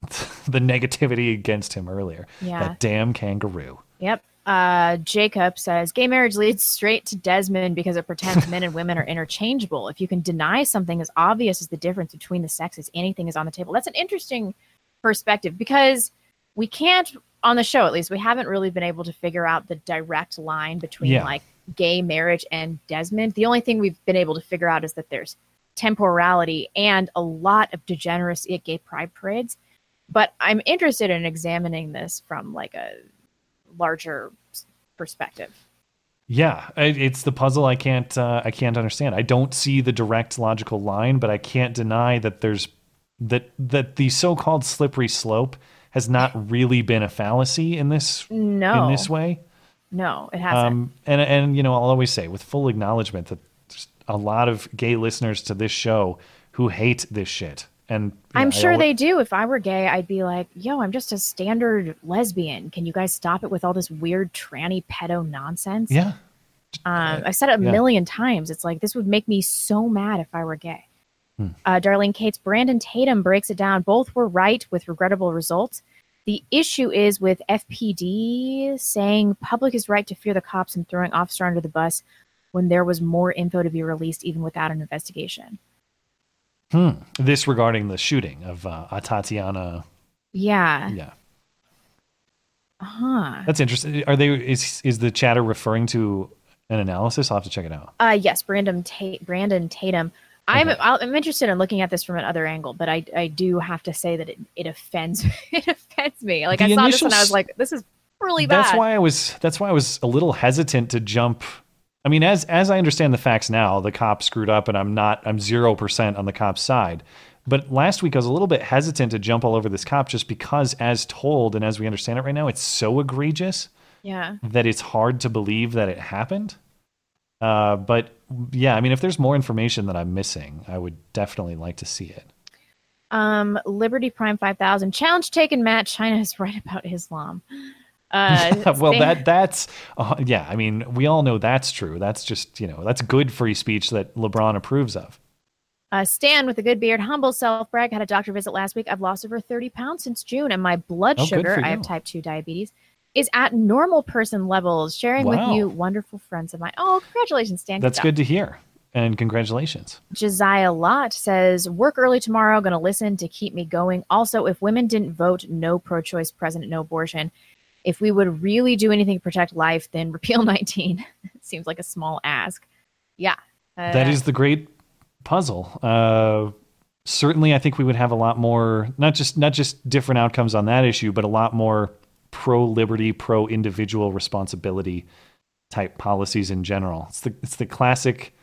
the negativity against him earlier. Yeah. That damn kangaroo. Yep. Uh, Jacob says gay marriage leads straight to Desmond because it pretends men and women are interchangeable. If you can deny something as obvious as the difference between the sexes, anything is on the table. That's an interesting perspective because we can't, on the show at least, we haven't really been able to figure out the direct line between Yeah. like gay marriage and Desmond. The only thing we've been able to figure out is that there's temporality and a lot of degeneracy at gay pride parades. But I'm interested in examining this from like a larger perspective. Yeah, it's the puzzle I can't uh, I can't understand. I don't see the direct logical line, but I can't deny that there's that that the so-called slippery slope has not really been a fallacy in this No. in this way. No, it hasn't. Um, and and you know, I'll always say with full acknowledgement that there's a lot of gay listeners to this show who hate this shit. And you I'm sure alwa- they do. If I were gay, I'd be like, yo, I'm just a standard lesbian. Can you guys stop it with all this weird tranny pedo nonsense? Yeah. Um, I've said it a Yeah. million times. It's like, this would make me so mad if I were gay. Hmm. Uh, Darlene Cates, Brandon Tatum breaks it down. Both were right with regrettable results. The issue is with FPD saying public is right to fear the cops and throwing officer under the bus when there was more info to be released even without an investigation. Hmm. This regarding the shooting of uh, Tatiana. Yeah. Yeah. Huh. That's interesting. Are they is is the chatter referring to an analysis? I'll have to check it out. Uh, yes, Brandon Tate, Brandon Tatum. I'm I'll- I'm interested in looking at this from another angle, but I I do have to say that it, it offends it offends me. Like The I saw this and I was like, this is really bad. That's why I was that's why I was a little hesitant to jump. I mean, as as I understand the facts now, the cop screwed up, and I'm not I'm zero percent on the cop's side. But last week I was a little bit hesitant to jump all over this cop just because, as told and as we understand it right now, it's so egregious Yeah. that it's hard to believe that it happened. Uh, but yeah, I mean, if there's more information that I'm missing, I would definitely like to see it. Um, Liberty Prime five thousand challenge taken. Matt China is right about Islam. Uh, well, that that's uh, yeah. I mean, we all know that's true. That's just you know that's good free speech that LeBron approves of. Uh, Stan with a good beard, humble self brag. Had a doctor visit last week. I've lost over 30 pounds since June, and my blood Oh, sugar, I have type 2 diabetes, is at normal person levels. Sharing Wow. with you, wonderful friends of mine. Oh, congratulations, Stan. That's job. good to hear, and congratulations. Josiah Lott says, work early tomorrow, going to listen to keep me going. Also, if women didn't vote no pro choice president, no abortion, if we would really do anything to protect life, then repeal 19. Seems like a small ask. Yeah. Uh, that is the great puzzle. Uh, certainly, I think we would have a lot more not just not just different outcomes on that issue, but a lot more pro liberty, pro individual responsibility type policies in general. It's the it's the classic.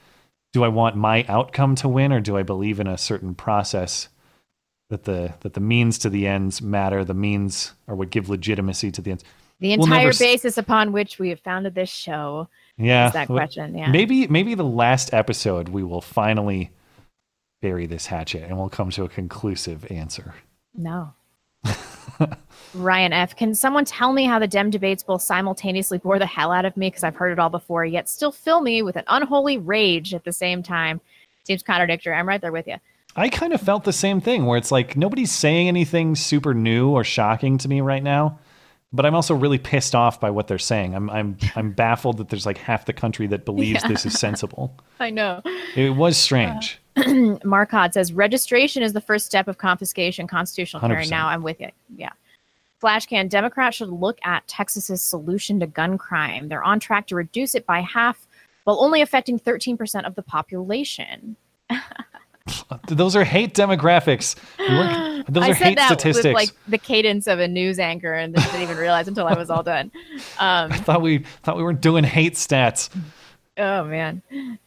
Do I want my outcome to win, or do I believe in a certain process that the that the means to the ends matter? The means are what give legitimacy to the ends. the We'll entire s- basis upon which we have founded this show. Yeah, is that question. Yeah. Maybe maybe the last episode we will finally bury this hatchet and we'll come to a conclusive answer. No. Ryan F. Can someone tell me how the Dem debates both simultaneously bore the hell out of me because I've heard it all before, yet still fill me with an unholy rage at the same time? Seems contradictory. I'm right there with you. I kind of felt the same thing where it's like nobody's saying anything super new or shocking to me right now, but I'm also really pissed off by what they're saying. I'm I'm I'm baffled that there's like half the country that believes Yeah. this is sensible. I know. It was uh, strange. Marcotte says registration is the first step of confiscation, constitutional carry. Now I'm with you. Yeah. Flashcan Democrats should look at Texas's solution to gun crime. They're on track to reduce it by half while only affecting 13% of the population. Those are hate demographics. Those I are said hate that statistics. with like the cadence of a news anchor and didn't even realize until I was all done. Um, I thought we thought we weren't doing hate stats. Oh man,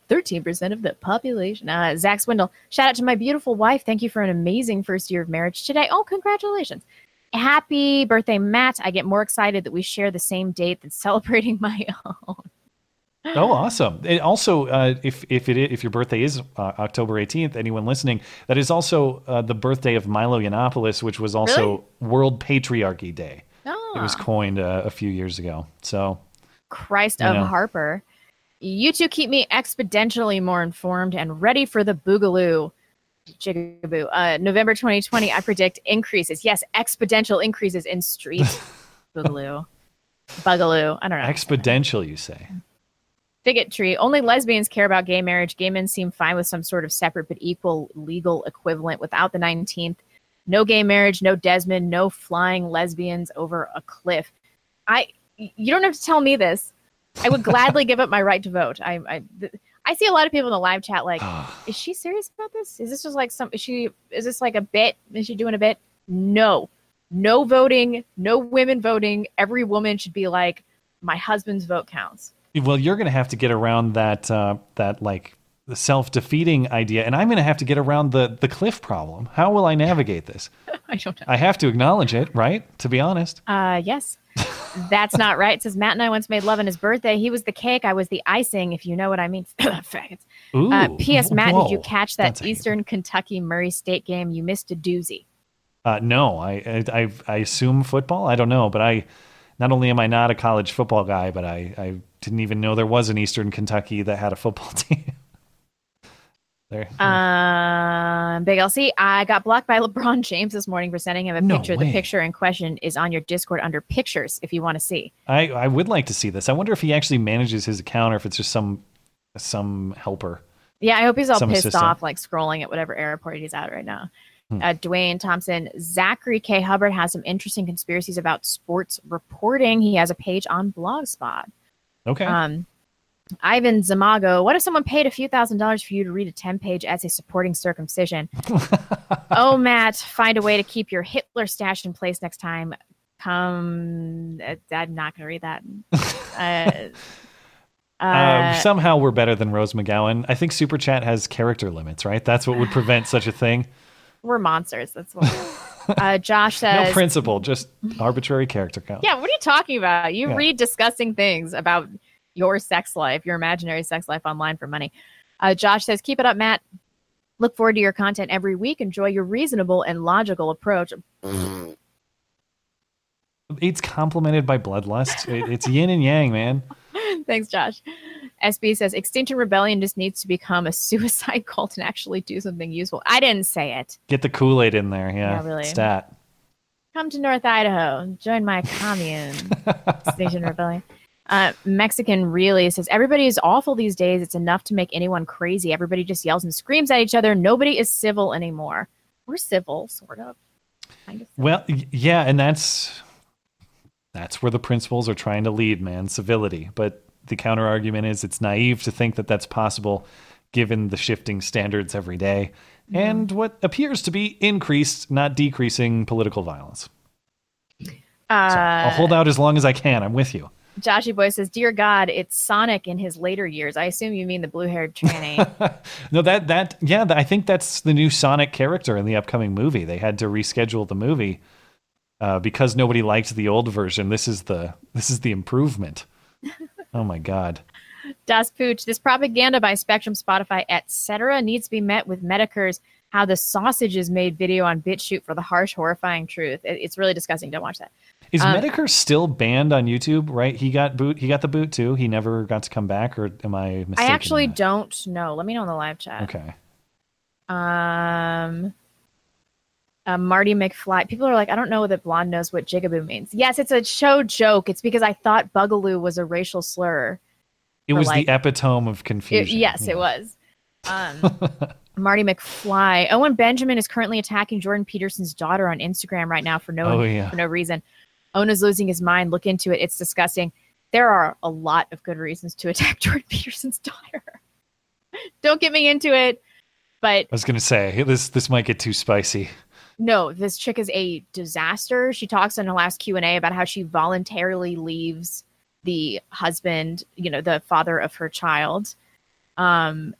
thirteen percent of the population. Uh, Zach Swindle. Shout out to my beautiful wife. Thank you for an amazing first year of marriage today. Oh, congratulations! Happy birthday, Matt. I get more excited that we share the same date than celebrating my own. Oh, awesome! It also, uh, if if it if your birthday is uh, October eighteenth, anyone listening, that is also uh, the birthday of Milo Yiannopoulos, which was also World Patriarchy Day. It was Ah. coined uh, a few years ago. So Christ of know. Harper. You two keep me exponentially more informed and ready for the boogaloo. Jigaboo. Uh, November 2020, I predict increases. Yes, exponential increases in street boogaloo. Bugaloo. I don't know. exponential, you say? Bigot tree. Only lesbians care about gay marriage. Gay men seem fine with some sort of separate but equal legal equivalent without the 19th. No gay marriage, no Desmond, no flying lesbians over a cliff. I you don't have to tell me this. I would gladly give up my right to vote. I I, th- I see a lot of people in the live chat like, ah. is she serious about this? Is this just like some? Is she? Is this like a bit? Is she doing a bit? No, no voting, no women voting. Every woman should be like, my husband's vote counts. Well, you're going to have to get around that uh, that like the self defeating idea, and I'm going to have to get around the the cliff problem. How will I navigate this? I don't know. I have to acknowledge it, right? To be honest. Uh, yes. That's not right. It says Matt and I once made love on his birthday. He was the cake. I was the icing, if you know what I mean. Faggots. Ooh, uh, P.S. Matt, did you catch that Eastern Kentucky Murray State game? You missed a doozy. Uh, no, I, I I I assume football. I don't know, but I not only am I not a college football guy, but I I didn't even know there was an Eastern Kentucky that had a football team. there. Um, Big LC, I got blocked by LeBron James this morning for sending him a No picture. way. The picture in question is on your Discord under pictures if you want to see. I I would like to see this. I wonder if he actually manages his account or if it's just some some helper. Yeah, I hope he's all Some pissed assistant. off, like scrolling at whatever airport he's at right now. Hmm. Uh, Dwayne Thompson, Zachary K. Hubbard has some interesting conspiracies about sports reporting. He has a page on Blogspot. Okay. Um, Ivan Zamago, what if someone paid a few thousand dollars for you to read a 10 page essay supporting circumcision? oh, Matt, find a way to keep your Hitler stash in place next time. Come, uh, I'm not going to read that. Uh, Um, uh, somehow we're better than Rose McGowan. I think Super Chat has character limits, right? That's what would prevent such a thing. We're monsters. That's what. uh, Josh says. No principle, just arbitrary character count. Yeah, what are you talking about? You Yeah. read disgusting things about your sex life, your imaginary sex life online for money. Uh, Josh says, "Keep it up, Matt. Look forward to your content every week. Enjoy your reasonable and logical approach." It's complemented by bloodlust. It, it's yin and yang, man. Thanks, Josh. SB says, "Extinction Rebellion just needs to become a suicide cult and actually do something useful." I didn't say it. Get the Kool Aid in there. Yeah, Yeah, really. stat. Come to North Idaho. Join my commune. Extinction Rebellion. Uh, Mexican really says everybody is awful these days. It's enough to make anyone crazy. Everybody just yells and screams at each other. Nobody is civil anymore. We're civil, sort of. Kind of. Well, yeah, and that's that's where the principles are trying to lead, man. Civility, but the counter argument is it's naive to think that that's possible, given the shifting standards every day and what appears to be increased, not decreasing, political violence. Uh, I'll hold out as long as I can. I'm with you. Joshy Boy says, "Dear God, it's Sonic in his later years." I assume you mean the blue-haired tranny. No, that that yeah, I think that's the new Sonic character in the upcoming movie. They had to reschedule the movie uh, because nobody liked the old version. This is the this is the improvement. Oh my god. Das Pooch, this propaganda by Spectrum, Spotify, etc., needs to be met with Metokur's How the Sausage is Made video on BitChute for the harsh, horrifying truth. It- it's really disgusting. Don't watch that. Is Um, Metokur still banned on YouTube? Right? He got boot. He got the boot too. He never got to come back, or am I mistaken? I actually don't know. Let me know in the live chat. Okay. Um, uh, Marty McFly. People are like, I don't know that blonde knows what jigaboo means. Yes, it's a show joke. It's because I thought bugaloo was a racial slur. It was like- the epitome of It- confusion. yes, it was. Um, Marty McFly. Owen Benjamin is currently attacking Jordan Peterson's daughter on Instagram right now for no Oh, yeah. for no reason. Ona's losing his mind. Look into it. It's disgusting. there are a lot of good reasons to attack Jordan Peterson's daughter. Don't get me into it, but I was gonna say this this might get too spicy. No, this chick is a disaster. She talks in her last Q and A about how she voluntarily leaves the husband, you know, the father of her child, um,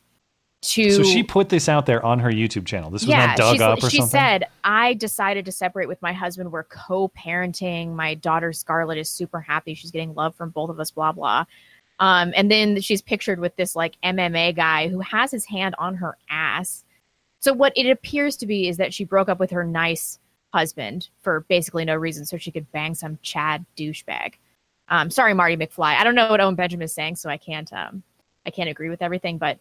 to So she put this out there on her YouTube channel. This was not dug up or she something. She said, I decided to separate with my husband. We're co parenting. My daughter Scarlett is super happy. She's getting love from both of us, blah, blah. Um, and then she's pictured with this like MMA guy who has his hand on her ass. So, what it appears to be is that she broke up with her nice husband for basically no reason so she could bang some Chad douchebag. Um, sorry, Marty McFly. I don't know what Owen Benjamin is saying, so I can't um, I can't agree with everything, but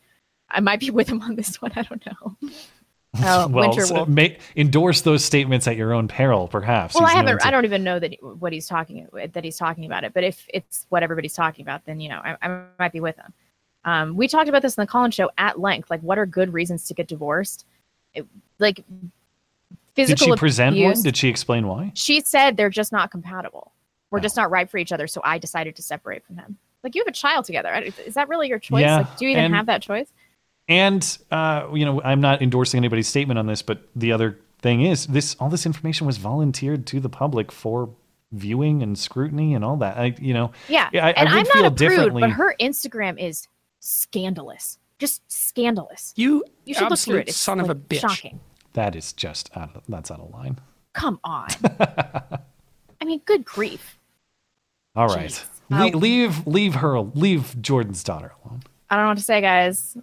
I might be with him on this one. I don't know. Oh, well, so Wolf. endorse those statements at your own peril, perhaps. Well, I He's known haven't. to- I don't even know that what he's talking that he's talking about it. But if it's what everybody's talking about, then you know I, I might be with him. Um, we talked about this in the call-in show at length. Like, what are good reasons to get divorced? It, like Did physical she present abuse. one? Did she explain why? She said they're just not compatible. We're just not right for each other. So I decided to separate from him. Like you have a child together. Is that really your choice? Yeah, Like, do you even and- have that choice? And uh, you know, I'm not endorsing anybody's statement on this, but the other thing is this: all this information was volunteered to the public for viewing and scrutiny and all that. I, you know, Yeah. I, and I would am feel not a prude, differently. but her Instagram is scandalous. Just scandalous. You, you should look through absolute it. It's son of a bitch. Shocking. that is just out of, that's out of line. Come on. I mean, good grief. All right, Le- Oh. leave leave her leave Jordan's daughter alone. I don't know what to say, guys.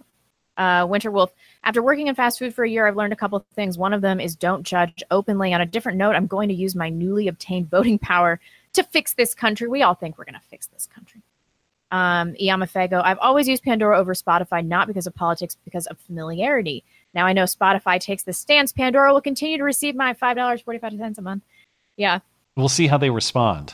Uh, Winter Wolf. After working in fast food for a year, I've learned a couple of things. One of them is don't judge openly. On a different note, I'm going to use my newly obtained voting power to fix this country. We all think we're going to fix this country. Um, Iamafego. I've always used Pandora over Spotify, not because of politics, because of familiarity. Now I know Spotify takes the stance. Pandora will continue to receive my five dollars forty five cents a month. Yeah. We'll see how they respond.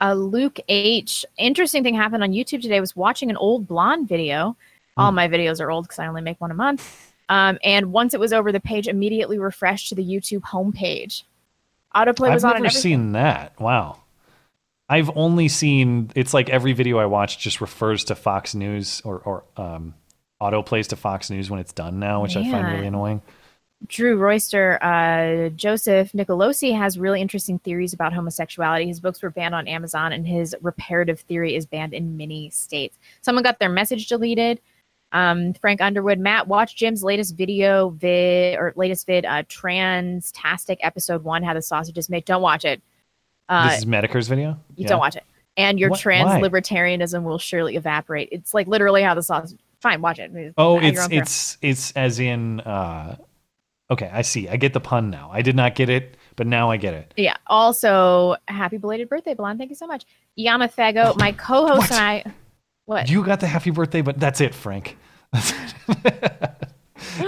uh, Luke H. Interesting thing happened on YouTube today. I was watching an old blonde video. All my videos are old because I only make one a month. Um, and once it was over, the page immediately refreshed to the YouTube homepage. Autoplay was on. I've never seen that. Wow. I've only seen it's like every video I watch just refers to Fox News or or um, auto plays to Fox News when it's done now, which I find really annoying. Drew Royster, uh, Joseph Nicolosi has really interesting theories about homosexuality. His books were banned on Amazon, and his reparative theory is banned in many states. Someone got their message deleted. Um, Frank Underwood, Matt, watch Jim's latest video vid or latest vid, uh, Transtastic episode one, how the sausage is made. Don't watch it. Uh, this is Metokur's video. you Yeah. don't watch it, and your What- trans why? libertarianism will surely evaporate. It's like literally how the sausage. Fine, watch it. Oh, At it's it's it's as in. uh Okay, I see. I get the pun now. I did not get it, but now I get it. Yeah. Also, happy belated birthday, Blonde. Thank you so much. Yama Fago, my co-host and I. What? You got the happy birthday, but that's it, Frank. That's it.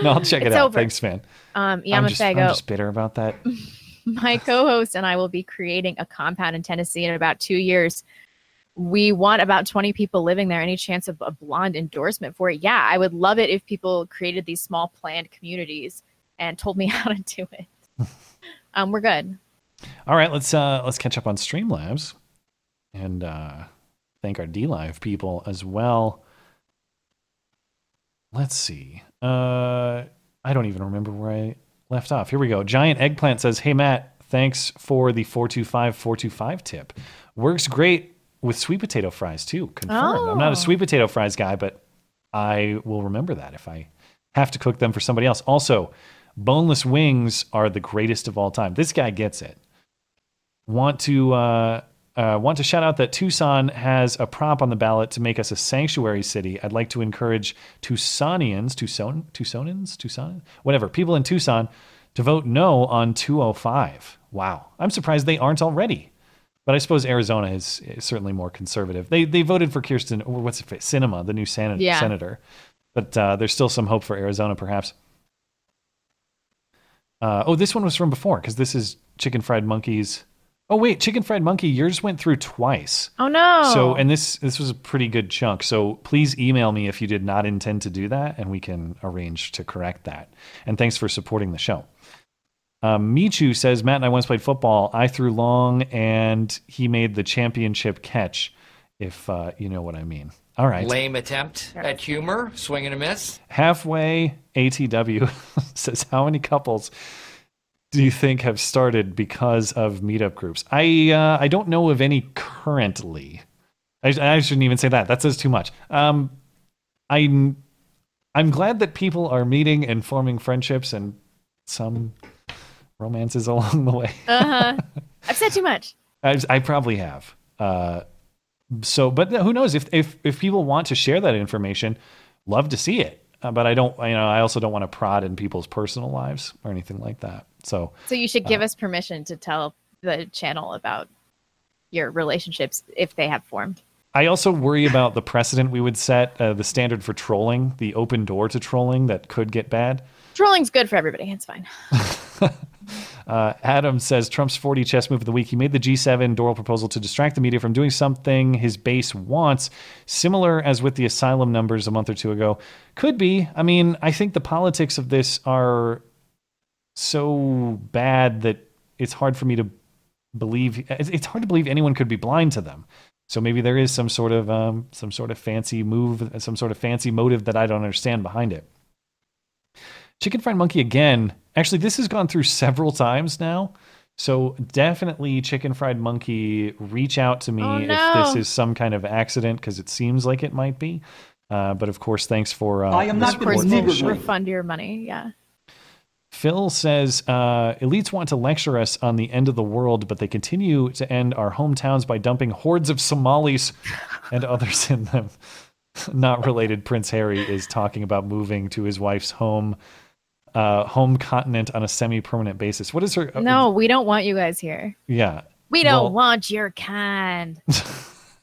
no, I'll check it It's out. over. Thanks, man. Um, I'm Yama just, I'm just bitter about that. my co-host and I will be creating a compound in Tennessee in about two years. We want about 20 people living there. Any chance of a blonde endorsement for it? Yeah, I would love it if people created these small planned communities and told me how to do it. um, we're good. All right, let's uh let's catch up on Streamlabs and uh thank our DLive people as well. Let's see. Uh I don't even remember where I left off. Here we go. Giant Eggplant says, "Hey Matt, thanks for the 425 425 tip. Works great with sweet potato fries too. Confirmed. I'm not Oh. a sweet potato fries guy, but I will remember that if I have to cook them for somebody else. Also, boneless wings are the greatest of all time. This guy gets it want to uh, uh, want to shout out that Tucson has a prop on the ballot to make us a sanctuary city. I'd like to encourage Tucsonians, Tucson, Tucsonans, Tucson, whatever people in Tucson to vote no on 205. Wow, I'm surprised they aren't already. But I suppose Arizona is, is certainly more conservative. They they voted for Kyrsten, or what's it, Sinema, the new senator. Yeah. senator. But uh, there's still some hope for Arizona, perhaps. Uh, oh, this one was from before because this is Chicken Fried Monkeys. Oh wait, Chicken Fried Monkey, yours went through twice. Oh no. So, and this this was a pretty good chunk. So please email me if you did not intend to do that, and we can arrange to correct that. And thanks for supporting the show. Um, Michu says Matt and I once played football. I threw long, and he made the championship catch. if uh, you know what I mean. All right. Lame attempt at humor, swing and a miss. Halfway ATW says, How many couples do you think have started because of meetup groups? I uh, I don't know of any currently. I, I shouldn't even say that. That says too much. Um, I'm I'm glad that people are meeting and forming friendships and some romances along the way. Uh huh. I've said too much. I, I probably have. Uh, so, but who knows if if if people want to share that information, love to see it. Uh, but I don't, you know, I also don't want to prod in people's personal lives or anything like that. So, So you should give uh, us permission to tell the channel about your relationships if they have formed. I also worry about the precedent we would set, uh, the standard for trolling, the open door to trolling that could get bad. Trolling's good for everybody. It's fine. Uh, Adam says Trump's 4D chess move of the week. He made the G7 Doral proposal to distract the media from doing something his base wants, similar as with the asylum numbers a month or two ago. Could be. I mean, I think the politics of this are so bad that it's hard for me to believe. It's it's hard to believe anyone could be blind to them. So maybe there is some sort of um, some sort of fancy move, some sort of fancy motive that I don't understand behind it. Chicken Fried Monkey again. Actually, this has gone through several times now. So definitely, Chicken Fried Monkey, reach out to me Oh, if this is some kind of accident because it seems like it might be. Uh, but of course, thanks for. Uh, I am not going for to refund your money. Yeah. Phil says uh, elites want to lecture us on the end of the world, but they continue to end our hometowns by dumping hordes of Somalis and others in them. Not related. Prince Harry is talking about moving to his wife's home, uh, home continent on a semi-permanent basis. What is her? uh, No, we don't want you guys here. yeah. We don't Well, want your kind,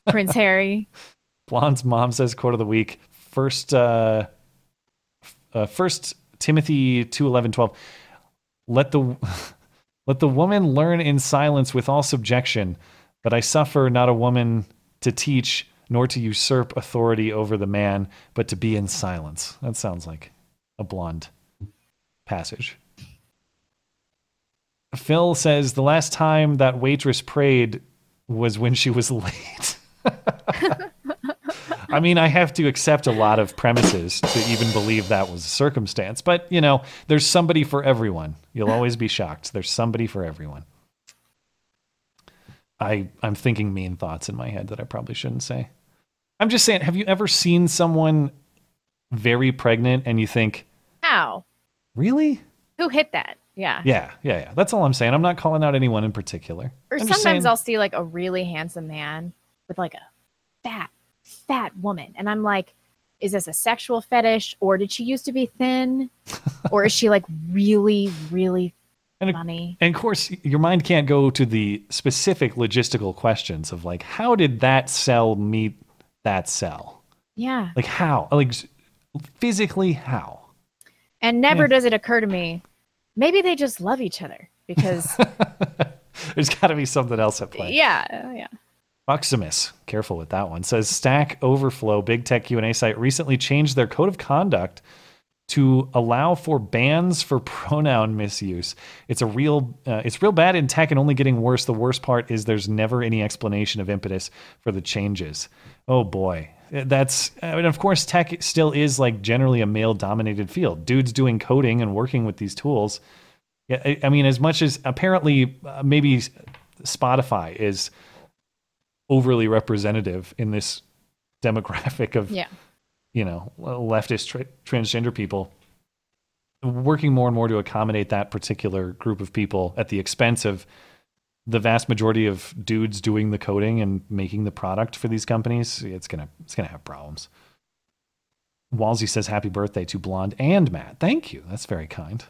Prince Harry. Blonde's mom says quote of the week. First, uh, uh, first Timothy two eleven twelve. Let the let the woman learn in silence with all subjection, but I suffer not a woman to teach nor to usurp authority over the man, but to be in silence. That sounds like a blonde passage. Phil says the last time that waitress prayed was when she was late. I mean, I have to accept a lot of premises to even believe that was a circumstance. But, you know, there's somebody for everyone. You'll always be shocked. There's somebody for everyone. I, I'm thinking mean thoughts in my head that I probably shouldn't say. I'm just saying, have you ever seen someone very pregnant and you think, How? really? Who hit that? Yeah. Yeah, yeah, yeah. That's all I'm saying. I'm not calling out anyone in particular. Or I'm sometimes saying- I'll see like a really handsome man with like a fat, fat woman. And I'm like, is this a sexual fetish or did she used to be thin? or is she like really, really funny? And of course, your mind can't go to the specific logistical questions of like, how did that cell meet that cell? Yeah. Like, how? Like, physically, how? And never Yeah. does it occur to me, maybe they just love each other because, There's got to be something else at play. yeah, yeah. Proximus, careful with that one, says Stack Overflow, big tech Q&A site, recently changed their code of conduct to allow for bans for pronoun misuse. It's a real, uh, it's real bad in tech and only getting worse. The worst part is there's never any explanation of impetus for the changes. Oh boy, that's, I mean, of course, tech still is like generally a male-dominated field. Dudes doing coding and working with these tools. I mean, as much as apparently uh, maybe Spotify is overly representative in this demographic of Yeah. you know leftist tra- transgender people working more and more to accommodate that particular group of people at the expense of the vast majority of dudes doing the coding and making the product for these companies it's gonna it's gonna have problems Walsey says happy birthday to blonde and matt thank you that's very kind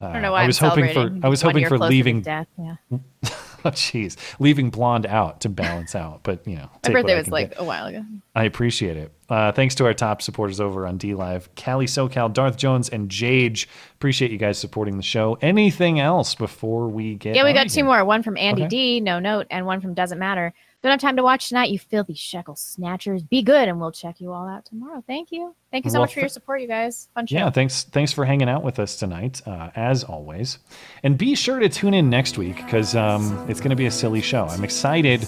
I don't know Uh, why I I'm was hoping for I was hoping for leaving death. Yeah. oh jeez leaving blonde out to balance out but you know My birthday was like get. a while ago. I appreciate it. Uh, thanks to our top supporters over on DLive, Callie SoCal, Darth Jones, and Jage. Appreciate you guys supporting the show. Anything else before we get? Yeah, we got two here? more. One from Andy Okay. D, no note, and one from Doesn't Matter. Don't have time to watch tonight, you filthy shekel snatchers. Be good, and we'll check you all out tomorrow. Thank you. Thank you so Well, much for your support, you guys. Fun show. Yeah, thanks. Thanks for hanging out with us tonight, uh, as always. And be sure to tune in next week because um, it's going to be a silly show. I'm excited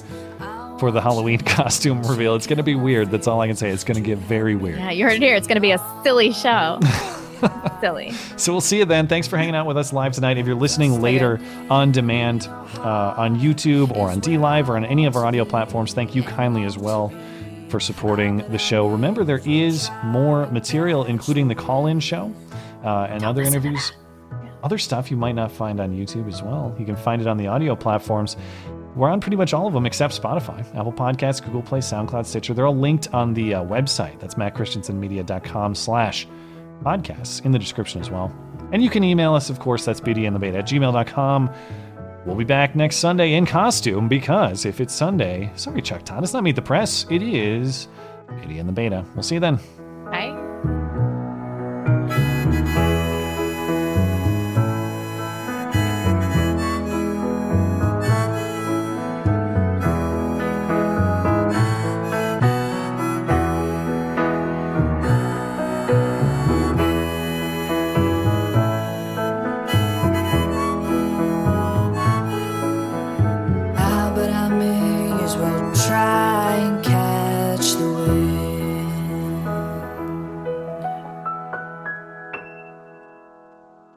for the Halloween costume reveal. It's going to be weird. That's all I can say. It's going to get very weird. Yeah, you heard it here. It's going to be a silly show. silly. So we'll see you then. Thanks for hanging out with us live tonight. If you're listening later on demand uh, on YouTube or on DLive or on any of our audio platforms, thank you kindly as well for supporting the show. Remember, there is more material, including the call in show uh, and other interviews. Other stuff you might not find on YouTube as well. You can find it on the audio platforms. We're on pretty much all of them except Spotify, Apple Podcasts, Google Play, SoundCloud, Stitcher. They're all linked on the uh, website. That's mattchristiansenmedia.com slash podcasts in the description as well. And you can email us, of course, that's beautyandthebeta at gmail.com. We'll be back next Sunday in costume because if it's Sunday, sorry, Chuck Todd, it's not Meet the Press. It is Beauty and the Beta. We'll see you then.